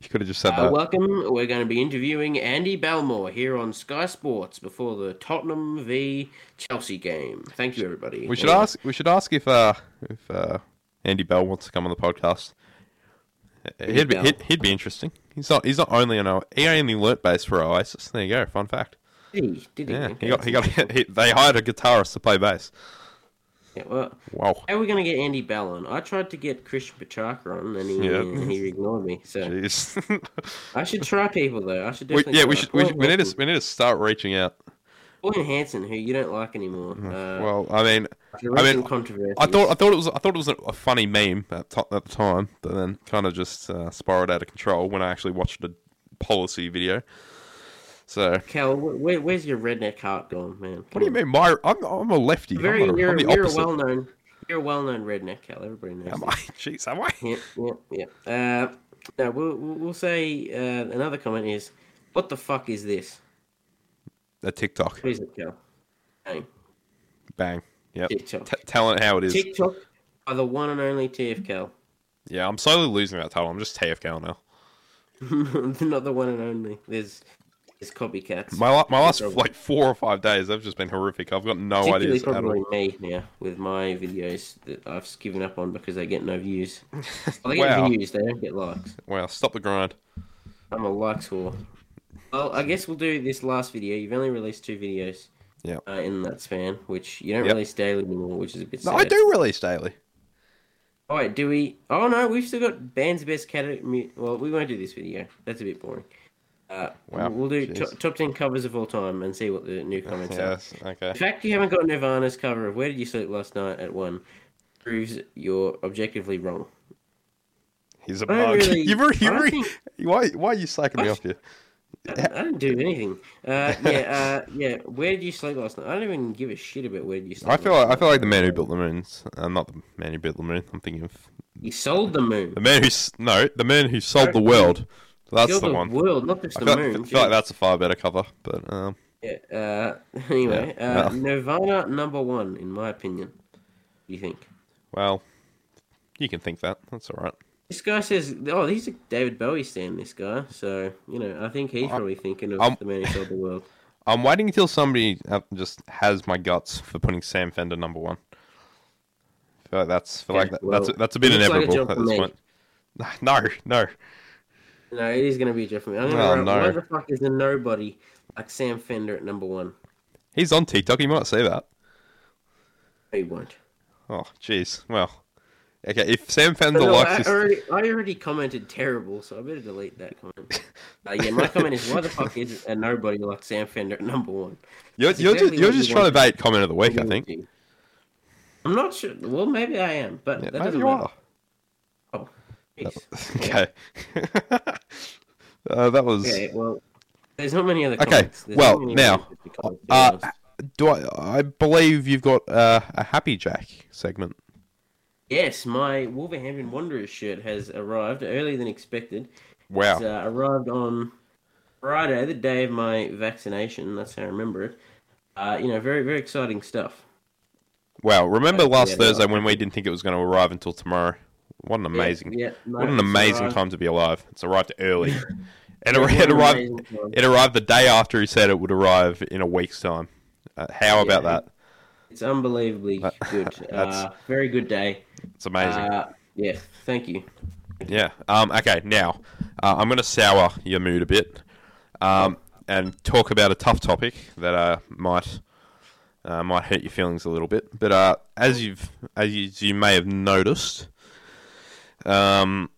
You could have just said Uh, that. welcome. We're going to be interviewing Andy Belmore here on Sky Sports before the Tottenham v Chelsea game. Thank you, everybody. we should Anyway, ask. We should ask if uh if uh Andy Bell wants to come on the podcast. He'd be he'd, he'd be interesting. He's not he's not only an O- he only learnt bass for Oasis. There you go. Fun fact. Did he? Did he? Yeah, Okay, he got he got *laughs* he, they hired a guitarist to play bass. Yeah, well, Wow. how are we going to get Andy Bell on? I tried to get Christian Petracca on, and he and he ignored me. So. I should try people though. I should we, definitely. yeah, we should we, should, we need to we need to start reaching out. Pauline Hanson, who you don't like anymore. Uh, Well, I mean, I mean. I thought I thought it was I thought it was a, a funny meme at, to, at the time, but then kind of just uh, spiraled out of control when I actually watched a policy video. So, Cal, where, where's your redneck heart gone, man? what do you mean? My I'm, I'm a lefty. Very, I'm, a, you're, I'm the you're a well-known, you're a well-known redneck, Cal. Everybody knows. Am that. I? *laughs* Jeez, am I? Yeah, yeah, yeah. Uh, no, we'll we'll we'll say uh, another comment is, what the fuck is this? A TikTok. What is it, Cal? Bang. Bang. Yep. TikTok. T- tell it how it is. TikTok are the one and only TFCal. yeah, I'm slowly losing that title. I'm just TFK now. *laughs* Not the one and only. There's there's copycats. My my last like four or five days, they've just been horrific. I've got no ideas at probably all. me now with my videos that I've given up on because they get no views. *laughs* Well, they get Wow. views, they don't get likes. Wow, stop the grind. I'm a likes whore. Well, I guess we'll do this last video. You've only released two videos. Yep. Uh, in that span, which you don't Yep. release daily anymore, which is a bit No, sad. I do release daily. All right, do we? Oh no, we've still got band's best category. Well, we won't do this video. That's a bit boring. Uh, Wow, We'll do to- top ten covers of all time and see what the new comments are. Yes. Okay. The fact you haven't got Nirvana's cover of "Where Did You Sleep Last Night" at one proves you're objectively wrong. He's a bug. really- *laughs* You've already, you've already, think- *laughs* why, why are you slacking me off here? I, I didn't do anything. Uh, yeah, uh, yeah. Where did you sleep last night? I don't even give a shit about where did you sleep. I feel last like I feel like the man who built the moons. Uh, not the man who built the moon. I'm thinking of he sold the moon. the man who no, the man who sold the world. That's Sold the one. world, not just I the feel, moon. I feel like that's a far better cover, but um, Yeah. Uh, *laughs* anyway, Yeah, uh, yeah. Nirvana number one in my opinion. You think? well, you can think that. That's all right. This guy says, "Oh, he's a David Bowie stan." This guy, so you know, I think he's probably thinking of I'm- the man who sold the world. *laughs* I'm waiting until somebody uh, just has my guts for putting Sam Fender number one. I feel like that's feel Yeah, like that, well, that's that's a bit looks like a inevitable at this point. *laughs* No, no. No, it is going to be a for. I'm going to Oh, no. why the fuck is there nobody like Sam Fender at number one? He's on TikTok. He might see that. No, he won't. Oh, jeez. Well, okay. If Sam Fender no, likes I, this, already, I already commented terrible, so I better delete that comment. uh, yeah, my comment is why the fuck is a nobody like Sam Fender at number one? you're, you're just you're just trying to bait comment of the week. I think. I'm not sure. Well, maybe I am, but Yeah, that doesn't you matter. are. Peace. *laughs* Okay. *laughs* uh, that was. Okay, well, there's not many other Okay, comments. Well, many now, other comments, Uh, do I? I believe you've got uh, a Happy Jack segment. Yes, my Wolverhampton Wanderers shirt has arrived earlier than expected. Wow. It's uh, arrived on Friday, the day of my vaccination. That's how I remember it. Uh, you know, very very exciting stuff. Wow. Remember last yeah, Thursday when we didn't think it was going to arrive until tomorrow? What an amazing, Yeah, no, what an amazing time to be alive. It's arrived early. *laughs* And Yeah, it, arrived. It arrived the day after he said it would arrive in a week's time. Uh, how about that? It's unbelievably Uh, *laughs* good. that's- Uh, very good day. It's amazing. Uh, yeah, thank you. Yeah. Um. Okay. Now, uh, I'm going to sour your mood a bit, um, and talk about a tough topic that uh might uh, might hurt your feelings a little bit. But uh, as you've as you, as you may have noticed, um,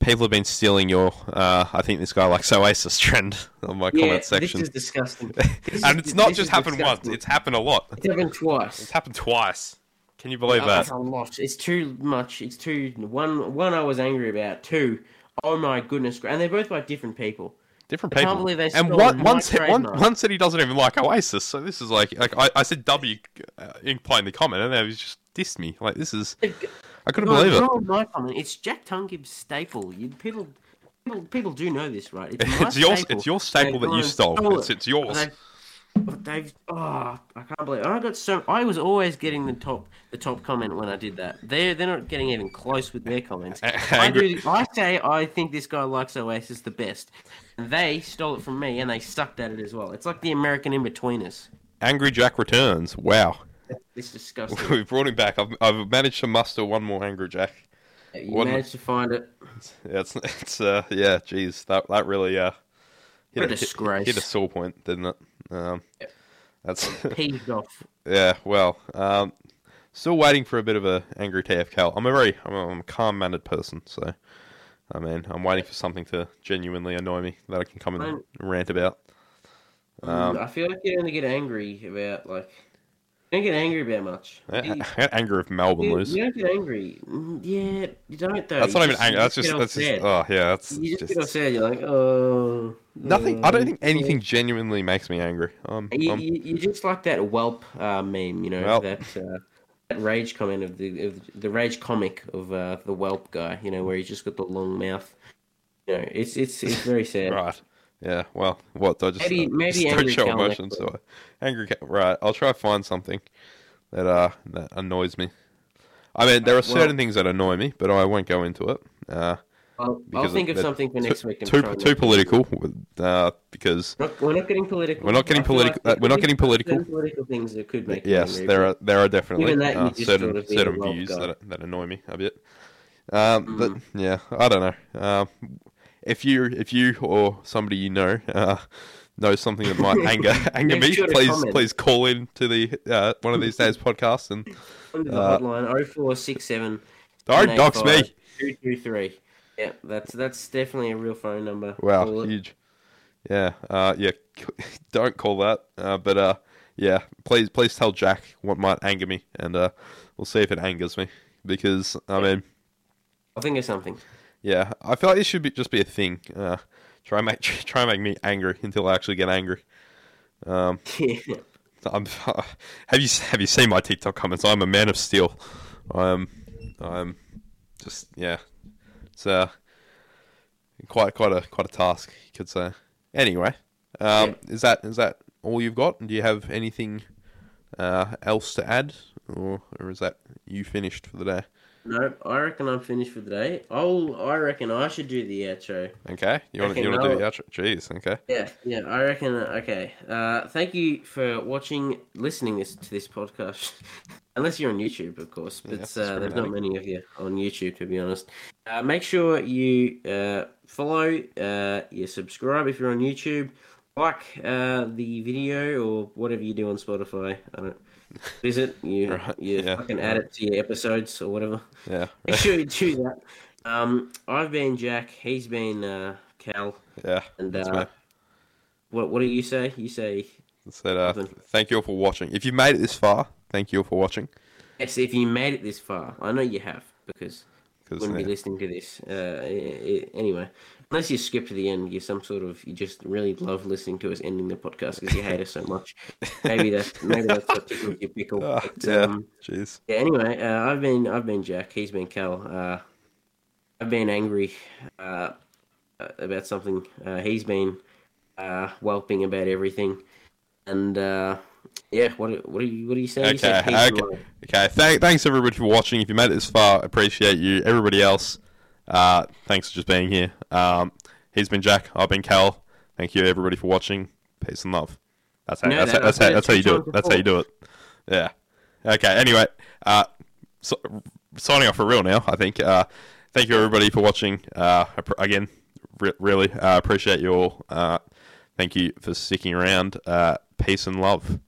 people have been stealing your. Uh, I think this guy likes Oasis trend *laughs* on my Yeah, comment section, this is disgusting. *laughs* This and is- it's not just happened once; it's happened a lot. It's happened twice. It's happened twice. Can you believe that? A lot. It's too much. It's too one. One I was angry about. Two. Oh my goodness! And they're both by different people. Different I people. can't believe they and one, one, said, one, one said he doesn't even like Oasis. So this is like, like I, I said W uh, implying the comment, and then he just dissed me. Like this is, I couldn't No, believe it. my comment. It's Jack Tungibb's staple. You, people, people, people do know this, right? It's, *laughs* It's your, staple. it's your staple that you stole. stole It's, it. it's yours. They've, oh, they've, oh, I can't believe. I got so. I was always getting the top, the top comment when I did that. They're they're not getting even close with their comments. *laughs* I do. I say I think this guy likes Oasis the best, and they stole it from me, and they sucked at it as well. It's like the American Inbetweeners. Angry Jack returns. Wow, *laughs* It's disgusting. we *laughs* brought him back. I've, I've managed to muster one more Angry Jack. you What- managed to find it. Yeah, *laughs* it's, it's uh, yeah, jeez, that that really uh, hit a disgrace. hit a sore point, didn't it? Um, Yep. that's Peeved off. Yeah, well, um, still waiting for a bit of a angry TFL. I'm a very, I'm a, I'm a calm-mannered person, so I mean, I'm waiting for something to genuinely annoy me that I can come and rant about. Um, I feel like you only get angry about like. Don't get angry about much. I, I get angry if Melbourne You, lose. you don't get angry. Mm, Yeah, you don't though. That's You not even just- anger. you That's just, get that's just, oh yeah, that's You just, just get upset. You're like, oh. nothing. I don't think uh, anything genuinely makes me angry. Um, You, um, you, just like that whelp uh, meme, you know, Welp. that uh, that rage comment of the of the rage comic of uh, the whelp guy, you know, where he's just got the long mouth. You know, it's it's it's very sad. right. Yeah. Well, what? I just, Maybe- uh, maybe just don't angry show emotions. So I- angry. Right. I'll try to find something that uh that annoys me. I mean, there are Well- certain things that annoy me, but I won't go into it. Uh, I'll, I'll think of they're something for too- next week. too too political. Uh, because We're not, we're not getting political. We're not getting political- uh, we're not getting political. political things that could make yes, there are there are definitely uh, certain of certain views that that annoy me a bit. Um, but Mm. yeah, I don't know. Um, if you if you or somebody you know uh, knows something that might *laughs* anger anger me, sure please comment. please call in to the uh, one of these days podcast and *laughs* Under the Uh, hotline 0467 don't dox me. 223. Yeah, that's that's definitely a real phone number. Wow, huge. Yeah, uh, yeah. *laughs* Don't call that. Uh, but uh, yeah, please, please tell Jack what might anger me, and uh, we'll see if it angers me. Because I mean, I'll think of something. Yeah, I feel like this should be just be a thing. Uh, try and make *laughs* try and make me angry until I actually get angry. Um, *laughs* Yeah. I'm. Have you have you seen my TikTok comments? I'm a man of steel. I'm. I'm just yeah. It's uh quite quite a quite a task you could say. Anyway, um, is that is that all you've got? Do you have anything uh, else to add, or or is that you finished for the day? No, I reckon I'm finished for the day. I'll, I reckon I should do the outro. Okay, you want to Okay, you want to do the outro? Jeez, okay. Yeah, yeah, I reckon. Okay, uh, thank you for watching, listening this to this podcast. *laughs* Unless you're on YouTube, of course, but that's uh, there's not many of you on YouTube, to be honest. Uh, make sure you uh, follow, uh, you subscribe if you're on YouTube, like uh, the video or whatever you do on Spotify. I don't. Is it? You Right, you yeah, fucking add it to your episodes or whatever. Yeah, Make sure you do that. Um, I've been Jack. He's been uh, Cal. yeah. And That's uh, what what do you say? You say Said, uh, thank you all for watching. If you've made it this far, thank you all for watching. yes if you made it this far. I know you have because 'cause, wouldn't yeah. be listening to this. Uh, anyway, unless you skip to the end, you're some sort of you just really love listening to us ending the podcast because you hate us so much. Maybe that's maybe that's what tickles your pickle. Oh, *laughs* But, yeah. um, Jeez. yeah. Anyway, uh, I've been I've been Jack. He's been Cal. Uh, I've been angry uh, about something. Uh, he's been uh, whelping about everything. And uh, yeah, what what do you what do you say? You Okay, said okay. Okay, thank, thanks everybody for watching. If you made it this far, appreciate you. Everybody else, uh, thanks for just being here. Um, he's been Jack. I've been Cal. Thank you everybody for watching. Peace and love. That's how. You that's, how, that's, how, that's how you do it. That's how you do it. Yeah. Okay. Anyway, uh, so, signing off for real now. I think. Uh, thank you everybody for watching. Uh, again, re- really uh, appreciate you all. Uh, thank you for sticking around. Uh, peace and love.